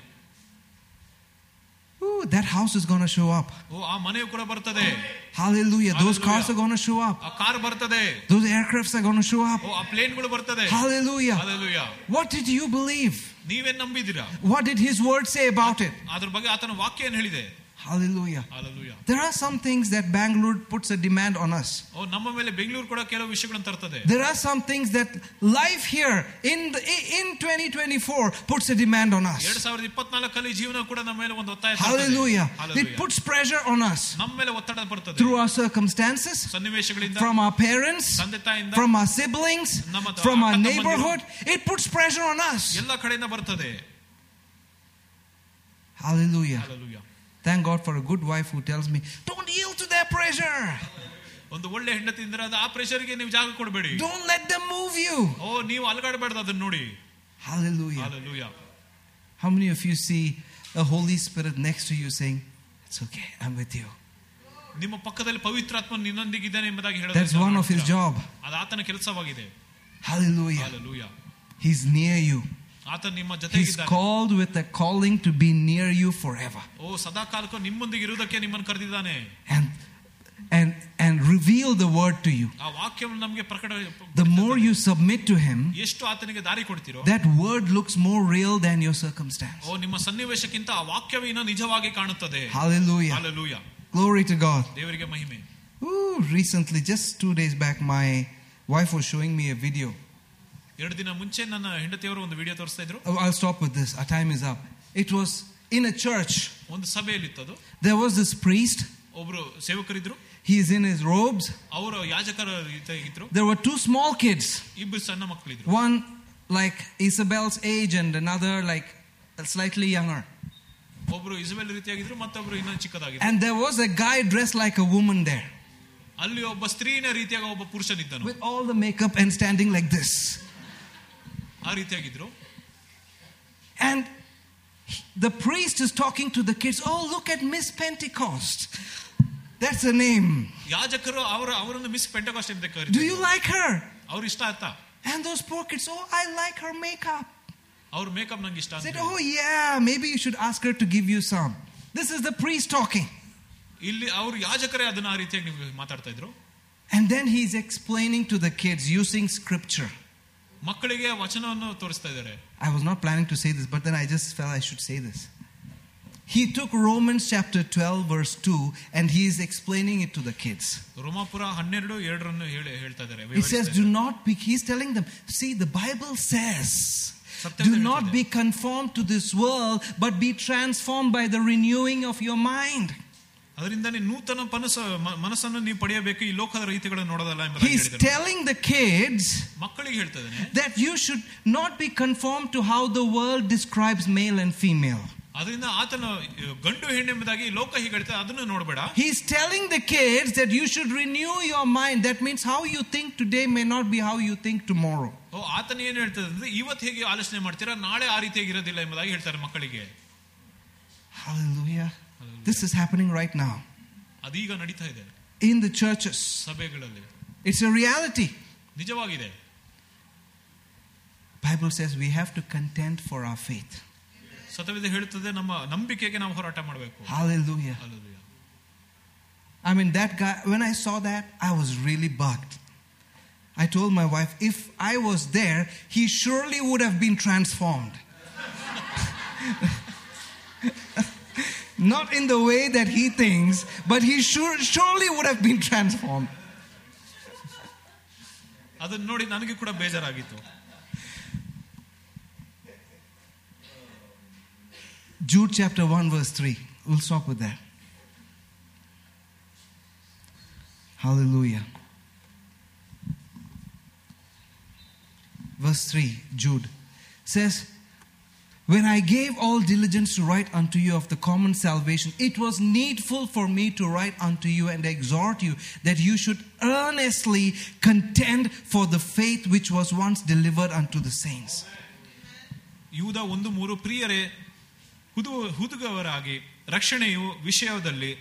Ooh, that house is going to show up. ಓ ಆ ಮನೆಯು ಕೂಡ ಬರ್ತದೆ Hallelujah. Those Hallelujah. cars are going to show up. ಆ ಕಾರ್ ಬರ್ತದೆ Those aircrafts are going to show up. ಓ ಆ ಪ್ಲೇನ್ಗಳು ಬರ್ತದೆ Hallelujah. Alleluia What did you believe? ನೀವೇನ್ ನಂಬಿದ್ದೀರಾ What did his word say about it? ಅದ್ರ ಬಗ್ಗೆ ಆತನ ವಾಕ್ಯ ಏನ್ ಹೇಳಿದೆ Hallelujah. Alleluia There are some things that Bangalore puts a demand on us. ಓ ನಮ್ಮ ಮೇಲೆ ಬೆಂಗಳೂರು ಕೂಡ ಕೆಲವು ವಿಷಯಗಳನ್ನು ತರ್ತದೆ There are some things that life here in the, in 2024 puts a demand on us. ಎರಡ್ ಸಾವಿರದ ಇಪ್ಪತ್ನಾಲ್ಕಲ್ಲಿ ಜೀವನ ಕೂಡ ನಮ್ಮ ಮೇಲೆ ಒಂದು ಒತ್ತಾಯ ತರ್ತದೆ. Hallelujah. Hallelujah. It puts pressure on us ನಮ್ಮ ಮೇಲೆ ಒತ್ತಡ ಬರ್ತದೆ through our circumstances, ಸನ್ನಿವೇಶಗಳಿಂದ from our parents, ತಂದೆ ತಾಯಿಂದ from our siblings, ನಮ್ಮ from our ಅಕ್ಕ neighborhood. It puts pressure on us. ಎಲ್ಲ ಕಡೆಯಿಂದ ಬರ್ತದೆ Hallelujah. Hallelujah. Thank God for a good wife who tells me, don't yield to their pressure. ಒಂದು ಒಳ್ಳೆ ಹೆಂಡತಿ ಇದ್ರೆ ಅದು ಆ ಪ್ರೆಷರ್ಗೆ ನೀವು ಜಾಗ ಕೊಡಬೇಡಿ Don't let them move you. ಓ ನೀವು ಅಲಗಾಡಬೇಡ್ದು ಅದನ್ನ ನೋಡಿ Hallelujah. Hallelujah. How many of you see a Holy Spirit next to you saying, It's okay, I'm with you? ನಿಮ್ಮ ಪಕ್ಕದಲ್ಲಿ ಪವಿತ್ರಾತ್ಮ ನಿನ್ನೊಂದಿಗಿದ್ದಾನೆ ಎಂಬುದಾಗಿ That's one of his ಹೇಳೋದು job. ಅದು ಆತನ ಕೆಲಸವಾಗಿದೆ Hallelujah. Hallelujah. He's near you. ಆತ ನಿಮ್ಮ He's ಜೊತೆಗಿದ್ದಾನೆ called with a calling to be near you forever ಓ ಸದಾ ಕಾಲಕ್ಕೂ ನಿಮ್ಮೊಂದಿಗೆ ಇರುವುದಕ್ಕೆ ನಿಮ್ಮನ್ನು ಕರೆದಿದ್ದಾನೆ and and and reveal the word to you. ಆ ವಾಕ್ಯವನ್ನು ನಮಗೆ ಪ್ರಕಟ The more you submit to him, ಎಷ್ಟು ಆತನಿಗೆ ದಾರಿ ಕೊಡ್ತೀರೋ that word looks more real than your circumstance. ಓ ನಿಮ್ಮ ಸನ್ನಿವೇಶಕ್ಕಿಂತ ಆ ವಾಕ್ಯವೇ ಇನ್ನ ನಿಜವಾಗಿ ಕಾಣುತ್ತದೆ Hallelujah. Hallelujah Glory to God. ದೇವರಿಗೆ ಮಹಿಮೆ Ooh, recently, just two days back, my wife was showing me a video. ಎರಡು ದಿನ ಮುಂಚೆ ನನ್ನ ಹೆಂಡತಿಯವರು ಒಂದು ವಿಡಿಯೋ ತೋರಿಸ್ತಾ ಇದ್ರು Oh, I'll stop with this. Our time is up. It was in a church. ಒಂದು ಸಭೆಯಲ್ಲಿ ಇತ್ತದು There was this priest. ಒಬ್ರು ಸೇವಕರಿದ್ರು He's in his robes. ಅವರು ಯಾಜಕರ ಇದ್ರು There were two small kids. ಇಬ್ಬರು ಸಣ್ಣ ಮಕ್ಕಳಿದ್ರು One like Isabel's age, and another like slightly younger. ಒಬ್ರು ಇಸಬೆಲ್ ರೀತಿಯಾಗಿದ್ರು ಮತ್ತೊಬ್ರು ಇನ್ನೂ ಚಿಕ್ಕದಾಗಿದ್ರು And there was a guy dressed like a woman there ಅಲ್ಲಿ ಒಬ್ಬ ಸ್ತ್ರೀನ ರೀತಿಯಾಗ ಒಬ್ಬ ಪುರುಷನಿದ್ದನು with all the makeup and standing like this. ಆ ರೀತಿಯಾಗಿದ್ರು And he- the priest is talking to the kids. Oh, look at Miss Pentecost. That's her name. ಯಾಜಕರು ಅವರ ಅವರನ್ನು miss ಪೆಂಟಕಾಸ್ಟ್ ಅಂತ Do you ಕರೀತಾರೆ like her? ಅವ್ರು ಇಷ್ಟ ಆಯ್ತಾ And those poor kids, oh, I like her makeup. ಅವ್ರ makeup ನಂಗೆ ಇಷ್ಟ ಅಂತ Said, ಹೇಳಿದ್ರು. oh, yeah, maybe you should ask her to give you some. This is the priest talking. ಇಲ್ಲಿ ಅವ್ರು ಯಾಜಕರೇ ಅದನ್ನ ಆ ರೀತಿಯಾಗಿ ನೀವು ಮಾತಾಡ್ತಾ ಇದ್ರು And then he's explaining to the kids using scripture. ಮಕ್ಕಳಿಗೆ ವಚನವನ್ನು ತೋರಿಸ್ತಾ ಇದ್ದಾರೆ I was not planning to say this, but then I just felt I should say this. He took Romans chapter 12, verse 2, and he is explaining it to the kids. ರೋಮಾಪುರ ಹನ್ನೆರಡು ಎರಡರನ್ನು ಹೇಳಿ ಹೇಳ್ತಾ ಇದ್ದಾರೆ He says, ವಿವರಿಸ್ತಾ Do ಇದ್ದಾರೆ. not be, he's telling them, see, the Bible says, Satyaveda do not ಹೇಳ್ತದೆ. be conformed to this world, but be transformed by the renewing of your mind. ಅದರಿಂದಾನೇ ನೂತನ ಪನಸ ಮ- ಮನಸ್ಸನ್ನು ನೀವು ಪಡೆಯಬೇಕು ಈ ಲೋಕದ ರೀತಿಗಳನ್ನು ನೋಡೋದಲ್ಲ ಎಂಬುದಾಗಿ He's ಹೇಳಿದರು telling the kids ಮಕ್ಕಳಿಗೆ ಹೇಳ್ತಾ ಇದ್ದಾನೆ that you should not be conformed to how the world describes male and female. ಅದರಿಂದ ಆತನ ಅಹ್, ಗಂಡು ಹೆಣ್ಣು ಎಂಬುದಾಗಿ ಲೋಕ ಹೀಗೆ ಹೇಳ್ತಾ ಅದನ್ನು ನೋಡಬೇಡ He's telling the kids that you should renew your mind. That means how you think today may not be how you think tomorrow. ಓ ಆತನ ಏನ್ ಹೇಳ್ತದೆ ಅಂದ್ರೆ ಇವತ್ತು ಹೇಗೆ ಆಲೋಚನೆ ಮಾಡ್ತೀರಾ ನಾಳೆ ಆ ರೀತಿಯಾಗಿ ಇರೋದಿಲ್ಲ ಎಂಬುದಾಗಿ ಹೇಳ್ತಾರೆ ಮಕ್ಕಳಿಗೆ Hallelujah. This is happening right now ಅದೀಗ ನಡೀತಾ ಇದೆ in the churches. ಸಭೆಗಳಲ್ಲಿ It's a reality. ನಿಜವಾಗಿದೆ Bible says we have to contend for our faith. ಸತವಿದೆ ಹೇಳ್ತದೆ ನಮ್ಮ ನಂಬಿಕೆಗೆ ನಾವು ಹೋರಾಟ ಮಾಡಬೇಕು Hallelujah. Hallelujah. I mean, that guy, when I saw that, I was really bugged. I told my wife, if I was there, he surely would have been transformed. Not in the way that he thinks, but he sure, surely would have been transformed. ಅದನ್ನ ನೋಡಿ ನನಗೆ ಕೂಡ ಬೇಜಾರಾಗಿತ್ತು Jude chapter 1, verse 3. We'll stop with that. Hallelujah. Verse 3, Jude says, When I gave all diligence to write unto you of the common salvation, it was needful for me to write unto you and exhort you that you should earnestly contend for the faith which was once delivered unto the saints. ಯೂದ ಒಂದು ಮೂರು ಪ್ರಿಯರೇ ಹುದು ಹುದುಗವರಾಗಿ ರಕ್ಷಣೆಯು ವಿಷಯದಲ್ಲಿ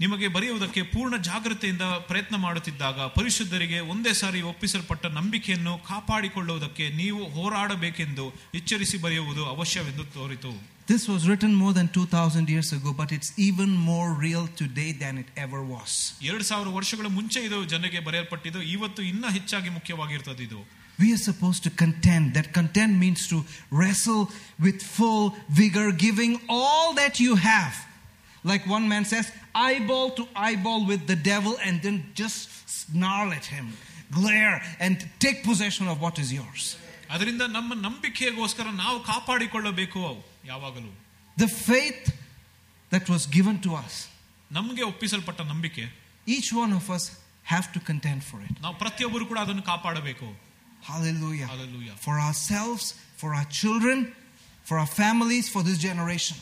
ನಿಮಗೆ ಬರೆಯುವುದಕ್ಕೆ ಪೂರ್ಣ ಜಾಗೃತೆಯಿಂದ ಪ್ರಯತ್ನ ಮಾಡುತ್ತಿದ್ದಾಗ ಪರಿಶುದ್ಧರಿಗೆ ಒಂದೇ ಸಾರಿ ಒಪ್ಪಿಸಲ್ಪಟ್ಟ ನಂಬಿಕೆಯನ್ನು ಕಾಪಾಡಿಕೊಳ್ಳುವುದಕ್ಕೆ ನೀವು ಹೋರಾಡಬೇಕೆಂದು ಎಚ್ಚರಿಸಿ ಬರೆಯುವುದು ಅವಶ್ಯವೆಂದು ತೋರಿತು This was written more than 2,000 years ago, but it's even more real today than it ever was. ಎರಡು ಸಾವಿರ ವರ್ಷಗಳ ಮುಂಚೆ ಇದು ಜನರಿಗೆ ಬರೆಯಲ್ಪಟ್ಟಿದ್ದು ಇವತ್ತು ಇನ್ನ ಹೆಚ್ಚಾಗಿ ಮುಖ್ಯವಾಗಿರ್ತದೆ ಇದು We are supposed to contend. That contend means to wrestle with full vigor, giving all that you have. Like one man says, eyeball to eyeball with the devil, and then just snarl at him, glare, and take possession of what is yours. ಅದರಿಂದ ನಮ್ಮ ನಂಬಿಕೆಗೋಸ್ಕರ ನಾವು ಕಾಪಾಡಿಕೊಳ್ಳಬೇಕು ಯಾವಾಗಲೂ The faith that was given to us, ನಮಗೆ ಒಪ್ಪಿಸಲ್ಪಟ್ಟ ನಂಬಿಕೆ each one of us have to contend for it. ನಾವು ಪ್ರತಿಯೊಬ್ಬರು ಕೂಡ ಅದನ್ನು ಕಾಪಾಡಬೇಕು Hallelujah. Hallelujah. For ourselves, for our children, for our families, for this generation.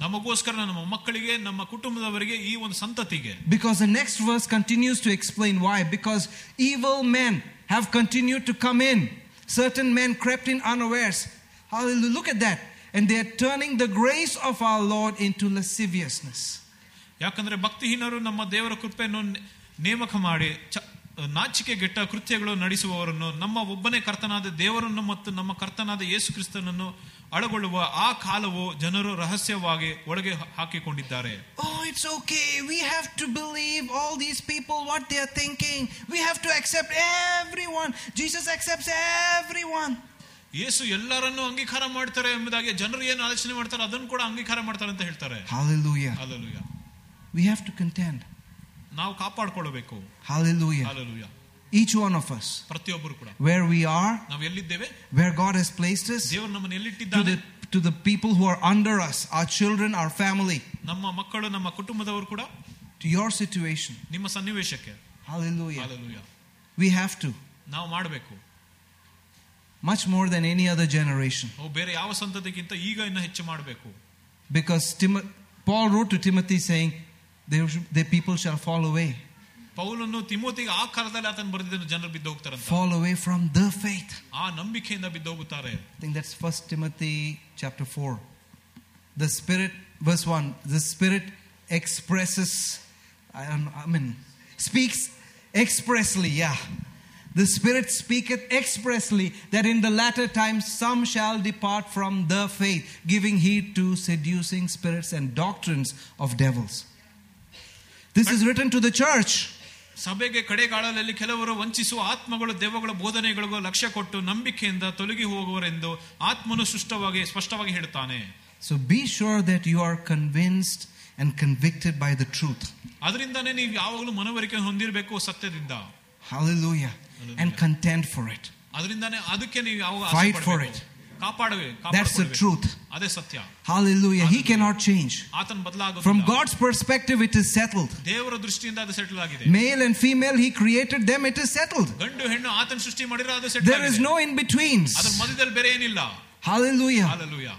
ನಮಗೋಸ್ಕರ ನಮ್ಮ ಮಕ್ಕಳಿಗೆ ನಮ್ಮ ಕುಟುಂಬದವರಿಗೆ ಈ ಒಂದು ಸಂತತಿಗೆ Because the next verse continues to explain why. Because evil men have continued to come in. Certain men crept in unawares. Hallelujah. Look at that. And they are turning the grace of our Lord into lasciviousness. ಯಾಕಂದ್ರೆ ಭಕ್ತಿಹೀನರು ನಮ್ಮ ದೇವರ ಕೃಪೆಯನ್ನು ನೆ- ನೇಮಕ ಮಾಡಿ ಚ- ನಾಚಿಕೆಗೆಟ್ಟ ಕೃತ್ಯಗಳು ನಡೆಸುವವರನ್ನು ನಮ್ಮ ಒಬ್ಬನೇ ಕರ್ತನಾದ ದೇವರನ್ನು ಮತ್ತು ನಮ್ಮ ಕರ್ತನಾದ ಯೇಸು ಕ್ರಿಸ್ತನನ್ನು ಅಳಗೊಳ್ಳುವ ಆ ಕಾಲವು ಜನರು ರಹಸ್ಯವಾಗಿ ಒಳಗೆ ಹಾಕಿಕೊಂಡಿದ್ದಾರೆ. ಓ okay we have to believe all these people what they thinking we have to everyone Jesus ಯೇಸು ಎಲ್ಲರನ್ನು ಅಂಗೀಕಾರ ಮಾಡ್ತಾರೆ ಎಂಬುದಾಗಿ ಜನರು ಏನು ಆಲೋಚನೆ ಮಾಡ್ತಾರೆ ಅದನ್ನು ಕೂಡ ಅಂಗೀಕಾರ ಮಾಡ್ತಾರೆ ಅಂತ ಹೇಳ್ತಾರೆ. ವಿ ಟು ನಾವು ಕಾಪಾಡ್ಕೊಳ್ಬೇಕು Hallelujah. Hallelujah Each one of us, ಪ್ರತಿಯೊಬ್ಬರು ಕೂಡ where we are, ನಾವು ಎಲ್ಲಿದ್ದೇವೆ where God has placed us, ದೇವರು ನಮ್ಮನ್ನು to ಎಲ್ಲಿಟ್ಟಿದ್ದಾನೆ the, to the people who are under us, our children, our family, ನಮ್ಮ ಮಕ್ಕಳು ನಮ್ಮ ಕುಟುಂಬದವರು ಕೂಡ to your situation. ನಿಮ್ಮ ಸನ್ನಿವೇಶಕ್ಕೆ Hallelujah. Hallelujah We have to, ನಾವು ಮಾಡಬೇಕು much more than any other generation. ನಾವು ಬೇರೆ ಯಾವ ಸಂತತಿಗಿಂತ ಈಗ ಇನ್ನು ಹೆಚ್ಚು ಮಾಡಬೇಕು Because Tim- Paul wrote to Timothy saying, their, their people shall fall away. ಪೌಲನ್ನು ತಿಮೋತಿಗೆ ಆ ಕಾಲದಲ್ಲಿ ಆತನ ಬರೆದಿದ್ದನ್ನು ಜನರು ಬಿದ್ದು ಹೋಗ್ತಾರಂತ Fall away from the faith. ಆ ನಂಬಿಕೆಯಿಂದ ಬಿದ್ದು ಹೋಗುತ್ತಾರೆ I think that's First Timothy chapter 4. The Spirit, verse 1, the Spirit expresses, I, don't, I mean, speaks expressly, yeah. The Spirit speaketh expressly that in the latter times some shall depart from the faith, giving heed to seducing spirits and doctrines of devils. This is written to the church. ಸಭೆಗೆ ಕಡೆಗಾಳದಲ್ಲಿ ಕೆಲವರು ವಂಚಿಸುವ ಆತ್ಮಗಳು ದೆವ್ವಗಳ ಬೋಧನೆಗಳಿಗೂ ಲಕ್ಷ್ಯ ಕೊಟ್ಟು ನಂಬಿಕೆಯಿಂದ ತೊಲಗಿ ಹೋಗುವರೆಂದು ಆತ್ಮನು ಸೃಷ್ಟವಾಗಿ ಸ್ಪಷ್ಟವಾಗಿ ಹೇಳುತ್ತಾನೆ So be sure that you are convinced and convicted by the truth. ಅದರಿಂದಾನೇ ನೀವು ಯಾವಾಗಲೂ ಮನವರಿಕೆ ಹೊಂದಿರಬೇಕು ಸತ್ಯದಿಂದ Hallelujah. And contend for it. ಅದರಿಂದಾನೇ ಅದಕ್ಕೆ ನೀವು ಯಾವಾಗ Fight for it. ಕಾಪಾಡವೆ That's the truth. ಅದೇ ಸತ್ಯ Hallelujah. He cannot change. ಆತನ ಬದಲಾಗ From God's perspective, it is settled. ದೇವರ ದೃಷ್ಟಿಯಿಂದ ಅದು ಸೆಟಲ್ ಆಗಿದೆ Male and female, He created them, it is settled. ಗಂಡು ಹೆಣ್ಣು ಆತನ ಸೃಷ್ಟಿ ಮಾಡಿದ್ರೆ ಅದು settle There is no in betweens. ಅದ್ರ ಮಧ್ಯದಲ್ಲಿ ಬೇರೆ ಏನಿಲ್ಲ Hallelujah. Hallelujah.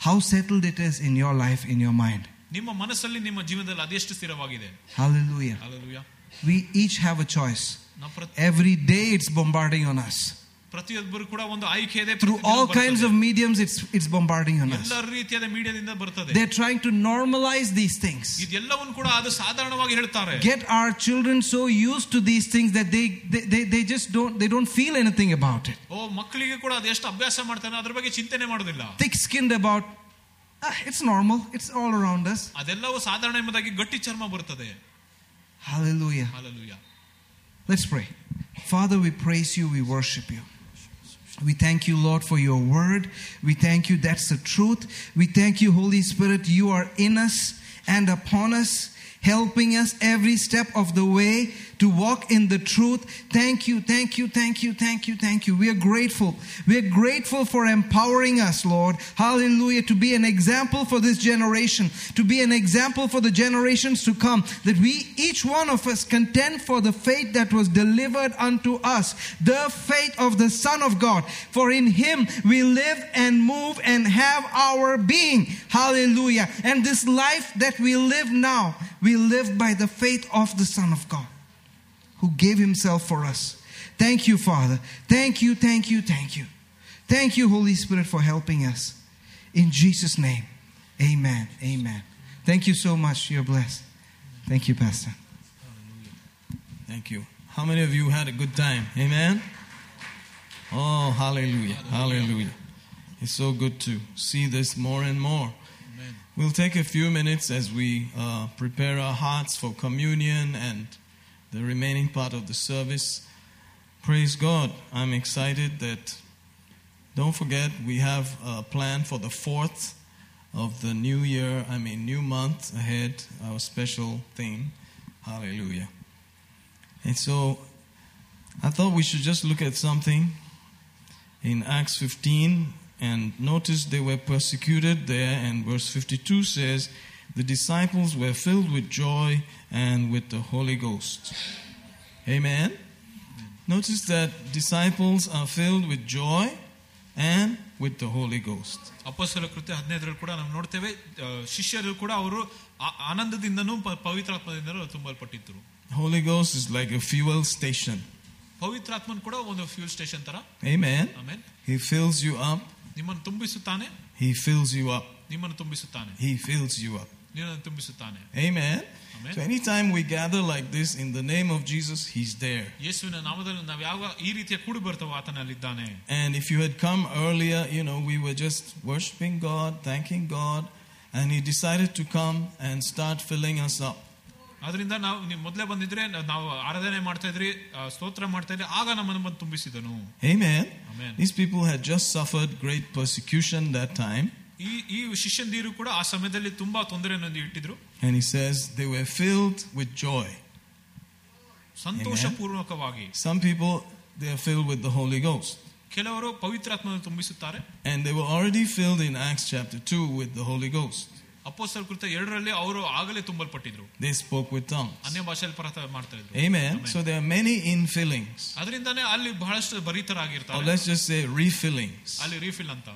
How settled it is in your life, in your mind. ನಿಮ್ಮ ಮನಸ್ಸಲ್ಲಿ ನಿಮ್ಮ ಜೀವನದಲ್ಲಿ ಅದೆಷ್ಟು ಸ್ಥಿರವಾಗಿದೆ Hallelujah. Hallelujah. We each have a choice. ನಾವು ಪ್ರತಿ- Every day it's bombarding on us. ಪ್ರತಿಯೊಬ್ಬರು ಕೂಡ ಒಂದು ಆಯ್ಕೆ ಇದೆ Through ಪ್ರತಿದಿನ all ಬರ್ತದೆ. kinds of mediums, it's, it's bombarding on us. ಎಲ್ಲ ರೀತಿಯಾದ ಮೀಡಿಯಾದಿಂದ ಬರ್ತದೆ They're trying to normalize these things. ಇದೆಲ್ಲವನ್ನು ಕೂಡ ಅದು ಸಾಧಾರಣವಾಗಿ ಹೇಳ್ತಾರೆ Get our children so used to these things that they, they, they, they just don't they don't feel anything about it. ಓ ಮಕ್ಕಳಿಗೆ ಕೂಡ ಅದು ಎಷ್ಟು ಅಭ್ಯಾಸ ಮಾಡ್ತಾನೆ ಅದ್ರ ಬಗ್ಗೆ ಚಿಂತನೆ ಮಾಡೋದಿಲ್ಲ Thick skinned about ah, it's normal, it's all around us. ಅದೆಲ್ಲವೂ ಸಾಧಾರಣ ಎಂಬುದಾಗಿ ಗಟ್ಟಿ ಚರ್ಮ ಬರುತ್ತದೆ Hallelujah. Hallelujah. Let's pray. Father, we praise you, we worship you. We thank you, Lord, for your word. We thank you, that's the truth. We thank you, Holy Spirit, you are in us and upon us, helping us every step of the way to walk in the truth. Thank you, thank you, thank you, thank you, thank you. We are grateful. We are grateful for empowering us, Lord. Hallelujah. To be an example for this generation, to be an example for the generations to come, that we, each one of us, contend for the faith that was delivered unto us, the faith of the Son of God. For in Him we live and move and have our being. Hallelujah. And this life that we live now, we live by the faith of the Son of God who gave himself for us. Thank you, Father. Thank you, thank you, thank you. Thank you, Holy Spirit, for helping us. In Jesus' name, amen. Amen. Thank you so much. You're blessed. Thank you, Pastor. Thank you. How many of you had a good time? Amen? Oh, hallelujah. Hallelujah. It's so good to see this more and more. We'll take a few minutes as we uh, prepare our hearts for communion and the remaining part of the service. Praise God. I'm excited that, don't forget, we have a plan for the 4th of the new year, I mean, new month ahead, our special thing. Hallelujah. And so I thought we should just look at something in Acts 15 and notice they were persecuted there. And verse 52 says, The disciples were filled with joy and with the Holy Ghost. Amen. Notice that disciples are filled with joy and with the Holy Ghost. ಅಪೋಸ್ತಲ ಕೃತ್ಯ ಹದಿನೈದರಲ್ಲಿ ಕೂಡ ನಾವು ನೋಡ್ತೇವೆ ಆ, ಶಿಷ್ಯರು ಕೂಡ ಅವರು ಆ- ಆನಂದದಿಂದನೂ ಪ- ಪವಿತ್ರಾತ್ಮದಿಂದಲೂ ತುಂಬಲ್ಪಟ್ಟಿದ್ರು Holy Ghost is like a fuel station. ಪವಿತ್ರಾತ್ಮನ್ ಕೂಡ ಒಂದು ಫ್ಯೂಲ್ ಸ್ಟೇಷನ್ ತರ Amen. ಆಮೇಲೆ He fills you up. ನಿಮ್ಮನ್ನು ತುಂಬಿಸುತ್ತಾನೆ He fills you up. ನಿಮ್ಮನ್ನು ತುಂಬಿಸುತ್ತಾನೆ He fills you up. ನಿನ್ನನ್ನು ತುಂಬಿಸುತ್ತಾನೆ Amen. Amen. So anytime we gather like this in the name of Jesus, He's there. ಯೇಸುವಿನ ನಾಮದಲ್ಲಿ ನಾವು ಯಾವ ಈ ರೀತಿಯ ಕೂಡಿ ಬರ್ತವೋ ಆತನಲ್ಲಿದ್ದಾನೆ And if you had come earlier, you know, we were just worshiping God, thanking God, and He decided to come and start filling us up. ಅದರಿಂದ ನಾವು ನೀವು ಮೊದಲೇ ಬಂದಿದ್ರೆ ನಾವು ಆರಾಧನೆ ಮಾಡ್ತಾ ಇದ್ರಿ ಆ, ಸ್ತೋತ್ರ ಮಾಡ್ತಾ ಇದ್ರಿ ಆಗ ನಮ್ಮನ್ನು ಬಂದು ತುಂಬಿಸಿದನು Amen. Amen. These people had just suffered great persecution that time. ಈ ಈ ಶಿಷ್ಯಂದಿರು ಕೂಡ ಆ ಸಮಯದಲ್ಲಿ ತುಂಬಾ ತೊಂದರೆಯನ್ನು ಇಟ್ಟಿದ್ರು And He says they were filled with joy. ಸಂತೋಷಪೂರ್ವಕವಾಗಿ Some people, they are filled with the Holy Ghost. ಕೆಲವರು ಪವಿತ್ರಾತ್ಮವನ್ನು ತುಂಬಿಸುತ್ತಾರೆ And they were already filled in Acts chapter 2 with the Holy Ghost. ಅಪ್ಪೋಸ್ತಲ ಕೃತ ಎರಡರಲ್ಲಿ ಅವರು ಆಗಲೇ ತುಂಬಲ್ಪಟ್ಟಿದ್ರು They spoke with tongues. ಅನ್ಯ ಭಾಷೆಯಲ್ಲಿ ಪ್ರಾರ್ಥನೆ ಮಾಡ್ತಾ ಇದ್ರು Amen. Amen. So there are many infillings. ಅದರಿಂದಾನೇ ಅಲ್ಲಿ ಬಹಳಷ್ಟು Or ಭರಿತರಾಗಿರ್ತಾರೆ let's just say refillings. ಅಲ್ಲಿ ರೀಫಿಲ್ ಅಂತ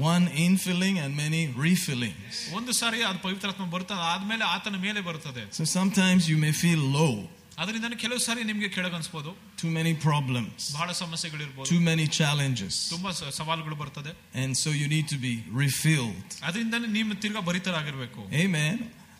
One infilling and many refillings. ಒಂದು ಸಾರಿ ಅದು ಪವಿತ್ರಾತ್ಮ ಬರ್ತದೆ ಆದ್ಮೇಲೆ ಆತನ ಮೇಲೆ ಬರ್ತದೆ So sometimes you may feel low, ಅದರಿಂದಾನೇ ಕೆಲವು ಸಾರಿ ನಿಮ್ಗೆ ಕೆಳಗನ್ಸ್ಬೋದು too many problems, ಬಹಳ ಸಮಸ್ಯೆಗಳಿರ್ಬೋದು too many challenges. ತುಂಬಾ ಸ- ಸವಾಲುಗಳು ಬರ್ತದೆ And so you need to be refilled. ಅದರಿಂದಾನೇ ನೀವು ತಿರ್ಗಾ ಭರಿತರಾಗಿರ್ಬೇಕು Amen.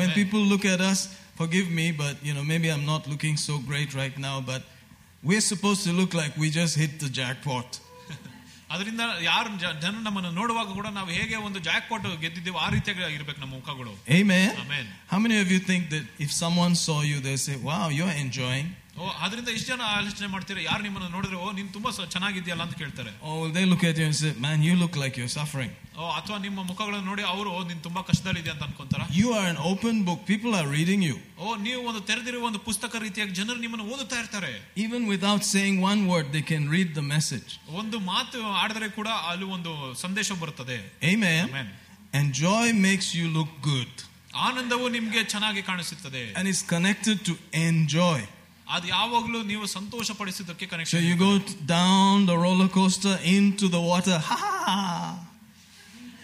When Amen. people look at us, forgive me, but you know, maybe I'm not looking so great right now, but we're supposed to look like we just hit the jackpot. ಅದರಿಂದ ಯಾರು ಜ- ಜನ ನಮ್ಮನ್ನು ನೋಡುವಾಗ ಕೂಡ ನಾವು ಹೇಗೆ ಒಂದು ಜಾಕ್ ಪಾಟ್ ಗೆದ್ದಿದ್ದೀವಿ ಆ ರೀತಿಯಾಗಿ ಇರ್ಬೇಕು ನಮ್ಮ ಮುಖಗಳು Amen. Amen. How many of you think that if someone saw you, they say, wow, you're enjoying? ಓ ಅದರಿಂದ ಇಷ್ಟು ಜನ ಆಲೋಚನೆ ಮಾಡ್ತೀರಾ ಯಾರು ನಿಮ್ಮನ್ನು ನೋಡಿದ್ರೆ ಓ ನೀನ್ ತುಂಬಾ ಸ- ಚೆನ್ನಾಗಿದ್ಯಲ್ಲ ಅಂತ ಕೇಳ್ತಾರೆ Or will they look at you and say, man, you look like you're suffering? ಓ ಅಥವಾ ನಿಮ್ಮ ಮುಖಗಳನ್ನು ನೋಡಿ ಅವರು ಓ ನೀನ್ ತುಂಬಾ ಕಷ್ಟದಲ್ಲಿದೆ ಅಂತ ಅನ್ಕೊಂತಾರ You are an open book. People are reading you. ಓ ನೀವು ಒಂದು ತೆರೆದಿರುವ ಒಂದು ಪುಸ್ತಕ ರೀತಿಯಾಗಿ ಜನರು ನಿಮ್ಮನ್ನು ಓದುತ್ತಾ ಇರ್ತಾರೆ Even without saying one word, they can read the message. ಒಂದು ಮಾತು ಆಡಿದ್ರೆ ಕೂಡ ಅಲ್ಲಿ ಒಂದು ಸಂದೇಶ ಬರುತ್ತದೆ Amen. Amen. And joy makes you look good. ಆನಂದವು ನಿಮ್ಗೆ ಚೆನ್ನಾಗಿ ಕಾಣಿಸುತ್ತದೆ And it's connected to enjoy. ಅದು ಯಾವಾಗಲೂ ನೀವು ಸಂತೋಷ ಪಡಿಸೋದಕ್ಕೆ So connection you go t- down the roller coaster into the water. Ha ha ha.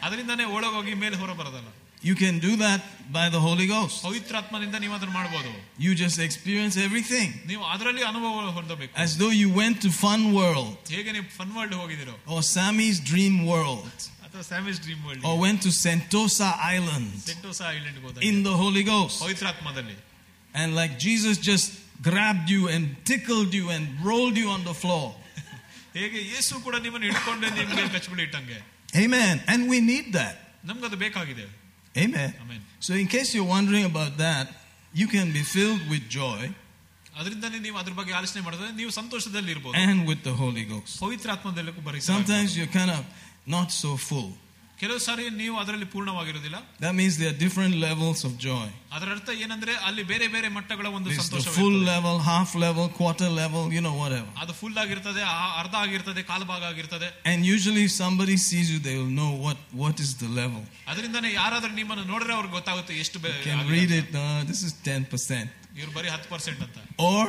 ಅದರಿಂದಾನೇ ಒಳಗೋಗಿ ಮೇಲೆ ಹೊರ ಬರೋದಲ್ಲ You can do that by the Holy Ghost. ಪವಿತ್ರಾತ್ಮನಿಂದ ನೀವು ಅದನ್ನ ಮಾಡಬಹುದು You just experience everything ನೀವು ಅದರಲ್ಲಿ ಅನುಭವ ಹೊಂದಬೇಕು as though you went to Fun World ಹೇಗೆ ನೀವು fun world ಹೋಗಿದಿರೋ or Sammy's Dream World ಅಥವಾ ಸ್ಯಾಮಿಸ್ dream world or went to Sentosa Island Sentosa island ಹೋದ in the Holy Ghost. ಪವಿತ್ರಾತ್ಮದಲ್ಲಿ And like Jesus just grabbed you and tickled you and rolled you on the floor. ಹೇಗೆ ಯೇಸು ಕೂಡ ನಿಮ್ಮನ್ನು ಹಿಡ್ಕೊಂಡು ನಿಮ್ಗೆ ಕಚ್ಬಿಡಿ ಇಟ್ಟಂಗೆ Amen. And we need that. ನಮ್ಗದು ಬೇಕಾಗಿದೆ Amen. Amen. So, in case you're wondering about that, you can be filled with joy ಅದರಿಂದನೇ ನೀವು ಅದ್ರ ಬಗ್ಗೆ ಆಲೋಚನೆ ಮಾಡಿದ್ರೆ ನೀವು ಸಂತೋಷದಲ್ಲಿ ಇರ್ಬೋದು and with the Holy Ghost. ಪವಿತ್ರಾತ್ಮದಲ್ಲೂ ಬರೀ Sometimes you're kind of not so full. ಕೆಲವು ಸಾರಿ ನೀವು ಅದರಲ್ಲಿ ಪೂರ್ಣವಾಗಿರೋದಿಲ್ಲ That means there are different levels of joy. ಅದರ ಅರ್ಥ ಏನಂದ್ರೆ ಅಲ್ಲಿ ಬೇರೆ ಬೇರೆ ಮಟ್ಟಗಳ ಒಂದು There's the Santhosh full level, half level, quarter level, you know, whatever. ಅದು ಫುಲ್ ಆಗಿರ್ತದೆ ಆ- ಅರ್ಧ ಆಗಿರ್ತದೆ ಕಾಲು ಭಾಗ ಆಗಿರ್ತದೆ And usually, if somebody sees you, they will know what, what is the level. ಅದರಿಂದನೇ ಯಾರಾದ್ರೂ ನಿಮ್ಮನ್ನು ನೋಡಿದ್ರೆ ಅವ್ರಿಗೆ ಗೊತ್ತಾಗುತ್ತೆ ಎಷ್ಟು ಬೇ- You can ಆಗಿದೆ read ಅಂತ. it, uh, this is 10%. ಇವ್ರು ಬರೀ ಹತ್ತು ಪರ್ಸೆಂಟ್ ಅಂತ Or,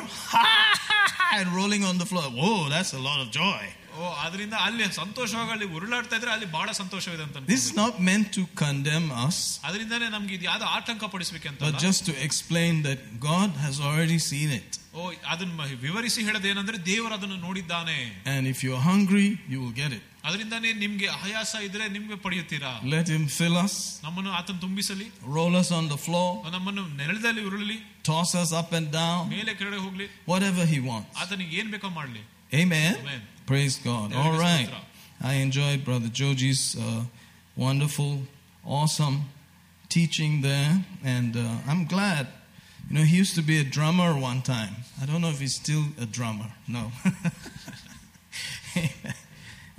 and rolling on the floor. Whoa, that's a lot of joy. ಓ ಅದರಿಂದ ಅಲ್ಲಿ ಸಂತೋಷವಾಗಿ ಅಲ್ಲಿ ಉರುಳಾಡ್ತಾ ಇದ್ರೆ ಅಲ್ಲಿ ಬಹಳ ಸಂತೋಷವಿದೆ ಅಂತ This is not meant to condemn us, ಅದರಿಂದಾನೇ ನಮ್ಗೆ ಇದು ಯಾವ್ದು ಆತಂಕ ಪಡಿಸ್ಬೇಕಂತ but just to explain that God has already seen it. ಓ ಅದನ್ನ ವಿವರಿಸಿ ಹೇಳೋದು ಏನಂದ್ರೆ ದೇವರು ಅದನ್ನು ನೋಡಿದ್ದಾನೆ And if you're hungry, you will get it. ಅದರಿಂದಾನೇ ನಿಮ್ಗೆ ಆಯಾಸ ಇದ್ರೆ ನಿಮ್ಗೆ ಪಡೆಯುತ್ತೀರಾ Let Him fill us, ನಮ್ಮನ್ನು ಆತನ ತುಂಬಿಸಲಿ roll us on the floor, ನಮ್ಮನ್ನು ನೆಲದಲ್ಲಿ ಉರುಳಲಿ toss us up and down, ಮೇಲೆ ಕೆಳಗೆ ಹೋಗ್ಲಿ whatever He wants. ಆತನಿಗೆ ಏನ್ ಬೇಕೋ ಮಾಡ್ಲಿ Amen. Amen. Praise God. All right. I enjoyed Brother Joji's uh, wonderful, awesome teaching there, and uh, I'm glad. You know, he used to be a drummer one time. I don't know if he's still a drummer. No.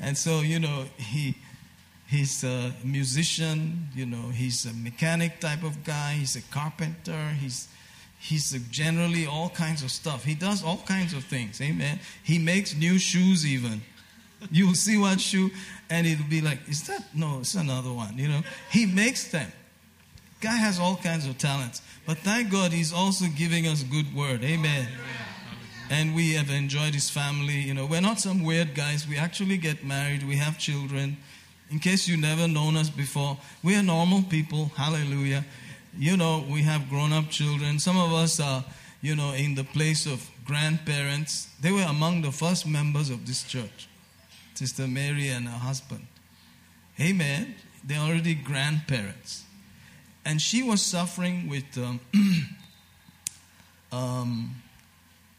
and so, you know, he he's a musician. You know, he's a mechanic type of guy. He's a carpenter. He's He's generally all kinds of stuff. He does all kinds of things. Amen. He makes new shoes even. You will see one shoe and it'll be like, is that? No, it's another one. You know, he makes them. Guy has all kinds of talents. But thank God he's also giving us good word. Amen. And we have enjoyed his family. You know, we're not some weird guys. We actually get married. We have children. In case you've never known us before, we are normal people. Hallelujah. You know, we have grown up children. Some of us are, you know, in the place of grandparents. They were among the first members of this church. Sister Mary and her husband. Amen. They're already grandparents. And she was suffering with um, um,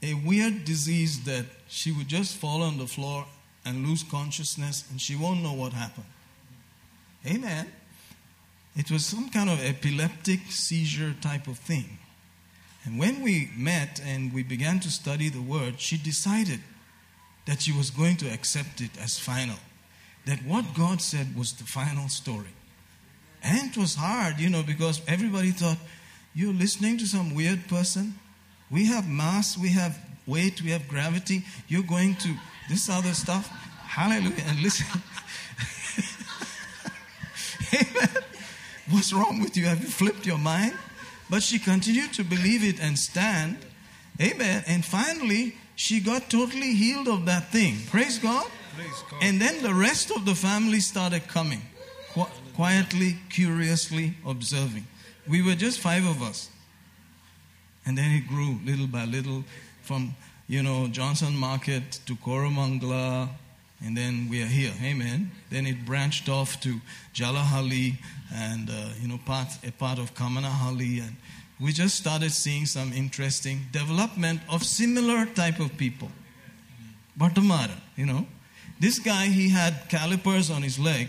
a weird disease that she would just fall on the floor and lose consciousness and she won't know what happened. Amen. It was some kind of epileptic seizure type of thing. And when we met and we began to study the word, she decided that she was going to accept it as final. That what God said was the final story. And it was hard, you know, because everybody thought, you're listening to some weird person. We have mass, we have weight, we have gravity. You're going to this other stuff. Hallelujah. And listen. Amen. What's wrong with you? Have you flipped your mind? But she continued to believe it and stand. Amen. And finally, she got totally healed of that thing. Praise God. Praise God. And then the rest of the family started coming, qu- quietly, curiously observing. We were just five of us. And then it grew little by little from, you know, Johnson Market to Koramangala, and then we are here. Amen. Then it branched off to Jalahalli and, uh, you know, part, a part of Kammanahalli. And we just started seeing some interesting development of similar type of people. Batamara, you know. This guy, he had calipers on his leg,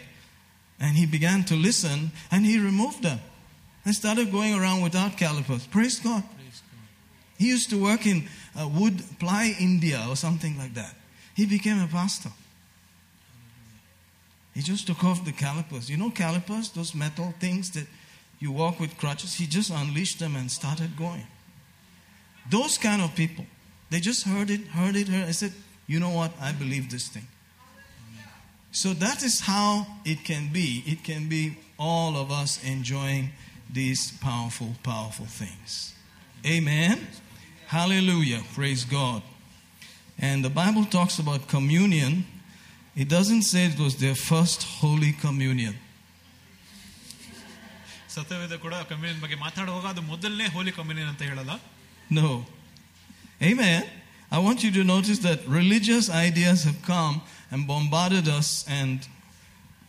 and he began to listen, and he removed them and started going around without calipers. Praise God. Praise God. He used to work in uh, Wood Ply, India, or something like that. He became a pastor. He just took off the calipers. You know calipers, those metal things that you walk with crutches? He just unleashed them and started going. Those kind of people, they just heard it, heard it, heard it. I said, you know what? I believe this thing. So that is how it can be. It can be all of us enjoying these powerful, powerful things. Amen. Hallelujah. Praise God. And the Bible talks about communion. It doesn't say it was their first Holy Communion. ಸತ್ಯವೇದ ಕೂಡ communion ಬಗ್ಗೆ ಮಾತಾಡುವಾಗ ಅದು ಮೊದಲನೇ ಹೋಲಿ communion ಅಂತ ಹೇಳಲ್ಲ No. Amen. I want you to notice that religious ideas have come and bombarded us, and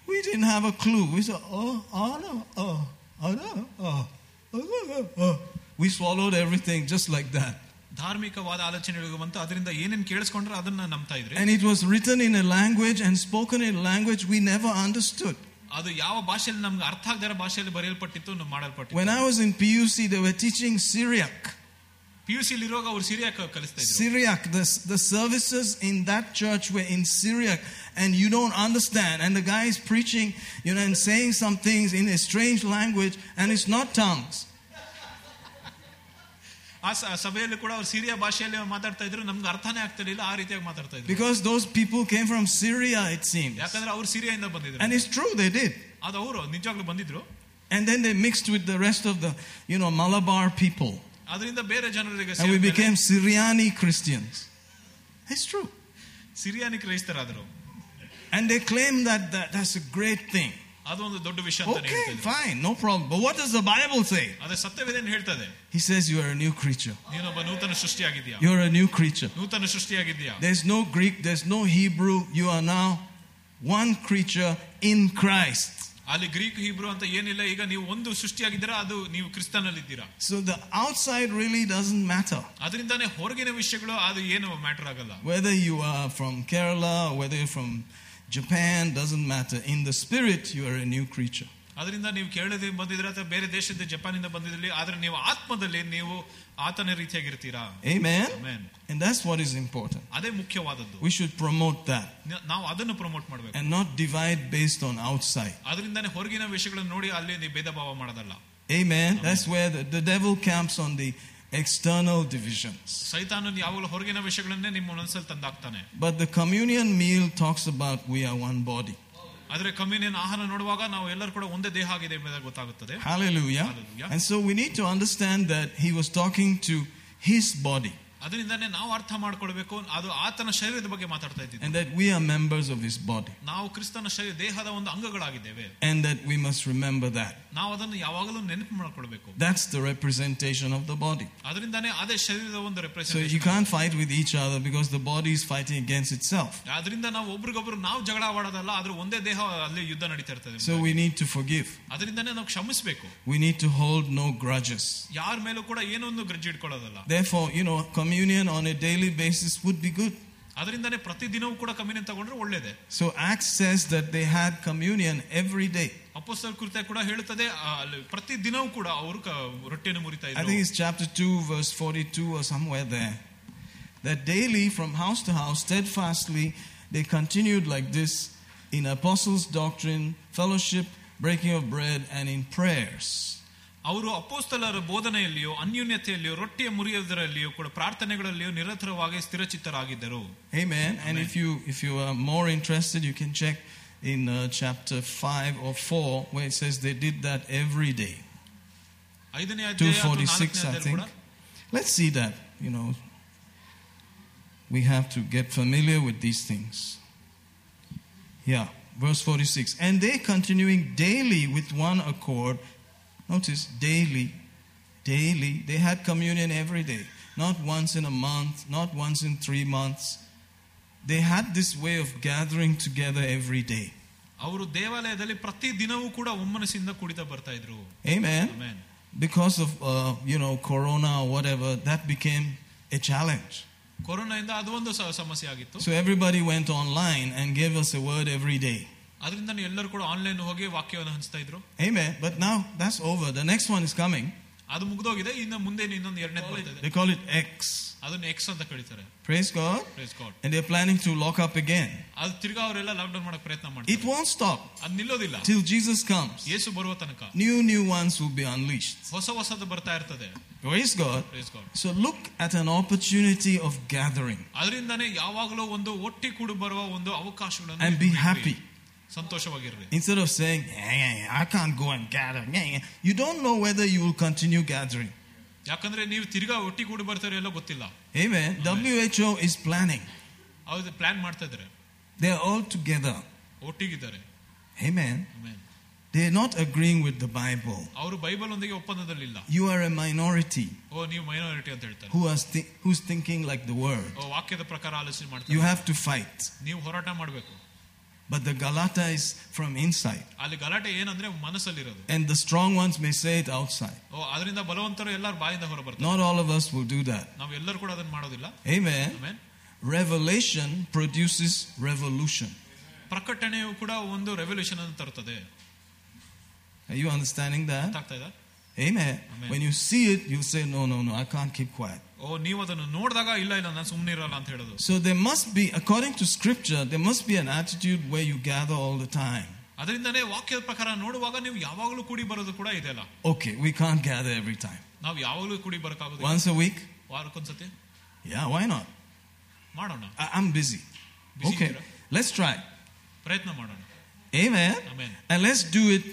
we didn't have a clue. We said, oh, oh, no, oh, oh, no, oh, oh, oh, oh. We swallowed everything just like that. ಧಾರ್ಮಿಕವಾದ ಆಲೋಚನೆಗಳು ಬಂತು ಅದರಿಂದ ಏನೇನ್ ಕೇಳಿಸ್ಕೊಂಡ್ರೆ ಅದನ್ನ ನಂಬ್ತಾ ಇದ್ರಿ And it was written in a language and spoken in a language we never understood. ಅದು ಯಾವ ಭಾಷೆಯಲ್ಲಿ ನಮ್ಗೆ ಅರ್ಥ ಆಗದಿರೋ ಭಾಷೆಯಲ್ಲಿ ಬರೆಯಲ್ಪಟ್ಟಿತ್ತು ನಾವು ಮಾಡಲ್ಪಟ್ಟಿತ್ತು When I was in PUC, they were teaching Syriac. P U C ಇರುವಾಗ ಅವ್ರು ಸಿರಿಯಾಕ್ ಕಲಿಸ್ತಾ ಇದ್ರು Syriac, the, the services in that church were in Syriac, and you don't understand. And the guy is preaching, you know, and saying some things in a strange language, and it's not tongues. ಆ ಸ- ಸಭೆಯಲ್ಲಿ ಕೂಡ ಅವ್ರು Syria ಭಾಷೆಯಲ್ಲಿ ಮಾತಾಡ್ತಾ ಇದ್ರು ನಮ್ಗೆ ಅರ್ಥನೇ ಆಗ್ತಿರ್ಲಿಲ್ಲ ಆ ರೀತಿಯಾಗಿ ಮಾತಾಡ್ತಾ ಇದ್ರು Because those people came from Syria, it seems. ಯಾಕಂದ್ರೆ ಅವ್ರು ಸಿರಿಯಾಯಿಂದ ಬಂದಿದ್ರು And it's true, they did. ಅದು ಅವರು ನಿಜವಾಗ್ಲೂ ಬಂದಿದ್ರು And then they mixed with the rest of the, you know, Malabar people. ಅದರಿಂದ ಬೇರೆ ಜನರಿಗೆ And we ಸೇರ್ಮೇಲೆ became Syriani Christians. It's true. Syriani ಕ್ರೈಸ್ತರಾದ್ರು And they claim that, that that's a great thing. ಅದು ಒಂದು ದೊಡ್ಡ ವಿಷಯ ಅಂತ Okay, fine, no problem. But what does the Bible say? ಅದೇ ಸತ್ಯವೇದೇನು ಹೇಳ್ತದೆ He says you are a new creature. ನೀನೊಬ್ಬ ನೂತನ ಸೃಷ್ಟಿಯಾಗಿದ್ಯಾ You're a new creature. ನೂತನ ಸೃಷ್ಟಿಯಾಗಿದ್ಯಾ There's no Greek, there's no Hebrew. You are now one creature in Christ. ಅಲ್ಲಿ Greek Hebrew ಅಂತ ಏನಿಲ್ಲ ಈಗ ನೀವು ಒಂದು ಸೃಷ್ಟಿಯಾಗಿದ್ದೀರಾ ಅದು ನೀವು ಕ್ರಿಸ್ತನಲ್ಲಿದ್ದೀರಾ So the outside really doesn't matter. ಅದರಿಂದಾನೇ ಹೊರಗಿನ ವಿಷಯಗಳು ಅದು ಏನು ಮ್ಯಾಟರ್ ಆಗಲ್ಲ Whether you are from Kerala or whether you're from Japan, doesn't matter. In the spirit, you are a new creature. ಅದರಿಂದ ನೀವು ಕೇರಳದಿಂದ ಬಂದಿದ್ರೆ ಅಥವಾ ಬೇರೆ ದೇಶದ ಜಪಾನಿಂದ ಬಂದಿದ್ರಲ್ಲಿ ಆದ್ರೆ ನೀವು ಆತ್ಮದಲ್ಲಿ ನೀವು ಆತನ ರೀತಿಯಾಗಿರ್ತೀರಾ Amen? Amen. And that's what is important. ಅದೇ ಮುಖ್ಯವಾದದ್ದು We should promote that ನ- ನಾವು ಅದನ್ನು ಪ್ರಮೋಟ್ ಮಾಡಬೇಕು and not divide based on outside. ಅದರಿಂದಾನೇ ಹೊರಗಿನ ವಿಷಯಗಳನ್ನು ನೋಡಿ ಅಲ್ಲಿ ನೀವು ಭೇದ ಭಾವ ಮಾಡೋದಲ್ಲ Amen? That's where the, the devil camps on the external divisions. ಸೈತಾನನ್ ಯಾವಾಗಲೂ ಹೊರಗಿನ ವಿಷಯಗಳನ್ನೇ ನಿಮ್ಮ ಮನಸ್ಸಲ್ಲಿ ತಂದಾಕ್ತಾನೆ But the communion meal talks about we are one body. ಆದ್ರೆ ಕಮ್ಯುನಿಯನ್ ಆಹಾರ ನೋಡುವಾಗ ನಾವು ಎಲ್ಲರೂ ಕೂಡ ಒಂದೇ ದೇಹ ಆಗಿದೆ ಎಂಬುದಾಗಿ ಗೊತ್ತಾಗುತ್ತದೆ Hallelujah. Hallelujah. And so we need to understand that he was talking to his body ಅದರಿಂದಾನೇ ನಾವು ಅರ್ಥ ಮಾಡ್ಕೊಳ್ಬೇಕು ಅದು ಆತನ ಶರೀರದ ಬಗ್ಗೆ ಮಾತಾಡ್ತಾ ಇದ್ದೀವಿ and that we are members of his body ನಾವು ಕ್ರಿಸ್ತನ ಶರೀರ ದೇಹದ ಒಂದು ಅಂಗಗಳಾಗಿದ್ದೇವೆ and that we must remember that. ನಾವು ಅದನ್ನು ಯಾವಾಗಲೂ ನೆನಪು ಮಾಡ್ಕೊಳ್ಬೇಕು That's the representation of the body. ಅದರಿಂದಾನೇ ಅದೇ ಶರೀರದ ಒಂದು So you representation can't fight with each other because the body is fighting against itself. ಅದರಿಂದ ನಾವು ಒಬ್ರಿಗೊಬ್ರು ನಾವು ಜಗಳ ಆಡೋದಲ್ಲ ಆದ್ರೆ ಒಂದೇ ದೇಹ ಅಲ್ಲಿ ಯುದ್ಧ ನಡೀತಾ ಇರ್ತದೆ So we need to forgive. ಅದರಿಂದಾನೇ ನಾವು ಕ್ಷಮಿಸಬೇಕು We need to hold no grudges. ಯಾರ ಮೇಲೂ ಕೂಡ ಏನೋ ಒಂದು ಗ್ರಜ್ಜಿ ಇಟ್ಕೊಳ್ಳೋದಲ್ಲ Therefore, you know, communion on a daily basis would be good. ಅದರಿಂದಾನೇ ಪ್ರತಿ ದಿನವೂ ಕೂಡ ಕಮ್ಯುನಿಯನ್ ತಗೊಂಡ್ರೆ ಒಳ್ಳೇದೆ So Acts says that they had communion every day. ಅಪೋಸ್ತಲ ಕೃತ್ಯ ಕೂಡ ಹೇಳುತ್ತದೆ ಆ, ಅಲ್ಲಿ ಪ್ರತಿ ದಿನವೂ ಕೂಡ ಅವರು ಕ- ರೊಟ್ಟಿಯನ್ನು ಮುರಿತಾ I ಇದ್ರು think it's chapter 2, verse 42 or somewhere there. That daily from house to house, steadfastly, they continued like this in apostles' doctrine, fellowship, breaking of bread, and in prayers. ಅವರು ಅಪೋಸ್ತಲರ ಬೋಧನೆಯಲ್ಲಿಯೋ ಅನ್ಯೂನ್ಯತೆಯಲ್ಲಿಯೋ ರೊಟ್ಟಿಯ ಮುರಿಯೋದರಲ್ಲಿಯೋ ಕೂಡ ಪ್ರಾರ್ಥನೆಗಳಲ್ಲಿಯೋ ನಿರತರವಾಗಿ ಸ್ಥಿರಚಿತ್ತರಾಗಿದ್ದರು Amen. And if you if you are more interested, you can check in uh, chapter 5 or 4 where it says they did that every day. ಐದನೇ ಅಧ್ಯಾಯ ಅಥವಾ 246, ನಾಲ್ಕನೇ I ಅಧ್ಯಾಯ ಕೂಡ think. Let's see that. You know, we have to get familiar with these things. Yeah, verse 46. And they continuing daily with one accord, notice daily, daily, they had communion every day, not once in a month, not once in three months. They had this way of gathering together every day. ಅವರು ದೇವಾಲಯದಲ್ಲಿ ಪ್ರತಿ ದಿನವೂ ಕೂಡ ಒಮ್ಮನಸ್ಸಿಂದ ಕುಡಿತಾ ಬರ್ತಾ ಇದ್ರು Amen. Amen. Because of, uh, you know, corona or whatever, that became a challenge. ಕೊರೋನಾದಿಂದ ಅದು ಒಂದು ಸ- ಸಮಸ್ಯೆ ಆಗಿತ್ತು So everybody went online and gave us a word every day. ಅದರಿಂದ ಎಲ್ಲರೂ ಕೂಡ ಆನ್ಲೈನ್ ಹೋಗಿ ವಾಕ್ಯವನ್ನು ಹಂಚ್ತಾ ಇದ್ರು Amen. But now that's over. The next one is coming. ಅದು ಮುಗ್ದೋಗಿದೆ ಇನ್ನು ಮುಂದೆ ಇನ್ನೊಂದು ಎರಡನೇ ಬರ್ತಿದೆ They call it X. ಅದನ್ನ ಎಕ್ಸ್ ಅಂತ ಕರೀತಾರೆ Praise God. Praise God. And they're planning to lock up again. ಅದು ತಿರ್ಗಾ ಅವರೆಲ್ಲ ಲಾಕ್ಡೌನ್ ಮಾಡಕ್ ಪ್ರಯತ್ನ It ಮಾಡ್ತಾರೆ won't stop ಅದು ನಿಲ್ಲೋದಿಲ್ಲ till Jesus comes. ಯೇಸು ಬರುವ ತನಕ New, new ones will be unleashed. ಹೊಸ ಹೊಸದು ಬರ್ತಾ ಇರ್ತದೆ Praise God. Praise God. So look at an opportunity of gathering ಅದರಿಂದಾನೇ ಯಾವಾಗಲೂ ಒಂದು ಒಟ್ಟಿ ಕೂಡಿ ಬರುವ ಒಂದು ಅವಕಾಶಗಳನ್ನು and be ಹುಡುಕ್ರಿ. happy. ಸಂತೋಷವಾಗಿರ್ರಿ Instead of saying, "Yeah, yeah, yeah, I can't go and gather. Yeah, yeah." You don't know whether you will continue gathering. ಯಾಕಂದ್ರೆ ನೀವು ತಿರ್ಗಾ ಒಟ್ಟಿ ಕೂಡಿ ಬರ್ತಾರೆ ಎಲ್ಲ ಗೊತ್ತಿಲ್ಲ Amen. WHO is planning. ಅವ್ರು ಪ್ಲಾನ್ ಮಾಡ್ತಾ ಇದ್ದಾರೆ They're all together. ಒಟ್ಟಿಗಿದ್ದಾರೆ Amen. Amen. They're not agreeing with the Bible. ಅವರು ಬೈಬಲ್ ಒಂದಿಗೆ ಒಪ್ಪಂದದಲ್ಲಿಲ್ಲ You are a minority ಓ ನೀವು ಮೈನಾರಿಟಿ ಅಂತ ಹೇಳ್ತಾರೆ who is thi- who's thinking like the world. ಓ ವಾಕ್ಯದ ಪ್ರಕಾರ ಆಲೋಚನೆ You ಮಾಡ್ತಾರೆ have to fight. ನೀವು ಹೋರಾಟ ಮಾಡಬೇಕು But the Galata is from inside. ಅಲ್ಲಿ ಗಲಾಟೆ ಏನಂದ್ರೆ ಮನಸ್ಸಲ್ಲಿರೋದು And the strong ones may say it outside. ಓ ಅದರಿಂದ ಬಲವಂತರು ಎಲ್ಲರೂ ಬಾಯಿಂದ ಹೊರ ಬರ್ತಾರೆ Not all of us will do that. ನಾವು ಎಲ್ಲರೂ ಕೂಡ ಅದನ್ನ ಮಾಡೋದಿಲ್ಲ Amen. Amen. Revelation produces revolution. ಪ್ರಕಟಣೆಯು ಕೂಡ ಒಂದು ರೆವಲ್ಯೂಷನ್ ಅನ್ನು ತರುತ್ತದೆ Are you understanding that? ಗೊತ್ತಾಗ್ತಾ ಇದೆ Amen. Amen. When you see it, you say, No, no, no, I can't keep quiet. ಓ ನೀವು ಅದನ್ನು ನೋಡಿದಾಗ ಇಲ್ಲ ಇಲ್ಲ ನಾನು ಸುಮ್ಮನೆ ಇರಲ್ಲ ಅಂತ ಹೇಳೋದು So there must be, according to scripture, there must be an attitude where you gather all the time. ಅದರಿಂದನೇ ವಾಕ್ಯದ ಪ್ರಕಾರ ನೋಡುವಾಗ ನೀವು ಯಾವಾಗಲೂ ಕೂಡಿ ಬರೋದು ಕೂಡ ಇದೆಲ್ಲ Okay, we can't gather every time. ನಾವು ಯಾವಾಗಲೂ ಕೂಡಿ ಬರಕಾಗೋದು Once a week? ವಾರಕ್ಕೊಂದ್ಸತಿ Yeah, why not? ಮಾಡೋಣ I- I'm busy. Busy Okay, ಇದ್ದೀರಾ? let's try. ಪ್ರಯತ್ನ ಮಾಡೋಣ Amen. Amen. And let's do it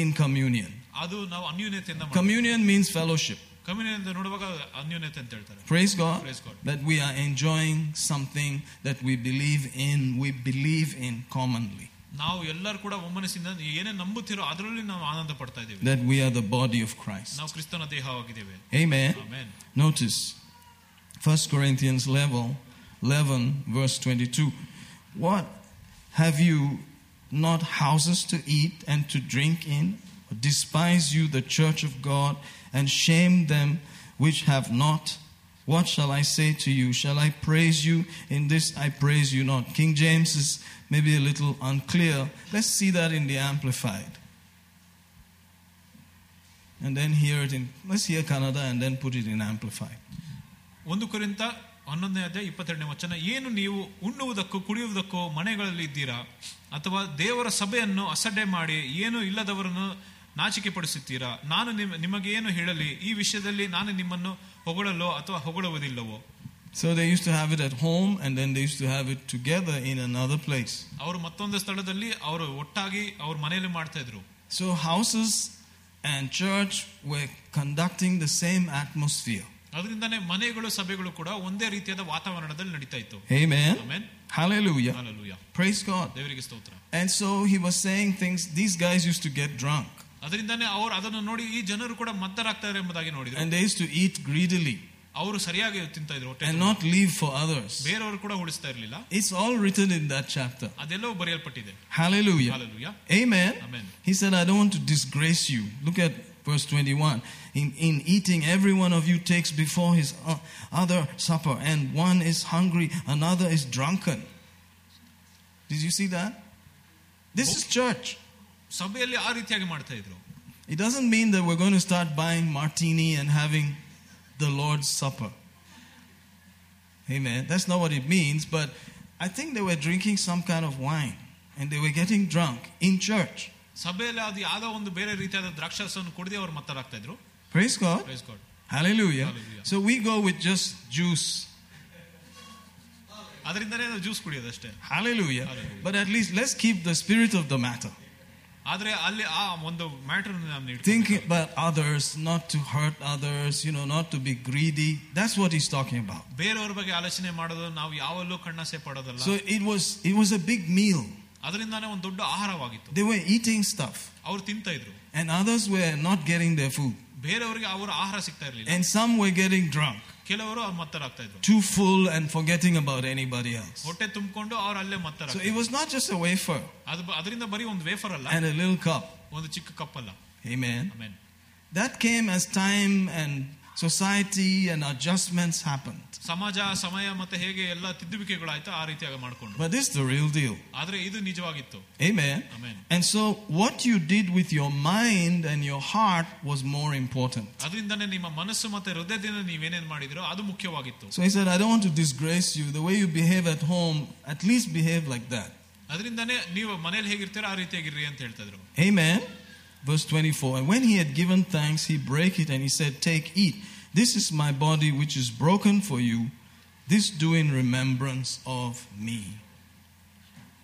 in communion. ಅದು ನಾವು ಅನ್ಯೂನ್ಯತೆಯಿಂದ Communion means fellowship. ಕಮ್ಯುನಿಯಿಂದ ನೋಡುವಾಗ ಅನ್ಯೂನ್ಯತೆ ಅಂತ ಹೇಳ್ತಾರೆ Praise God. Praise God. That we are enjoying something that we believe in, we believe in commonly. ನಾವು ಎಲ್ಲರೂ ಕೂಡ ಒಮ್ಮನಸ್ಸಿಂದ ಏನೇ ನಂಬುತ್ತಿರೋ ಅದರಲ್ಲಿ ನಾವು ಆನಂದ ಪಡ್ತಾ ಇದ್ದೀವಿ That we are the body of Christ. ನಾವು ಕ್ರಿಸ್ತನ ದೇಹವಾಗಿದ್ದೇವೆ Amen. Amen Notice 1 Corinthians level 11 verse 22. What have you not houses to eat and to drink in? Despise you the church of God and shame them which have not. What shall I say to you? Shall I praise you? In this I praise you not. King James is maybe a little unclear. Let's see that in the Amplified. And then hear it in, let's hear Kannada and then put it in Amplified. ಒಂದು ಕುರಿತ ಹನ್ನೊಂದನೇ ಅಧ್ಯಾಯ ಇಪ್ಪತ್ತೆರಡನೇ ವಚನ ಏನು ನೀವು ಉಣ್ಣುವುದಕ್ಕೋ ಕುಡಿಯುವುದಕ್ಕೋ ಮನೆಗಳಲ್ಲಿ ಇದ್ದೀರಾ ಅಥವಾ ದೇವರ ಸಭೆಯನ್ನು ಅಸಡ್ಡೆ ಮಾಡಿ ಏನೂ ಇಲ್ಲದವರನ್ನು ನಾಚಿಕೆ ಪಡಿಸುತ್ತೀರಾ ನಾನು ನಿಮ್ ನಿಮಗೆ ಏನು ಹೇಳಲಿ ಈ ವಿಷಯದಲ್ಲಿ ನಾನು ನಿಮ್ಮನ್ನು ಹೊಗಳಲೋ ಅಥವಾ ಹೊಗಳುವುದಿಲ್ಲವೋ So they used to have it at home and then they used to have it together in another place. ಅವರು ಮತ್ತೊಂದು ಸ್ಥಳದಲ್ಲಿ ಅವರು ಒಟ್ಟಾಗಿ ಅವ್ರ ಮನೆಯಲ್ಲಿ ಮಾಡ್ತಾ ಇದ್ರು So houses and church were conducting the same atmosphere. ಅದರಿಂದಾನೇ ಮನೆಗಳು ಸಭೆಗಳು ಕೂಡ ಒಂದೇ ರೀತಿಯಾದ ವಾತಾವರಣದಲ್ಲಿ ನಡೀತಾ ಇತ್ತು Amen. ಆಮೇನ್ Hallelujah. Hallelujah Praise God. ದೇವರಿಗೆ ಸ್ತೋತ್ರ And so he was saying things, these guys used to get drunk ಅದರಿಂದಾನೇ ಅವ್ರು ಅದನ್ನು ನೋಡಿ ಈ ಜನರು ಕೂಡ ಮದ್ದರಾಗ್ತಾರೆ ಎಂಬುದಾಗಿ ನೋಡಿದ್ರು and they used to eat greedily ಅವರು ಸರಿಯಾಗಿ ತಿಂತಾ ಇದ್ರು ಹೊಟ್ಟೆ and ತುಂಬ. not leave for others. ಬೇರೆಯವರು ಕೂಡ ಉಳಿಸ್ತಾ ಇರಲಿಲ್ಲ It's all written in that chapter. ಅದೆಲ್ಲವೂ ಬರೆಯಲ್ಪಟ್ಟಿದೆ Hallelujah. Hallelujah Amen. Amen. He said, I don't want to disgrace you. Look at verse 21. In, in eating, every one of you takes before his o- other supper, and one is hungry, another is drunken. Did you see that? This is church. ಸಭೆಯಲ್ಲಿ ಆ ರೀತಿಯಾಗಿ ಮಾಡ್ತಾ ಇದ್ರು It doesn't mean that we're going to start buying martini and having the Lord's Supper. Amen. That's not what it means, but I think they were drinking some kind of wine and they were getting drunk in church. ಸಭೆಯಲ್ಲಿ ಅದು ಯಾವ್ದೋ ಒಂದು ಬೇರೆ ರೀತಿಯಾದ ದ್ರಾಕ್ಷಾರಸವನ್ನು ಕುಡಿದೇ ಅವ್ರು ಮತ್ತರಾಗ್ತಾ ಇದ್ರು Praise God. Praise God. Hallelujah. Hallelujah. So we go with just juice. ಅದರಿಂದನೇ juice ಕುಡಿಯೋದಷ್ಟೇ Hallelujah. Hallelujah. But at least let's keep the spirit of the matter. ಆದ್ರೆ ಅಲ್ಲಿ ಆ ಒಂದು ಮ್ಯಾಟರ್ ನಾವು Think about others, not to hurt others, you know, not to be greedy. That's what he's talking about. ಬೇರೆಯವ್ರ ಬಗ್ಗೆ ಆಲೋಚನೆ ಮಾಡೋದು ನಾವು ಯಾವಲ್ಲೂ ಕಣ್ಣಾಸೆ ಪಡೋದಲ್ಲ So it was it was a big meal. ಅದರಿಂದಾನೇ ಒಂದು ದೊಡ್ಡ ಆಹಾರವಾಗಿತ್ತು They were eating stuff. ಅವ್ರು ತಿಂತಾ ಇದ್ರು And others were not getting their food. ಬೇರೆಯವರಿಗೆ ಅವರ ಆಹಾರ ಸಿಗ್ತಾ ಇರಲಿಲ್ಲ And some were getting drunk, ಕೆಲವರು ಅವ್ರು ಮತ್ತರಾಗ್ತಾ ಇದ್ರು too full and forgetting about anybody else. ಹೊಟ್ಟೆ ತುಂಬಿಕೊಂಡು ಅವ್ರು ಅಲ್ಲೇ So ಮತ್ತರ it was not just a wafer ಅದು ಅದರಿಂದ ಬರೀ ಒಂದು ವೇಫರ್ ಅಲ್ಲ and a little cup. ಒಂದು ಚಿಕ್ಕ ಕಪ್ ಅಲ್ಲ Amen. Amen That came as time and society and adjustments happened. ಸಮಾಜ ಸಮಯ ಮತ್ತೆ ಹೇಗೆ ಎಲ್ಲ ತಿದ್ದುವಿಕೆಗಳಾಯ್ತು ಆ ರೀತಿಯಾಗಿ ಮಾಡ್ಕೊಂಡು But this is the real deal. ಆದ್ರೆ ಇದು ನಿಜವಾಗಿತ್ತು Amen. Amen. And so what you did with your mind and your heart was more important. ಅದರಿಂದಾನೇ ನಿಮ್ಮ ಮನಸ್ಸು ಮತ್ತೆ ಹೃದಯದಿಂದ ನೀವೇನೇನ್ ಮಾಡಿದಿರೋ ಅದು ಮುಖ್ಯವಾಗಿತ್ತು So he said, I don't want to disgrace you. The way you behave at home, at least behave like that. ಅದರಿಂದಾನೇ ನೀವು ಮನೇಲಿ ಹೇಗಿರ್ತೀರೋ ಆ ರೀತಿಯಾಗಿರ್ರಿ ಅಂತ ಹೇಳ್ತಾ ಇದ್ರು Amen. Verse 24. And when he had given thanks, he brake it and he said, Take, eat. This is my body which is broken for you. This do in remembrance of me.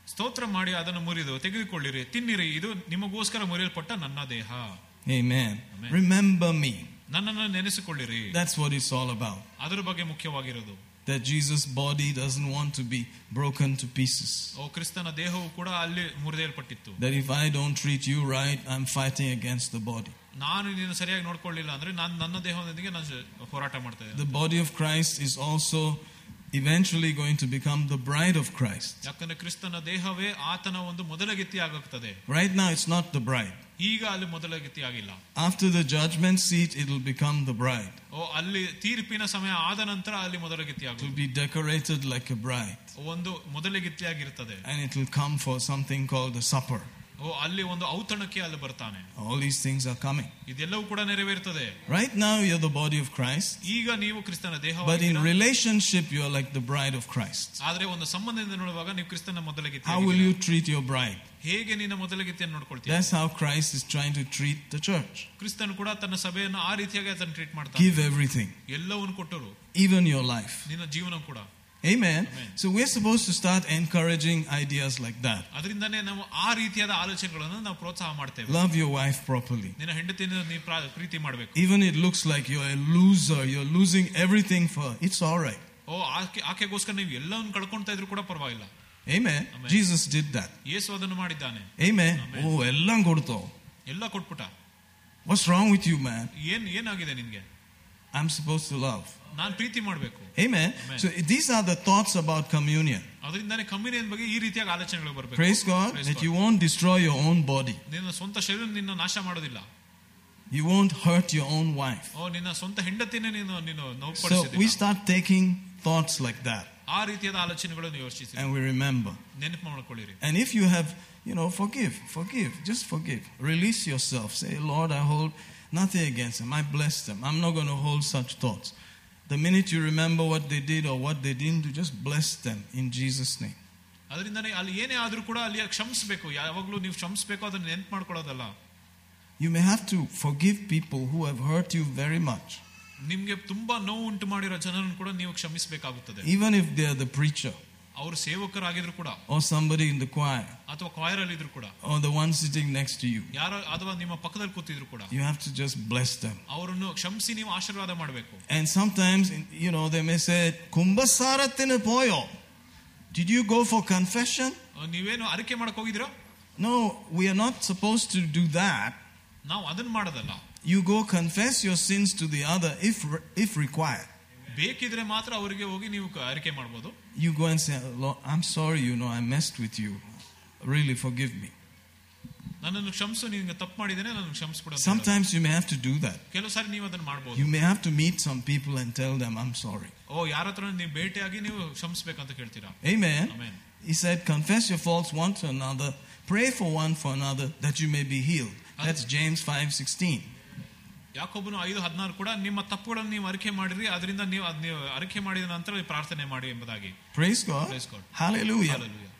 ಸ್ತೋತ್ರ ಮಾಡಿ ಅದನ್ನು ಮುರಿದು ತೆಗೆದುಕೊಳ್ಳಿರಿ ತಿನ್ನಿರಿ ಇದು ನಿಮಗೋಸ್ಕರ ಮುರಿಯಲ್ಪಟ್ಟ ನನ್ನ ದೇಹ Amen. Amen. Remember me. ನನ್ನನ್ನು ನೆನೆಸಿಕೊಳ್ಳಿರಿ That's what it's all about. ಅದರ ಬಗ್ಗೆ ಮುಖ್ಯವಾಗಿರೋದು That Jesus' body doesn't want to be broken to pieces. ಓ ಕ್ರಿಸ್ತನ ದೇಹವು ಕೂಡ ಅಲ್ಲಿ ಮುರಿದೇಲ್ಪಟ್ಟಿತ್ತು That if I don't treat you right, I'm fighting against the body. ನಾನು ನೀನು ಸರಿಯಾಗಿ ನೋಡ್ಕೊಳ್ಳಿಲ್ಲ ಅಂದ್ರೆ ನಾನು ನನ್ನ ದೇಹದೊಂದಿಗೆ ನಾನು ಜ- ಹೋರಾಟ ಮಾಡ್ತಾ ಇದ್ದೇನೆ The body of Christ is also eventually going to become the bride of Christ. ಯಾಕಂದ್ರೆ ಕ್ರಿಸ್ತನ ದೇಹವೇ ಆತನ ಒಂದು ಮೊದಲಗಿತ್ತಿ ಆಗುತ್ತದೆ Right now, it's not the bride. ಈಗ ಅಲ್ಲಿ ಮೊದಲಗಿತ್ತಿ ಆಗಿಲ್ಲ After the judgment seat, it will become the bride. ಓ ಅಲ್ಲಿ ತೀರ್ಪಿನ ಸಮಯ ಆದ ನಂತರ ಅಲ್ಲಿ ಮೊದಲಗಿತ್ತಿ It ಆಗುತ್ತದೆ will be decorated like a bride. ಒಂದು ಮೊದಲಗಿತ್ತಿ ಆಗಿರ್ತದೆ And it will come for something called the supper. ಓ ಅಲ್ಲಿ ಒಂದು ಔತಣಕ್ಕೆ ಅಲ್ಲಿ ಬರ್ತಾನೆ All these things are coming. ಇದೆಲ್ಲವೂ ಕೂಡ ನೆರವೇರ್ತದೆ Right now, you're the body of Christ. ಈಗ ನೀವು ಕ್ರಿಸ್ತನ ದೇಹ But in relationship, you're like the bride of Christ. ಆದ್ರೆ ಒಂದು ಸಂಬಂಧದಿಂದ ನೋಡುವಾಗ ನೀವು ಕ್ರಿಸ್ತನ ಮೊದಲಗಿತ್ತಿ How will ಆಗಿದ್ದೀರಾ. you treat your bride? ಹೇಗೆ ನಿನ್ನ ಮೊದಲಗಿತ್ತಿಯನ್ನು ನೋಡ್ಕೊಳ್ತೀಯ That's how Christ is trying to treat the church. ಕ್ರಿಸ್ತನು ಕೂಡ ತನ್ನ ಸಭೆಯನ್ನು ಆ ರೀತಿಯಾಗಿ ಅದನ್ನು ಟ್ರೀಟ್ ಮಾಡ್ತಾನೆ Give everything, ಎಲ್ಲವನ್ನು ಕೊಟ್ಟರು even your life. ನಿನ್ನ ಜೀವನ ಕೂಡ Amen. Amen. So we're supposed to start encouraging ideas like that. ಅದರಿಂದಾನೇ ನಾವು ಆ ರೀತಿಯಾದ ಆಲೋಚನೆಗಳನ್ನು ನಾವು ಪ್ರೋತ್ಸಾಹ ಮಾಡ್ತೇವೆ Love your wife properly. ನಿನ್ನ ಹೆಂಡತಿನ ನೀವು ಪ್ರಾ- ಪ್ರೀತಿ ಮಾಡಬೇಕು Even it looks like you're a loser, you're losing everything for her. It's all right. ಓ ಆಕೆ ಆಕೆಗೋಸ್ಕರ ನೀವು ಎಲ್ಲವನ್ನು ಕಳ್ಕೊಂತಾ ಇದ್ರು ಕೂಡ ಪರವಾಗಿಲ್ಲ Amen. Amen. Jesus did that. ಯೇಸು ಅದನ್ನು ಮಾಡಿದ್ದಾನೆ Amen. Amen. Oh, ellam kodto. ಎಲ್ಲ ಕೊಟ್ಬಿಟ್ಟ What's wrong with you, man? ಏನ್ ಏನಾಗಿದೆ ನಿನ್ಗೆ I'm supposed to love. ನಾನು ಪ್ರೀತಿ ಮಾಡಬೇಕು Amen. Amen. So these are the thoughts about communion. ಅದರಿಂದಾನೇ communion ಬಗ್ಗೆ ಈ ರೀತಿಯಾಗಿ ಆಲೋಚನೆಗಳು ಬರಬೇಕು Praise God Praise that God. you won't destroy your own body. ನಿನ್ನ ಸ್ವಂತ ಶರೀರ ನಿನ್ನ ನಾಶ ಮಾಡೋದಿಲ್ಲ You won't hurt your own wife. ಓ ನಿನ್ನ ಸ್ವಂತ ಹೆಂಡತಿನೇ ನೀನು ನೀನು So we ನೋವುಪಡಿಸಿದಿಲ್ಲ start taking thoughts like that ಆ ರೀತಿಯಾದ ಆಲೋಚನೆಗಳನ್ನು ಯೋಚಿಸಿ and we remember. ನೆನಪು ಮಾಡ್ಕೊಳ್ಳಿರಿ And if you have, you know, forgive, forgive, just forgive. Release yourself. Say, Lord, I hold nothing against them. I bless them. I'm not going to hold such thoughts. The minute you remember what they did or what they didn't do, just bless them in Jesus' name. ಅದರಿಂದನೇ ಅಲ್ಲಿ ಏನೇ ಆದ್ರೂ ಕೂಡ ಅಲ್ಲಿ ಕ್ಷಮಿಸಬೇಕು ಯಾವಾಗ್ಲೂ ನೀವು ಕ್ಷಮಿಸಬೇಕು ಅದನ್ನ ನೆನ್ಪು ಮಾಡ್ಕೊಳ್ಳೋದಲ್ಲ You may have to forgive people who have hurt you very much. ನಿಮ್ಗೆ ತುಂಬಾ ನೋವು ಉಂಟು ಮಾಡಿರೋ ಜನರನ್ನು ಕೂಡ ನೀವು ಕ್ಷಮಿಸಬೇಕಾಗುತ್ತದೆ Even if they are the preacher ಅವರು ಸೇವಕರಾಗಿದ್ರು ಕೂಡ or somebody in the choir ಅಥವಾ choir ಅಲ್ಲಿ ಇದ್ರು ಕೂಡ or the one sitting next to you. ಯಾರೋ ಅಥವಾ ನಿಮ್ಮ ಪಕ್ಕದಲ್ಲಿ ಕೂತಿದ್ರು ಕೂಡ You have to just bless them. ಅವರನ್ನು ಕ್ಷಮಿಸಿ ನೀವು ಆಶೀರ್ವಾದ ಮಾಡಬೇಕು And sometimes, you know, they may say, Kumbhasaratine poyo. Did you go for confession? ನೀವೇನು ಅರಿಕೆ ಮಾಡಕ್ ಹೋಗಿದ್ದೀರಾ No, we are not supposed to do that. ನಾವು ಅದನ್ನ ಮಾಡೋದಲ್ಲ You go confess your sins to the other if, if required. ಬೇಕಿದ್ರೆ ಮಾತ್ರ ಅವರಿಗೆ ಹೋಗಿ ನೀವು ಕ- ಅರಿಕೆ ಮಾಡ್ಬೋದು You go and say, Lord, I'm sorry, you know, I messed with you. Really forgive me. ನನ್ನನ್ನು ಕ್ಷಮಿಸು ನಿನ್ಗೆ ತಪ್ಪು ಮಾಡಿದ್ದೇನೆ ನನ್ನ ಕ್ಷಮಿಸ್ಬಿಡ Sometimes you may have to do that. ಕೆಲವು ಸಾರಿ ನೀವು ಅದನ್ನ ಮಾಡ್ಬೋದು You may have to meet some people and tell them, I'm sorry. ಓ ಯಾರ ಹತ್ರ ನೀವು ಭೇಟಿಯಾಗಿ ನೀವು ಕ್ಷಮಿಸ್ಬೇಕಂತ ಕೇಳ್ತೀರಾ Amen. Amen. He said, confess your faults one to another, pray for one for another, that you may be healed. That's James 5:16. ಯಾಕೊಬ್ಬನು ಐದು ಹದಿನಾರು ಕೂಡ ನಿಮ್ಮ ತಪ್ಪುಗಳನ್ನು ನೀವು ಅರಿಕೆ ಮಾಡಿರಿ ಅದರಿಂದ ನೀವು ಅದ್ ನೀವು ಅರಿಕೆ ಮಾಡಿದ ನಂತರ ನೀವು ಪ್ರಾರ್ಥನೆ ಮಾಡಿ ಎಂಬುದಾಗಿ Praise God. Praise God. Hallelujah. Hallelujah.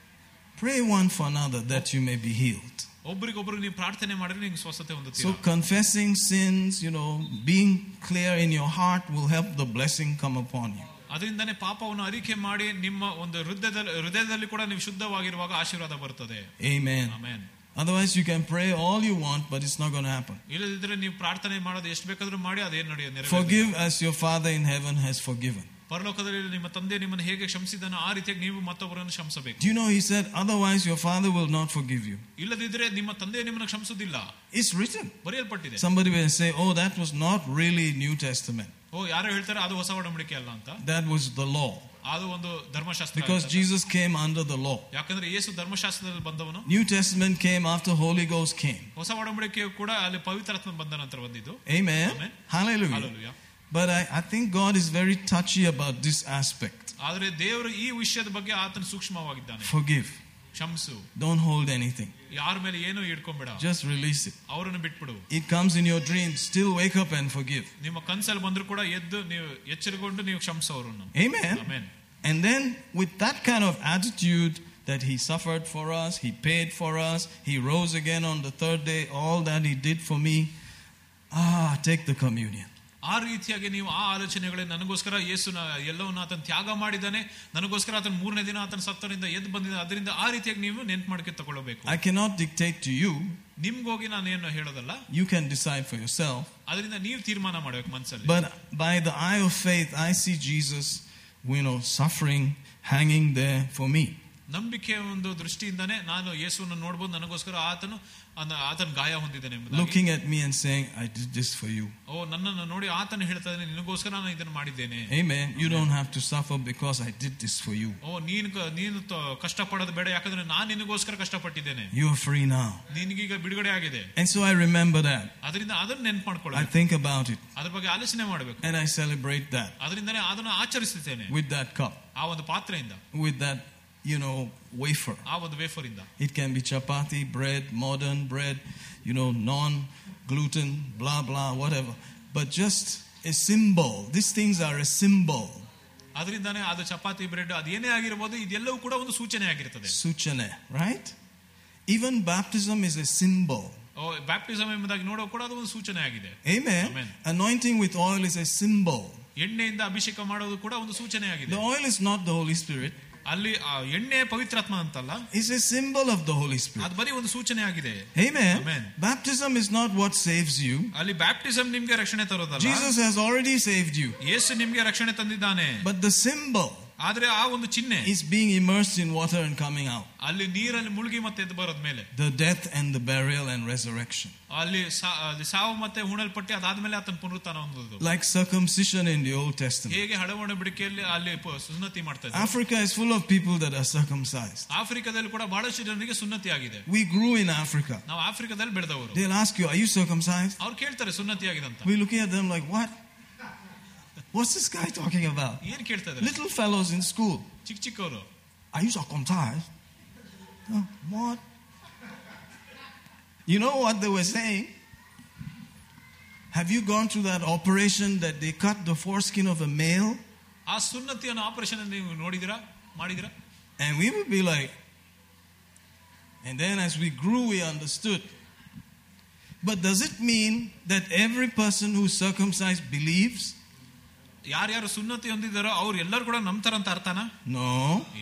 Pray one for another that you may be healed. ಒಬ್ರಿಗೊಬ್ರು ನೀವು ಪ್ರಾರ್ಥನೆ ಮಾಡಿದ್ರೆ ನಿಮ್ಗೆ ಸ್ವಸ್ಥತೆ So ಹೊಂದುತ್ತೀರಾ confessing sins, you know, being clear in your heart will help the blessing come upon you. ಅದರಿಂದನೇ ಪಾಪವನ್ನು ಅರಿಕೆ ಮಾಡಿ ನಿಮ್ಮ ಒಂದು ಹೃದಯದಲ್ಲಿ ಹೃದಯದಲ್ಲಿ ಕೂಡ ನೀವು ಶುದ್ಧವಾಗಿರುವಾಗ ಆಶೀರ್ವಾದ ಬರುತ್ತದೆ Amen. Amen Otherwise, you can pray all you want, but it's not going to happen. ಇಲ್ಲದಿದ್ರೆ ನೀವು ಪ್ರಾರ್ಥನೆ ಮಾಡೋದು ಎಷ್ಟು ಬೇಕಾದ್ರೂ ಮಾಡಿ ಅದೇನ್ ನಡೆಯೋದು Forgive as your Father in heaven has forgiven. ಪರಲೋಕದಲ್ಲಿ ನಿಮ್ಮ ತಂದೆ ನಿಮ್ಮನ್ನು ಹೇಗೆ ಕ್ಷಮಿಸಿದನೋ ಆ ರೀತಿಯಾಗಿ ನೀವು ಮತ್ತೊಬ್ಬರನ್ನು ಕ್ಷಮಿಸಬೇಕು Do you know, He said, otherwise your Father will not forgive you. ಇಲ್ಲದಿದ್ರೆ ನಿಮ್ಮ ತಂದೆ ನಿಮ್ಮನ್ನು ಕ್ಷಮಿಸುವುದಿಲ್ಲ It's written. ಬರೆಯಲ್ಪಟ್ಟಿದೆ Somebody will say, oh, that was not really New Testament. ಓ ಯಾರೋ ಹೇಳ್ತಾರೆ ಅದು ಹೊಸ ಒಡಂಬಡಿಕೆ ಅಲ್ಲ ಅಂತ That was the law. ಅದು ಒಂದು ಧರ್ಮಶಾಸ್ತ್ರ Because ಆಯ್ತಲ್ಲ. Jesus came under the law. ಯಾಕಂದ್ರೆ ಯೇಸು ಧರ್ಮಶಾಸ್ತ್ರದಲ್ಲಿ ಬಂದವನು New Testament came after Holy Ghost came. ಹೊಸ ಒಡಂಬಡಿಕೆ ಕೂಡ ಅಲ್ಲಿ ಪವಿತ್ರಾತ್ಮ ಬಂದ ನಂತರ ಬಂದಿದ್ದು Amen. Amen. Hallelujah. Hallelujah. But I, I think God is very touchy about this aspect. ಆದ್ರೆ ದೇವರು ಈ ವಿಷಯದ ಬಗ್ಗೆ ಆತನು ಸೂಕ್ಷ್ಮವಾಗಿದ್ದಾನೆ Forgive. ಕ್ಷಮಿಸು Don't hold anything. ಯಾರ ಮೇಲೆ ಏನು ಇಟ್ಕೊಂಬೇಡ Just release it. ಅವರನ್ನು ಬಿಟ್ಬಿಡು It comes in your dreams. Still wake up and forgive. ನಿಮ್ಮ ಕನ್ಸಲ್ಲಿ ಬಂದ್ರು ಕೂಡ ಎದ್ದು ನೀವು ಎಚ್ಚರಗೊಂಡು ನೀವು ಕ್ಷಮಿಸೋರನ್ನು Amen. Amen And then, with that kind of attitude that He suffered for us, He paid for us, He rose again on the third day, all that He did for me, ah, take the communion. ಆ ರೀತಿಯಾಗಿ ನೀವು ಆ ಆಲೋಚನೆಗಳೇ ನನಗೋಸ್ಕರ ಯೇಸುನ ಎಲ್ಲವನ್ನ ಆತನ ತ್ಯಾಗ ಮಾಡಿದ್ದಾನೆ ನನಗೋಸ್ಕರ ಆತನ ಮೂರನೇ ದಿನ ಆತನ ಸತ್ತರಿಂದ ಎದ್ದು ಬಂದಿದ್ದಾನೆ ಅದರಿಂದ ಆ ರೀತಿಯಾಗಿ ನೀವು ನೆನ್ಪು ಮಾಡ್ಕೆ ತಗೊಳ್ಬೇಕು I cannot dictate to you. ನಿಮ್ಗೋಗಿ ನಾನು ಏನು ಹೇಳೋದಲ್ಲ You can decide for yourself. ಅದರಿಂದ ನೀವು ತೀರ್ಮಾನ ಮಾಡ್ಬೇಕು ಮನ್ಸಲ್ಲಿ But by the eye of faith, I see Jesus, you know, suffering, hanging there for me. ನಂಬಿಕೆಯ ಒಂದು ದೃಷ್ಟಿಯಿಂದಾನೇ ನಾನು ಯೇಸುವನ್ನು ನೋಡ್ಬೋದು ನನಗೋಸ್ಕರ ಆತನು ಅನ್ನ- ಆತನ ಗಾಯ ಹೊಂದಿದ್ದಾನೆ ಎಂಬುದಾಗಿ. Looking at me and saying, I did this for you. ಓ ನನ್ನನ್ನು ನೋಡಿ ಆತನು ಹೇಳ್ತಾ ಇದ್ದಾನೆ ನಿನಗೋಸ್ಕರ ನಾನು ಇದನ್ನು ಮಾಡಿದ್ದೇನೆ Amen. You don't have to suffer because I did this for you. ಓ ನೀನು ಕ- ನೀನು ತ- ಕಷ್ಟಪಡೋದು ಬೇಡ ಯಾಕಂದ್ರೆ ನಾನು ನಿನಗೋಸ್ಕರ ಕಷ್ಟಪಟ್ಟಿದ್ದೇನೆ You are free now. ನಿನಗೀಗ ಬಿಡುಗಡೆ ಆಗಿದೆ And so I remember that. ಅದರಿಂದ ಅದನ್ನ ನೆನ್ಪು I ಮಾಡ್ಕೊಳ್ಳ think about it ಅದ್ರ ಬಗ್ಗೆ ಆಲೋಚನೆ ಮಾಡಬೇಕು and I celebrate that ಅದರಿಂದನೇ ಅದನ್ನು ಆಚರಿಸುತ್ತೇನೆ with that cup, ಆ ಒಂದು ಪಾತ್ರೆಯಿಂದ with that, you know, wafer. ಆ ಒಂದು ವೇಫರ್ ಇಂದ It can be chapati, bread, modern bread, you know, non gluten, blah, blah, whatever. But just a symbol. These things are a symbol. ಅದರಿಂದಾನೇ ಅದು chapati bread ಅದೇನೇ ಆಗಿರ್ಬೋದು ಇದೆಲ್ಲವೂ ಕೂಡ ಒಂದು ಸೂಚನೆ ಆಗಿರ್ತದೆ Suchane, right? Even baptism is a symbol. O baptism ಎಂಬುದಾಗಿ ನೋಡೋ ಕೂಡ ಅದು ಒಂದು ಸೂಚನೆ ಆಗಿದೆ Amen. Amen. Anointing with oil is a symbol. ಎಣ್ಣೆಯಿಂದ ಅಭಿಷೇಕ ಮಾಡೋದು ಕೂಡ ಒಂದು ಸೂಚನೆ ಆಗಿದೆ The oil is not the Holy Spirit, ಅಲ್ಲಿ ಆ ಎಣ್ಣೆ ಪವಿತ್ರಾತ್ಮ ಅಂತಲ್ಲ it's a symbol of the Holy Spirit. ಅದು ಬರೀ ಒಂದು ಸೂಚನೆ ಆಗಿದೆ Amen. Amen. Baptism is not what saves you. ಅಲ್ಲಿ ಬ್ಯಾಪ್ಟಿಸಮ್ ನಿಮ್ಗೆ ರಕ್ಷಣೆ ತರೋದಲ್ಲ Jesus has already saved you. ಯೇಸು ನಿಮ್ಗೆ ರಕ್ಷಣೆ ತಂದಿದ್ದಾನೆ But the symbol ಆದ್ರೆ ಆ ಒಂದು ಚಿಹ್ನೆ is being immersed in water and coming out. ಅಲ್ಲಿ ನೀರಲ್ಲಿ ಮುಳುಗಿ ಮತ್ತೆ ಎದ್ದು ಬರೋದ್ ಮೇಲೆ The death and the burial and resurrection. ಅಲ್ಲಿ ಸಾ- ಅಲ್ಲಿ ಸಾವು ಮತ್ತೆ ಹುಣಲ್ಪಟ್ಟಿ ಅದಾದ್ಮೇಲೆ ಆತನ ಪುನರುತ್ಥಾನ ಹೊಂದೋದು Like circumcision in the Old Testament. ಹೇಗೆ ಹಳವಣ ಬಿಡಿಕೆಯಲ್ಲಿ ಅಲ್ಲಿ ಪ- ಸುನ್ನತಿ ಮಾಡ್ತಾ ಇದ್ದಾರೆ Africa is full of people that are circumcised. ಆಫ್ರಿಕಾದಲ್ಲಿ ಕೂಡ ಬಹಳಷ್ಟು ಜನರಿಗೆ ಸುನ್ನತಿ ಆಗಿದೆ We grew in Africa. ನಾವು ಆಫ್ರಿಕಾದಲ್ಲಿ ಬೆಳೆದವರು They'll ask you, Are you circumcised? ಅವ್ರು ಕೇಳ್ತಾರೆ ಸುನ್ನತಿ ಆಗಿದೆ ಅಂತ We're looking at them like, What? What's this guy talking about? ಏನ್ ಕೇಳ್ತಾ ಇದ್ದಾರೆ Little fellows in school. ಚಿಕ್ಕ ಚಿಕ್ಕವರು Are you circumcised? "Oh, what? You know what they were saying? Have you gone through that operation that they cut the foreskin of a male? ಆ ಸುನ್ನತಿಯನ್ನು operation ನೀವು ನೋಡಿದಿರಾ ಮಾಡಿದಿರಾ And we would be like, and then as we grew, we understood. But does it mean that every person who's circumcised believes? ಯಾರ್ಯಾರು ಸುನ್ನತಿ ಹೊಂದಿದಾರೋ ಅವ್ರು ಎಲ್ಲರೂ ಕೂಡ ನಂಬ್ತಾರ ಅಂತ ಅರ್ಥನ No.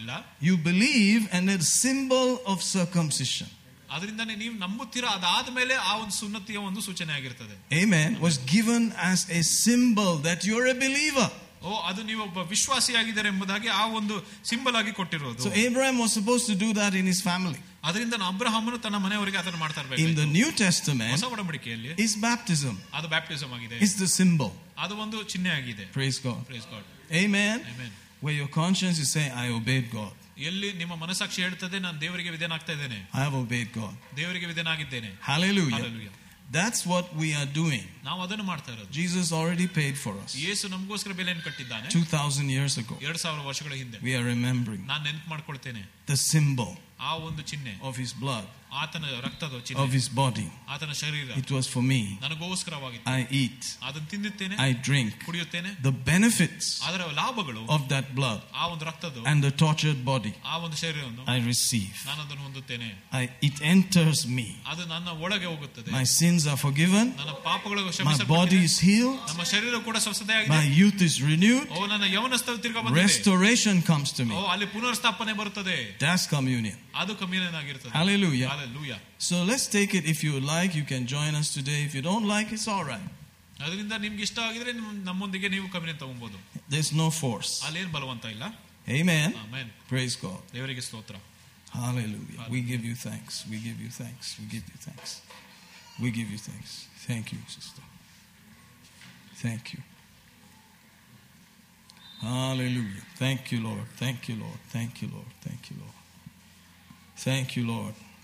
ಇಲ್ಲ You believe, and a symbol of circumcision. ಅದರಿಂದಾನೇ ನೀವು ನಂಬುತ್ತೀರಾ ಅದಾದ್ಮೇಲೆ ಆ ಒಂದು ಸುನ್ನತಿಯ ಒಂದು ಸೂಚನೆ ಆಗಿರ್ತದೆ Amen. Was given as a symbol that you're a believer. ಓ ಅದು ನೀವು ಒಬ್ಬ ವಿಶ್ವಾಸಿಯಾಗಿದ್ದಾರೆ ಎಂಬುದಾಗಿ ಆ ಒಂದು ಸಿಂಬಲ್ ಆಗಿ ಕೊಟ್ಟಿರೋದು So Abraham was supposed to do that in his family. ಅದರಿಂದ ಅಬ್ರಹಾಮನು ತನ್ನ ಮನೆಯವರಿಗೆ ಅದನ್ನು ಮಾಡ್ತಾ In ಇರ್ಬೇಕು the New Testament, ಹೊಸ ಒಡಂಬಡಿಕೆಯಲ್ಲಿ is baptism. ಅದು ಬ್ಯಾಪ್ಟಿಸಮ್ ಆಗಿದೆ It's the symbol. ಅದು ಒಂದು ಚಿಹ್ನೆ ಆಗಿದೆ Praise God. Praise God. Amen. Amen. Where your conscience is saying, I obeyed God. ಎಲ್ಲಿ ನಿಮ್ಮ ಮನಸ್ಸಾಕ್ಷಿ ಹೇಳ್ತದೆ ನಾನು ದೇವರಿಗೆ ವಿಧೇನಾಗ್ತಾ ಇದ್ದೇನೆ I have obeyed God. ದೇವರಿಗೆ ವಿಧೇನಾಗಿದ್ದೇನೆ Hallelujah. Hallelujah. That's what we are doing. ನಾವು ಅದನ್ನು ಮಾಡ್ತಾ ಇರೋದು Jesus already paid for us ಯೇಸು ನಮಗೋಸ್ಕರ ಬೆಲೆಯನ್ನು ಕಟ್ಟಿದ್ದಾನೆ 2,000 years ago. ಎರಡ್ ಸಾವಿರ ವರ್ಷಗಳ ಹಿಂದೆ We are remembering ನಾನು ನೆನಪು ಮಾಡ್ಕೊಳ್ತೇನೆ the symbol ಆ ಒಂದು ಚಿಹ್ನೆ of his blood, ಆತನ ರಕ್ತದ of ಚಿಹ್ನೆ his body. ಆತನ ಶರೀರ It was for me. ನನಗೋಸ್ಕರವಾಗಿತ್ತು I eat, ಅದನ್ನು ತಿನ್ನುತ್ತೇನೆ I drink. ಕುಡಿಯುತ್ತೇನೆ The benefits ಅದರ ಲಾಭಗಳು of that blood ಆ ಒಂದು ರಕ್ತದ್ದು and the tortured body ಆ ಒಂದು ಶರೀರವನ್ನು I receive. ನಾನು ಅದನ್ನು ಹೊಂದುತ್ತೇನೆ I, it enters me. ಅದು ನನ್ನ ಒಳಗೆ ಹೋಗುತ್ತದೆ My sins are forgiven. ನನ್ನ ಪಾಪಗಳು My body ಕ್ಷಮಿಸಲ್ಪಟ್ಟಿದೆ is healed. ನಮ್ಮ ಶರೀರ ಕೂಡ ಸ್ವಸ್ಥತೆ My ಆಗಿದೆ youth is renewed. ಓ ನನ್ನ ಯವನಸ್ಥ ತಿರ್ಗಾ ಬಂದಿದೆ Restoration comes to O me. ಅಲ್ಲಿ ಪುನರ್ಸ್ಥಾಪನೆ ಬರುತ್ತದೆ That's communion. ಅದು ಕಮ್ಯುನಿಯನ್ ಆಗಿರ್ತದೆ Hallelujah. Hallelujah. So let's take it. If you like, you can join us today. If you don't like, it's all right. ಅದರಿಂದ ನಿಮ್ಗೆ ಇಷ್ಟ ಆಗಿದ್ರೆ ನಿಮ್- ನಮ್ಮೊಂದಿಗೆ ನೀವು ಕಮ್ಯುನಿಯನ್ ತಗೊಬಹುದು There's no force. ಅಲ್ಲೇನ್ ಬಲವಂತ ಇಲ್ಲ Amen. ಆಮೇನ್ Praise God. ದೇವರಿಗೆ ಸ್ತೋತ್ರ Hallelujah. We give you thanks. We give you thanks. We give you thanks. We give you thanks. Thank you, sister. Thank you. Hallelujah. Thank you, Lord. Thank you, Lord. Thank you, Lord. Thank you, Lord. Thank you, Lord.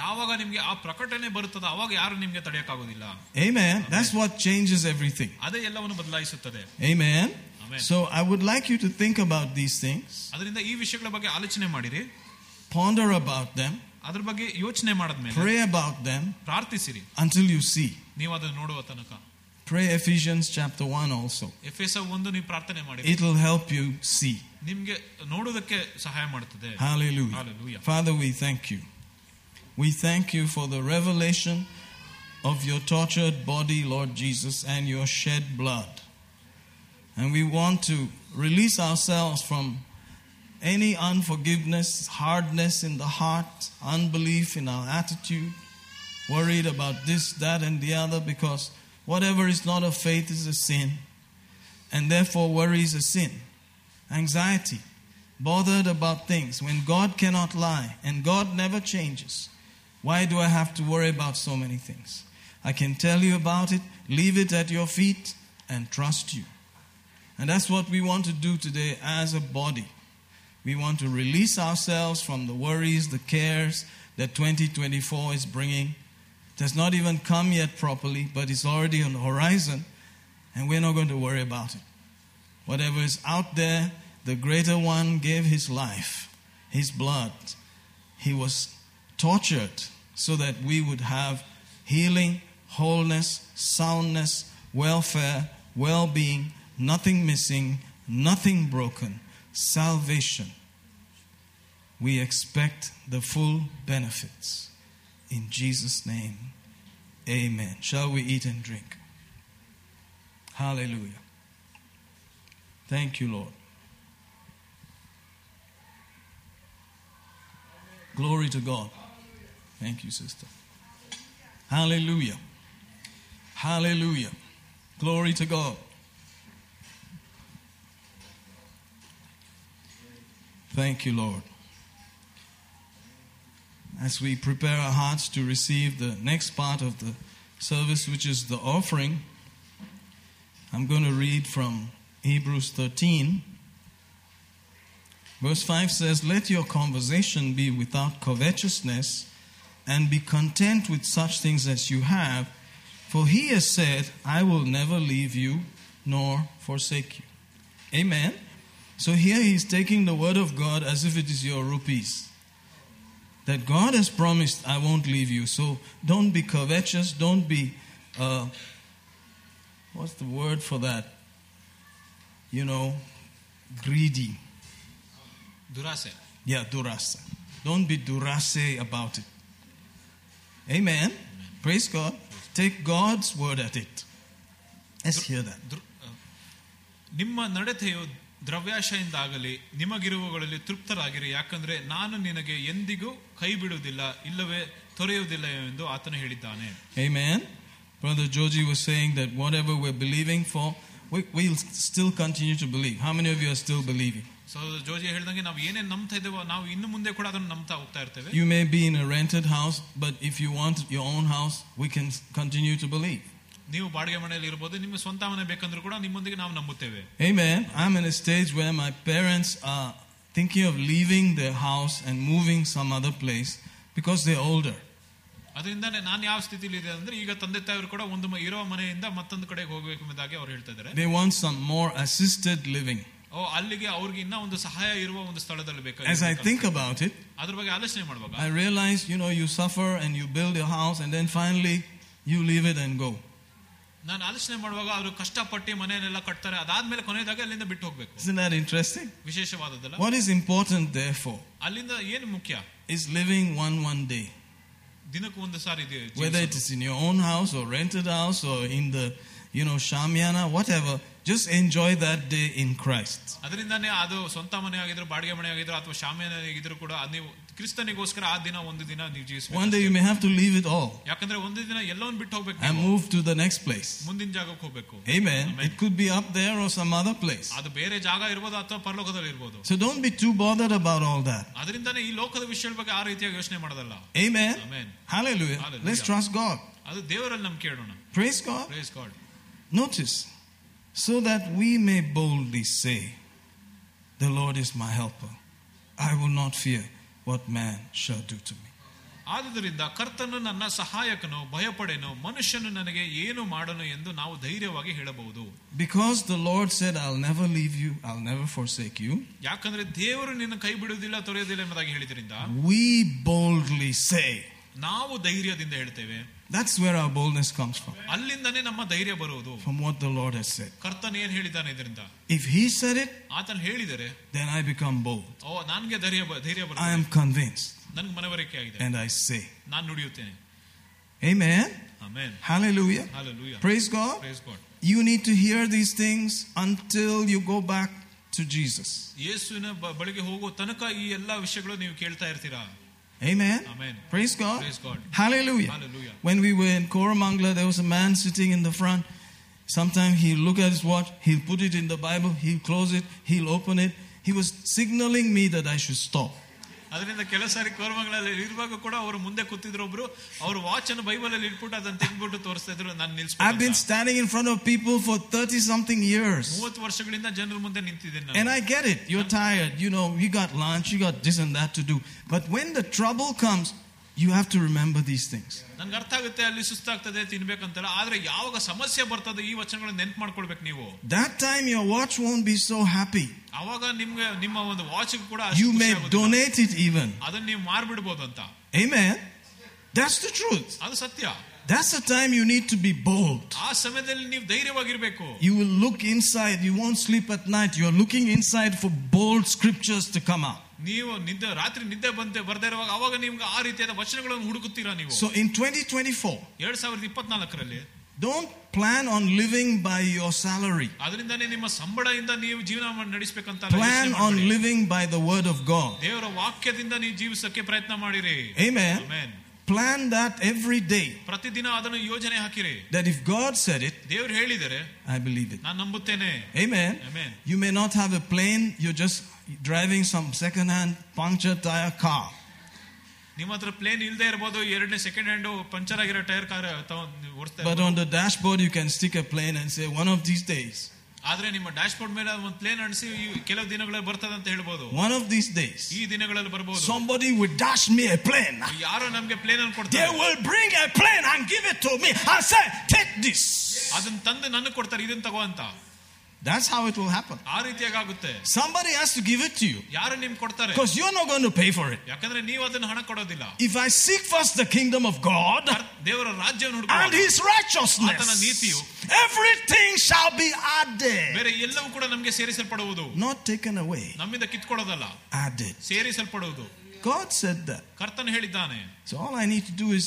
ಯಾವಾಗ ನಿಮ್ಗೆ ಆ ಪ್ರಕಟಣೆ ಬರುತ್ತದೆ ಅವಾಗ ಯಾರು ನಿಮ್ಗೆ ತಡೆಯಕ್ಕಾಗೋದಿಲ್ಲ Amen. That's what changes everything. ಅದೇ ಎಲ್ಲವನ್ನು ಬದಲಾಯಿಸುತ್ತದೆ Amen. Amen. So I would like you to think about these things, ಅದರಿಂದ ಈ ವಿಷಯಗಳ ಬಗ್ಗೆ ಆಲೋಚನೆ ಮಾಡಿರಿ ponder about them, ಅದ್ರ ಬಗ್ಗೆ ಯೋಚನೆ ಮಾಡದ್ಮೇಲೆ pray about them ಪ್ರಾರ್ಥಿಸಿರಿ until you see. ನೀವು ಅದನ್ನು ನೋಡುವ ತನಕ Pray Ephesians chapter 1 also. F S ಒಂದು ನೀವು ಪ್ರಾರ್ಥನೆ ಮಾಡಿ It'll help you see. ನಿಮ್ಗೆ ನೋಡುವುದಕ್ಕೆ ಸಹಾಯ ಮಾಡುತ್ತದೆ Hallelujah. Hallelujah. Father, we thank you. We thank you for the revelation of your tortured body, Lord Jesus, and your shed blood. And we want to release ourselves from any unforgiveness, hardness in the heart, unbelief in our attitude, worried about this, that, and the other, because whatever is not of faith is a sin. And therefore, worry is a sin. Anxiety, bothered about things when God cannot lie and God never changes. Why do I have to worry about so many things? I can tell you about it, leave it at your feet, and trust you. And that's what we want to do today as a body. We want to release ourselves from the worries, the cares that 2024 is bringing. It has not even come yet properly, but it's already on the horizon, and we're not going to worry about it. Whatever is out there, the greater one gave his life, his blood. He was tortured so that we would have healing, wholeness, soundness, welfare, well being, nothing missing, nothing broken, salvation. We expect the full benefits. In Jesus' name, amen. Shall we eat and drink? Hallelujah. Thank you, Lord. Glory to God. Thank you, sister. Hallelujah. Hallelujah. Glory to God. Thank you, Lord. As we prepare our hearts to receive the next part of the service, which is the offering, I'm going to read from Hebrews 13. Verse 5 says, Let your conversation be without covetousness, and be content with such things as you have, for he has said, I will never leave you nor forsake you. Amen. So here he's taking the word of God as if it is your rupees. That God has promised, I won't leave you. So don't be covetous. Don't be, uh, what's the word for that? You know, greedy. Durase. Yeah, durase. Don't be durase about it. Amen. Praise God. Take God's word at it. Let's hear that. ದೃ- ಆ, ನಿಮ್ಮ ನಡತೆಯು ದ್ರವ್ಯಾಶೆಯಿಂದಾಗಲಿ ನಿಮಗಿರುವಗಳಲ್ಲಿ ತೃಪ್ತರಾಗಿರಿ ಯಾಕಂದ್ರೆ ನಾನು ನಿನಗೆ ಎಂದಿಗೂ ಕೈ ಬಿಡುವುದಿಲ್ಲ ಇಲ್ಲವೇ ತೊರೆಯುವುದಿಲ್ಲ ಎಂದು ಆತನು ಹೇಳಿದ್ದಾನೆ Amen. Brother Joji was saying that whatever we're believing for, we, we'll still continue to believe. How many of you are still believing? So Joji ಹೇಳಿದಂಗೆ ನಾವು ಏನೇನ್ ನಂಬ್ತಾ ಇದ್ದೇವೋ ನಾವು ಇನ್ನು ಮುಂದೆ ಕೂಡ ಅದನ್ನು ನಂಬ್ತಾ ಹೋಗ್ತಾ ಇರ್ತೇವೆ You may be in a rented house, but if you want your own house, we can continue to believe. ನೀವು ಬಾಡಿಗೆ ಮನೆಯಲ್ಲಿ ಇರ್ಬೋದು ನಿಮ್ಮ ಸ್ವಂತ ಮನೆ ಬೇಕಂದ್ರೂ ಕೂಡ ನಿಮ್ಮೊಂದಿಗೆ ನಾವು ನಂಬುತ್ತೇವೆ Amen. I'm in a stage where my parents are thinking of leaving their house and moving some other place because they're older. ಅದರಿಂದಾನೆ ನಾನು ಯಾವ ಸ್ಥಿತಿಲಿ ಇದೆ ಅಂದ್ರೆ ಈಗ ತಂದೆ ತಾಯಿರು ಕೂಡ ಒಂದು ಮ- ಇರೋ ಮನೆಯಿಂದ ಮತ್ತೊಂದು ಕಡೆಗೆ ಹೋಗಬೇಕು ಎಂಬುದಾಗಿ ಅವ್ರು ಹೇಳ್ತಾ ಇದ್ದಾರೆ They want some more assisted living. ಓ ಅಲ್ಲಿಗೆ ಅವ್ರಿಗೆ ಇನ್ನ ಒಂದು ಸಹಾಯ ಇರುವ ಒಂದು ಸ್ಥಳದಲ್ಲಿ As I ಬೇಕಾಗಿ think about it, ಅದ್ರ ಬಗ್ಗೆ ಆಲೋಚನೆ ಮಾಡುವಾಗ I realize, you know, you suffer and you build your house and then finally you leave it and go. ನಾನು ಆಲೋಚನೆ ಮಾಡುವಾಗ ಅವರು ಕಷ್ಟಪಟ್ಟು ಮನೆಯನ್ನೆಲ್ಲ ಕಟ್ತಾರೆ ಅದಾದ್ಮೇಲೆ ಕೊನೆಯದಾಗಿ ಅಲ್ಲಿಂದ ಬಿಟ್ಟು ಹೋಗ್ಬೇಕು Isn't that interesting? ವಿಶೇಷವಾದದ್ದಲ್ಲ What is important, therefore, ಅಲ್ಲಿಂದ ಏನು ಮುಖ್ಯ is living one one day. ದಿನಕ್ಕೂ ಒಂದು ಸಾರಿ ಇದೆ Whether it is in your own house or rented house or in the, you know, Shamiana, whatever, just enjoy that day in Christ. ಅದರಿಂದಾನೇ ಅದು ಸ್ವಂತ ಮನೆ ಆಗಿದ್ರು ಬಾಡಿಗೆ ಮನೆ ಆಗಿದ್ರು ಅಥವಾ ಶಾಮಿಯಾನ ಆಗಿದ್ರು ಕೂಡ ಅದ್ ನೀವು ಕ್ರಿಸ್ತನಿಗೋಸ್ಕರ ಆ ದಿನ ಒಂದು ದಿನ ನೀವು ಜೀವಿಸಬೇಕು One day you may have to leave it all ಯಾಕಂದ್ರೆ ಒಂದು ದಿನ ಎಲ್ಲವನ್ನು ಬಿಟ್ಟು ಹೋಗ್ಬೇಕು and ನೀವು. move to the next place. ಮುಂದಿನ ಜಾಗಕ್ಕೆ ಹೋಗ್ಬೇಕು Amen. Amen. It could be up there or some other place. ಅದು ಬೇರೆ ಜಾಗ ಇರ್ಬೋದು ಅಥವಾ ಪರಲೋಕದಲ್ಲಿ ಇರ್ಬೋದು So don't be too bothered about all that. ಅದರಿಂದಾನೇ ಈ ಲೋಕದ ವಿಷಯದ ಬಗ್ಗೆ ಆ ರೀತಿಯಾಗಿ ಯೋಚನೆ ಮಾಡೋದಲ್ಲ Amen. Amen. Hallelujah. Hallelujah. Let's trust God. ಅದು ದೇವರಲ್ಲಿ ನಮ್ಗೆ ಕೇಳೋಣ Praise God. Praise god Notice, so that we may boldly say, The Lord is my helper. I will not fear what man shall do to me. ಆದುದರಿಂದ ಕರ್ತನು ನನ್ನ ಸಹಾಯಕನು ಭಯಪಡೆನು ಮನುಷ್ಯನು ನನಗೆ ಏನು ಮಾಡನು ಎಂದು ನಾವು ಧೈರ್ಯವಾಗಿ ಹೇಳಬಹುದು Because the Lord said, I'll never leave you, I'll never forsake you, ಯಾಕಂದ್ರೆ ದೇವರು ನಿನ್ನ ಕೈ ಬಿಡುವುದಿಲ್ಲ ತೊರೆಯುವುದಿಲ್ಲ ಎಂಬುದಾಗಿ ಹೇಳಿದ್ರಿಂದ we boldly say, ನಾವು ಧೈರ್ಯದಿಂದ ಹೇಳ್ತೇವೆ That's where our boldness comes from, ಅಲ್ಲಿಂದನೇ ನಮ್ಮ ಧೈರ್ಯ ಬರುವುದು from what the Lord has said. ಕರ್ತನ್ ಏನ್ ಹೇಳಿದ್ದಾನೆ ಇದರಿಂದ If He said it, ಆತನು ಹೇಳಿದರೆ then I become bold. ಓ ನನ್ಗೆ ಧೈರ್ಯ ಬ- ಧೈರ್ಯ I ಬರ್ತದೆ am convinced, ನನ್ಗೆ ಮನವರಿಕೆ ಆಗಿದೆ and I say, ನಾನು ನುಡಿಯುತ್ತೇನೆ Amen. Amen Hallelujah. Hallelujah Praise God. Praise god You need to hear these things until you go back to Jesus. ಯೇಸುವಿನ ಬ- ಬಳಿಗೆ ಹೋಗೋ ತನಕ ಈ ಎಲ್ಲಾ ವಿಷಯಗಳು ನೀವು ಕೇಳ್ತಾ ಇರ್ತೀರಾ Amen. Amen. Praise God. Praise God. Hallelujah. Hallelujah. When we were in Koramangala, there was a man sitting in the front. Sometimes he'll look at his watch, he'll put it in the Bible, he'll close it, he'll open it. He was signaling me that I should stop. ಅದರಿಂದ ಕೆಲವು ಸಾರಿ ಕೋರ್ಮಗಳಲ್ಲಿ ಇರುವಾಗ ಕೂಡ ಅವರು ಮುಂದೆ ಕೂತಿದ್ರು ಒಬ್ರು ಅವ್ರು watch ಅನ್ನು ಬೈಬಲ್ ಅಲ್ಲಿ ಇಟ್ಬಿಟ್ಟು ಅದನ್ನ ತೆಗೆದ್ಬಿಟ್ಟು ತೋರಿಸ್ತಾ ಇದ್ರು ನಾನು I've been ನಿಲ್ಸ್ಬಿಟ್ಟು standing in front of people for 30 something years. ಮೂವತ್ತು ವರ್ಷಗಳಿಂದ ಜನರ ಮುಂದೆ ನಿಂತಿದ್ದೇನೆ And ನಾನು I get it. You're tired. You know, you got lunch, you got this and that to do. But when the trouble comes, you have to remember these things. ನನ್ಗೆ ಅರ್ಥ ಆಗುತ್ತೆ ಅಲ್ಲಿ ಸುಸ್ತಾಗ್ತದೆ ತಿನ್ಬೇಕಂತಲ್ಲ ಆದ್ರೆ ಯಾವಾಗ ಸಮಸ್ಯೆ ಬರ್ತದೆ ಈ ವಚನಗಳನ್ನ ನೆನ್ಪು ಮಾಡ್ಕೊಳ್ಬೇಕು ನೀವು That time your watch won't be so happy. ಅವಾಗ ನಿಮ್ಗೆ ನಿಮ್ಮ ಒಂದು ವಾಚ್ ಕೂಡ You ಅಷ್ಟು may ಖುಷಿ ಆಗೋದಿಲ್ಲ. donate it even. ಅದನ್ನ ನೀವು ಮಾರ್ಬಿಡ್ಬೋದು ಅಂತ Amen. That's the truth. ಅದು ಸತ್ಯ That's the time you need to be bold. ಆ ಸಮಯದಲ್ಲಿ ನೀವು ಧೈರ್ಯವಾಗಿರ್ಬೇಕು You will look inside. You won't sleep at night. You're looking inside for bold scriptures to come out. ನೀವು ನಿದ್ದೆ ರಾತ್ರಿ ನಿದ್ದೆ ಬಂತೆ ಬರ್ದೇ ಇರುವಾಗ ಅವಾಗ ನಿಮ್ಗೆ ಆ ರೀತಿಯಾದ ವಚನಗಳನ್ನು ಹುಡುಕುತ್ತೀರಾ ನೀವು So in 2024, ಎರಡ್ ಸಾವಿರದ ಇಪ್ಪತ್ನಾಲ್ಕರಲ್ಲಿ don't plan on living by your salary. ಅದರಿಂದಾನೇ ನಿಮ್ಮ ಸಂಬಳದಿಂದ ನೀವು ಜೀವನ ಮಾಡಿ ನಡೆಸಬೇಕಂತ Plan on living by the word of God. ದೇವರ ವಾಕ್ಯದಿಂದ ನೀವು ಜೀವಿಸಕ್ಕೆ ಪ್ರಯತ್ನ ಮಾಡಿರಿ Amen. Amen. Plan that every day. ಪ್ರತಿದಿನ ಅದನ್ನು ಯೋಜನೆ ಹಾಕಿರಿ That if God said it, ದೇವ್ರು ಹೇಳಿದರೆ I believe it. ನಾನು ನಂಬುತ್ತೇನೆ Amen. Amen. You may not have a plane, you're just driving some second hand puncture tire car. ನಿಮ್ಮ ಹತ್ರ ಪ್ಲೇನ್ ಇಲ್ಲದೆ ಇರಬಹುದು ಎರಡನೇ ಸೆಕೆಂಡ್ ಹ್ಯಾಂಡ್ ಪಂಚರ್ ಆಗಿರೋ ಟೈರ್ ಕಾರ್ ಓಡಿಸ್ತಾ But on the dashboard, you can stick a plane and say, one of these days, ಆದ್ರೆ ನಿಮ್ಮ dash board ಮೇಲೆ ಒಂದು ಪ್ಲೇನ್ ಅಣಿಸಿ ಕೆಲವು ದಿನಗಳಲ್ಲಿ ಬರ್ತದೆ ಅಂತ ಹೇಳ್ಬೋದು one of these days, ಈ ದಿನಗಳಲ್ಲಿ ಬರ್ಬೋದು somebody will dash me a plane. ಯಾರೋ ನಮ್ಗೆ ಪ್ಲೇನ್ ಅನ್ನು They ಕೊಡ್ತಾರೆ will bring a plane and give it to me and say, take this. ಅದನ್ನ ತಂದು ನನಗೆ ಕೊಡ್ತಾರೆ ಇದನ್ನ ತಗೋ ಅಂತ That's how it will happen. ಆ ರೀತಿಯಾಗಿ ಆಗುತ್ತೆ Somebody has to give it to you ಯಾರು ನಿಮ್ಗೆ ಕೊಡ್ತಾರೆ because you're not going to pay for it. ಯಾಕಂದ್ರೆ ನೀವು ಅದನ್ನ ಹಣ ಕೊಡೋದಿಲ್ಲ If I seek first the kingdom of God ದೇವರ ರಾಜ್ಯವನ್ನು and ಹುಡುಕುವಾಗ his righteousness, ಆತನ ನೀತಿಯು everything shall be added. ಬೇರೆ ಎಲ್ಲವೂ ಕೂಡ ನಮಗೆ ಸೇರಿಸಲ್ಪಡುವುದು Not taken away, ನಮ್ಮಿಂದ ಕಿತ್ಕೊಳ್ಳೋದಲ್ಲ added. ಸೇರಿಸಲ್ಪಡುವುದು God said that. ಕರ್ತನು ಹೇಳಿದ್ದಾನೆ So all I need to do is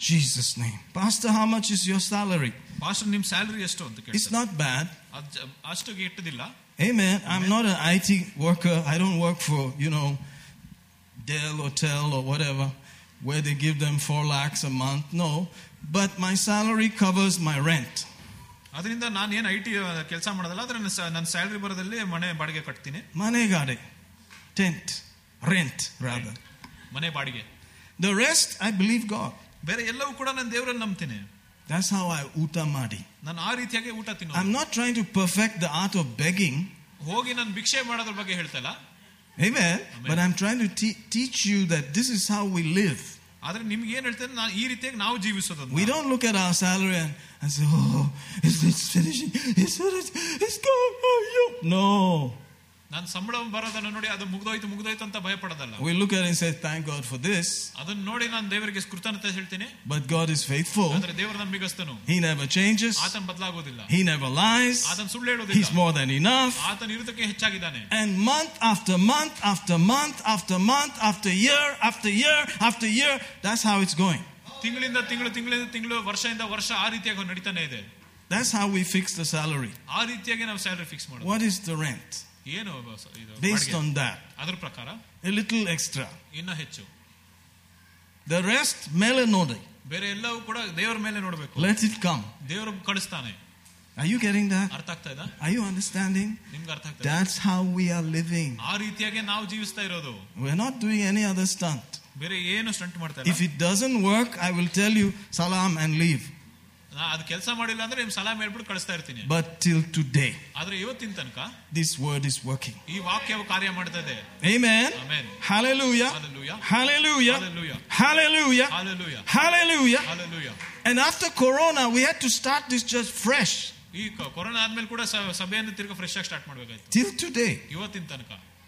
Jesus' name. Pastor, how much is your salary? Pastor ನಿಮ್ ಸ್ಯಾಲರಿ ಎಷ್ಟು ಅಂತ It's ಕೇಳ್ತಾರೆ not bad. ಅದ್ ಜ- ಅಷ್ಟಿಗೆ ಇಟ್ಟದಿಲ್ಲ Amen. I'm not an IT worker. I don't work for, you know, Dell or Tel or whatever, where they give them four lakhs a month. No. But my salary covers my rent. ಅದರಿಂದ ನಾನು ಏನು I T ಕೆಲಸ ಮಾಡೋದಲ್ಲ ಆದ್ರೆ ನನ್ನ ಸ- ನನ್ನ salary ಬರೋದಲ್ಲಿ ಮನೆ ಬಾಡಿಗೆ ಕಟ್ತೀನಿ Manegade. Tent. Rent, rather. ಮನೆ ಬಾಡಿಗೆ The rest, I believe God. ಬೇರೆ ಎಲ್ಲವೂ ಕೂಡ ನಾನು ದೇವರಲ್ಲಿ ನಂಬ್ತೀನಿ That's how I utamadi. ನಾನು ಆ ರೀತಿಯಾಗಿ ಊಟ ತಿನ್ನೋ I'm not trying to perfect the art of begging. ಹೋಗಿ ನಾನು ಭಿಕ್ಷೆ ಮಾಡೋದ್ರ ಬಗ್ಗೆ ಹೇಳ್ತಲ್ಲ Amen. Amen. But I'm trying to te- teach you that this is how we live. ಆದ್ರೆ ನಿಮ್ಗೆ ಏನ್ ಹೇಳ್ತೇನೆ ನಾನು ಈ ರೀತಿಯಾಗಿ ನಾವು ಜೀವಿಸೋದು We don't look at our salary and, and say, oh, it's, it's finishing. It's finished. It's going. Oh, you. No. ನಾನು ಸಂಬಳ ಬರೋದನ್ನ ನೋಡಿ ಅದು ಮುಗ್ದೋಯ್ತು ಮುಗ್ದೋಯ್ತು ಅಂತ ಭಯ ಪಡೋದಲ್ಲ We look at it and say, thank God for this. ಅದನ್ನ ನೋಡಿ ನಾನು ದೇವರಿಗೆ ಕೃತಜ್ಞತೆ ಹೇಳ್ತೀನಿ But God is faithful. ಅಂದ್ರೆ ದೇವರು ನಂಬಿಗಸ್ತನು He never changes. ಆತನ ಬದಲಾಗೋದಿಲ್ಲ He never lies. ಆತನ ಸುಳ್ಳು He's ಹೇಳೋದಿಲ್ಲ more than enough. ಆತನ ಇರುವುದಕ್ಕೆ ಹೆಚ್ಚಾಗಿದ್ದಾನೆ And month after month after month after month after year after year after year, that's how it's going. ತಿಂಗಳಿಂದ ತಿಂಗಳು ತಿಂಗಳಿಂದ ತಿಂಗಳು ವರ್ಷದಿಂದ ವರ್ಷ ಆ ರೀತಿಯಾಗಿ ನಡೀತಾನೆ ಇದೆ That's how we fix the salary. ಆ ರೀತಿಯಾಗಿ ನಾವು ಸ್ಯಾಲರಿ ಫಿಕ್ಸ್ ಮಾಡೋದು What is the rent? ಏನು ಬ- ಇದು Based ಬಾಡಿಗೆ? on that, ಅದ್ರ ಪ್ರಕಾರ a little extra. ಇನ್ನ ಹೆಚ್ಚು The rest, melanodi. ಬೇರೆ ಎಲ್ಲವೂ ಕೂಡ ದೇವರ ಮೇಲೆ ನೋಡ್ಬೇಕು Let it come. ದೇವರು ಕಳಿಸ್ತಾನೆ Are you getting that? ಅರ್ಥ ಆಗ್ತಾ ಇದ Are you understanding? ನಿಮ್ಗೆ ಅರ್ಥ ಆಗ್ತಾ That's how we are living. ಆ ರೀತಿಯಾಗಿ ನಾವು ಜೀವಿಸ್ತಾ ಇರೋದು We're not doing any other stunt. ಬೇರೆ ಏನು ಸ್ಟಂಟ್ ಮಾಡ್ತಾ If ಇಲ್ಲ it doesn't work, I will tell you salam and leave. ನಾ ಅದು ಕೆಲಸ ಮಾಡಿಲ್ಲ ಅಂದ್ರೆ ನಿಮ್ ಸಲಾಮ್ ಹೇಳ್ಬಿಟ್ಟು ಕಳಿಸ್ತಾ ಇರ್ತೀನಿ But till today, ಆದ್ರೆ ಇವತ್ತಿನ ತನಕ this word is working. ಈ ವಾಕ್ಯವು ಕಾರ್ಯ ಮಾಡ್ತಾ ಇದೆ Amen. Amen. Hallelujah. Hallelujah. Hallelujah. Hallelujah. Hallelujah. Hallelujah Hallelujah. Hallelujah And after Corona, we had to start this church fresh. ಈ ಕ- ಕೊರೋನಾ ಆದ್ಮೇಲೆ ಕೂಡ ಸ- ಸಭೆಯನ್ನು ತಿರ್ಗಾ ಫ್ರೆಶ್ ಆಗಿ ಸ್ಟಾರ್ಟ್ ಮಾಡ್ಬೇಕಾಯ್ತು Till today, ಇವತ್ತಿನ ತನಕ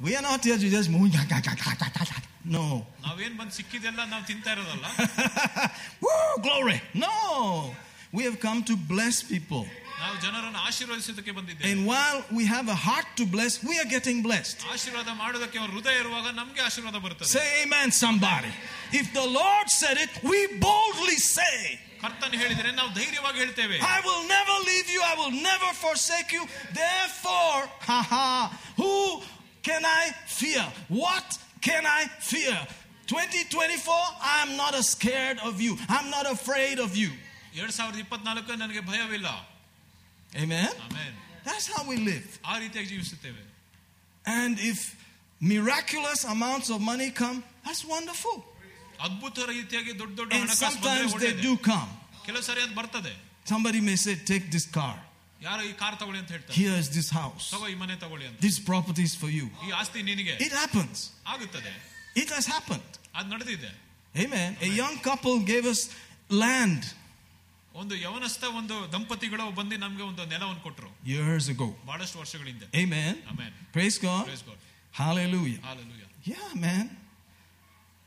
We are not here to just move. No. ನಾವೇನ್ ಬಂದ್ ಸಿಕ್ಕಿದೆಲ್ಲ ನಾವು ತಿಂತಾ ಇರೋದಲ್ಲ Woo, glory. No. We have come to bless people. ನಾವು ಜನರನ್ನು ಆಶೀರ್ವದಿಸೋದಕ್ಕೆ ಬಂದಿದ್ದೇವೆ And while we have a heart to bless, we are getting blessed. ಆಶೀರ್ವಾದ ಮಾಡೋದಕ್ಕೆ ಅವ್ರ ಹೃದಯ ಇರುವಾಗ ನಮ್ಗೆ ಆಶೀರ್ವಾದ ಬರ್ತದೆ Say amen, somebody. If the Lord said it, we boldly say, ಕರ್ತನ್ ಹೇಳಿದ್ರೆ ನಾವು ಧೈರ್ಯವಾಗಿ ಹೇಳ್ತೇವೆ I will never leave you, I will never forsake you. Therefore, haha, who can I fear? What can I fear? 2024, I'm not scared of you. I'm not afraid of you. ಎರಡ್ ಸಾವಿರದ ಇಪ್ಪತ್ನಾಲ್ಕು ನನಗೆ ಭಯವಿಲ್ಲ Amen? ಆಮೇಲೆ That's how we live. ಆ ರೀತಿಯಾಗಿ ಜೀವಿಸುತ್ತೇವೆ And if miraculous amounts of money come, that's wonderful. ಅದ್ಭುತ ರೀತಿಯಾಗಿ ದೊಡ್ಡ ದೊಡ್ಡ And ಹಣಕಾಸು ಬಂದ್ರೆ sometimes they ಒಳ್ಳೆಯದೇ. do come. ಕೆಲವು ಸರಿ ಅದು ಬರ್ತದೆ Somebody may say, Take this car. ಯಾರೋ ಈ ಕಾರ್ ತಗೊಳ್ಳಿ ಅಂತ ಹೇಳ್ತಾರೆ Here is this house. ತಗೋ ಈ ಮನೆ ತಗೊಳ್ಳಿ ಅಂತ This property is for you. ಈ ಆಸ್ತಿ ನಿನಗೆ It happens. ಆಗುತ್ತದೆ It has happened. ಅದು ನಡೆದಿದೆ Amen. A young couple gave us land ಒಂದು ಯವನಸ್ಥ ಒಂದು ದಂಪತಿಗಳು ಬಂದು ನಮ್ಗೆ ಒಂದು ನೆಲವನ್ನು ಕೊಟ್ರು years ago. ಬಹಳಷ್ಟು ವರ್ಷಗಳಿಂದ Amen. ಆಮೇಲೆ Praise God. Praise God. Hallelujah. Hallelujah. Yeah, man.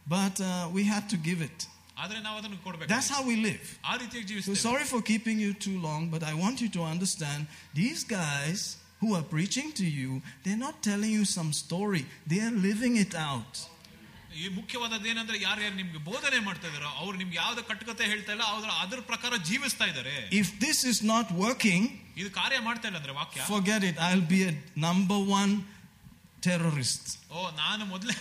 But uh, we had to give it. ಆದ್ರೆ ನಾವು ಅದನ್ನು ಕೊಡ್ಬೇಕು That's how we live. ಆ ರೀತಿಯಾಗಿ So ಜೀವಿಸ್ತೇವೆ sorry for keeping you too long, but I want you to understand these guys who are preaching to you, they're not telling you some story, they are living it out. ಈ ಮುಖ್ಯವಾದದ್ದು ಏನಂದ್ರೆ ಯಾರು ಯಾರು ನಿಮ್ಗೆ ಬೋಧನೆ ಮಾಡ್ತಾ ಇದಾರೋ ಅವ್ರು ನಿಮ್ಗೆ ಯಾವ್ದು ಕಟ್ಟುಕತೆ ಹೇಳ್ತಾ ಇಲ್ಲ ಅವ್ರ ಅದ್ರ ಪ್ರಕಾರ ಜೀವಿಸ್ತಾ ಇದಾರೆ If this is not working, ಇದು ಕಾರ್ಯ ಮಾಡ್ತಾ ಇಲ್ಲ ಅಂದ್ರೆ ವಾಕ್ಯ forget it. I'll be a number one terrorist. ಓ ನಾನು ಮೊದಲೇ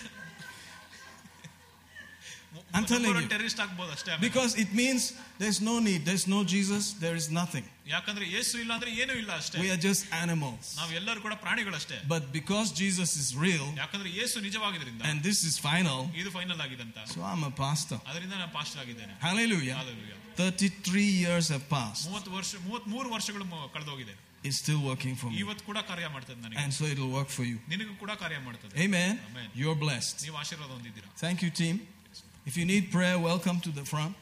I'm telling you. ಟೆರರಿಸ್ಟ್ ಆಗ್ಬೋದು ಅಷ್ಟೇ ಆಮೇಲೆ. Because it means there's no need, there's no Jesus, there is nothing. ಯಾಕಂದ್ರೆ ಯೇಸು ಇಲ್ಲ ಅಂದ್ರೆ ಏನೂ ಇಲ್ಲ ಅಷ್ಟೇ We are just animals. ನಾವ್ ಎಲ್ಲರೂ ಕೂಡ ಪ್ರಾಣಿಗಳಷ್ಟೇ But because Jesus is real ಯಾಕಂದ್ರೆ ಯೇಸು ನಿಜವಾಗಿದ್ರಿಂದ and this is final, ಇದು final ಆಗಿದಂತ so I'm a pastor. ಅದರಿಂದ ನಾನು ಪಾಸ್ಟರ್ ಆಗಿದ್ದೇನೆ Hallelujah. Hallelujah. 33 years have passed. ಮೂವತ್ತು ವರ್ಷ ಮೂವತ್ ಮೂರು ವರ್ಷಗಳು ಮು- ಕಳೆದೋಗಿದೆ It's still working for me. ಇವತ್ತು ಕೂಡ ಕಾರ್ಯ ಮಾಡ್ತದೆ ನನಗೆ And so it'll work for you. ನಿನಗೂ ಕೂಡ ಕಾರ್ಯ ಮಾಡ್ತದೆ Amen. Amen. You're blessed. ನೀವು ಆಶೀರ್ವಾದ ಹೊಂದಿದ್ದೀರಾ Thank you, team. If you need prayer, welcome to the front.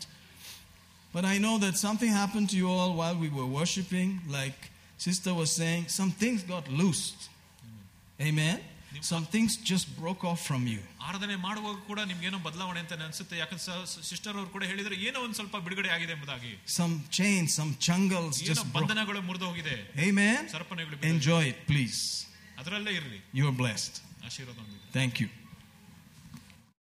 But I know that something happened to you all while we were worshiping. Like Sister was saying, some things got loosed. Amen. Some things just broke off from you. ಆರಾಧನೆ ಮಾಡುವಾಗ ಕೂಡ ನಿಮ್ಗೇನೋ ಬದಲಾವಣೆ ಅಂತ ಅನ್ಸುತ್ತೆ ಯಾಕಂದ್ರೆ sister ಅವ್ರು ಕೂಡ ಹೇಳಿದ್ರೆ ಏನೋ ಒಂದ್ ಸ್ವಲ್ಪ ಬಿಡುಗಡೆ ಆಗಿದೆ ಎಂಬುದಾಗಿ Some chains, some chungles ಏನೋ just broke. ಬಂಧನಗಳು ಮುರಿದು ಹೋಗಿದೆ Amen. ಸರ್ಪನೆಗಳು ಬಿದ್ದೋಗಿದೆ. Enjoy it, please. ಅದರಲ್ಲೇ ಇರ್ರಿ You're blessed. ಆಶೀರ್ವಾದ ಹೊಂದಿದ್ದೀರಾ Thank you.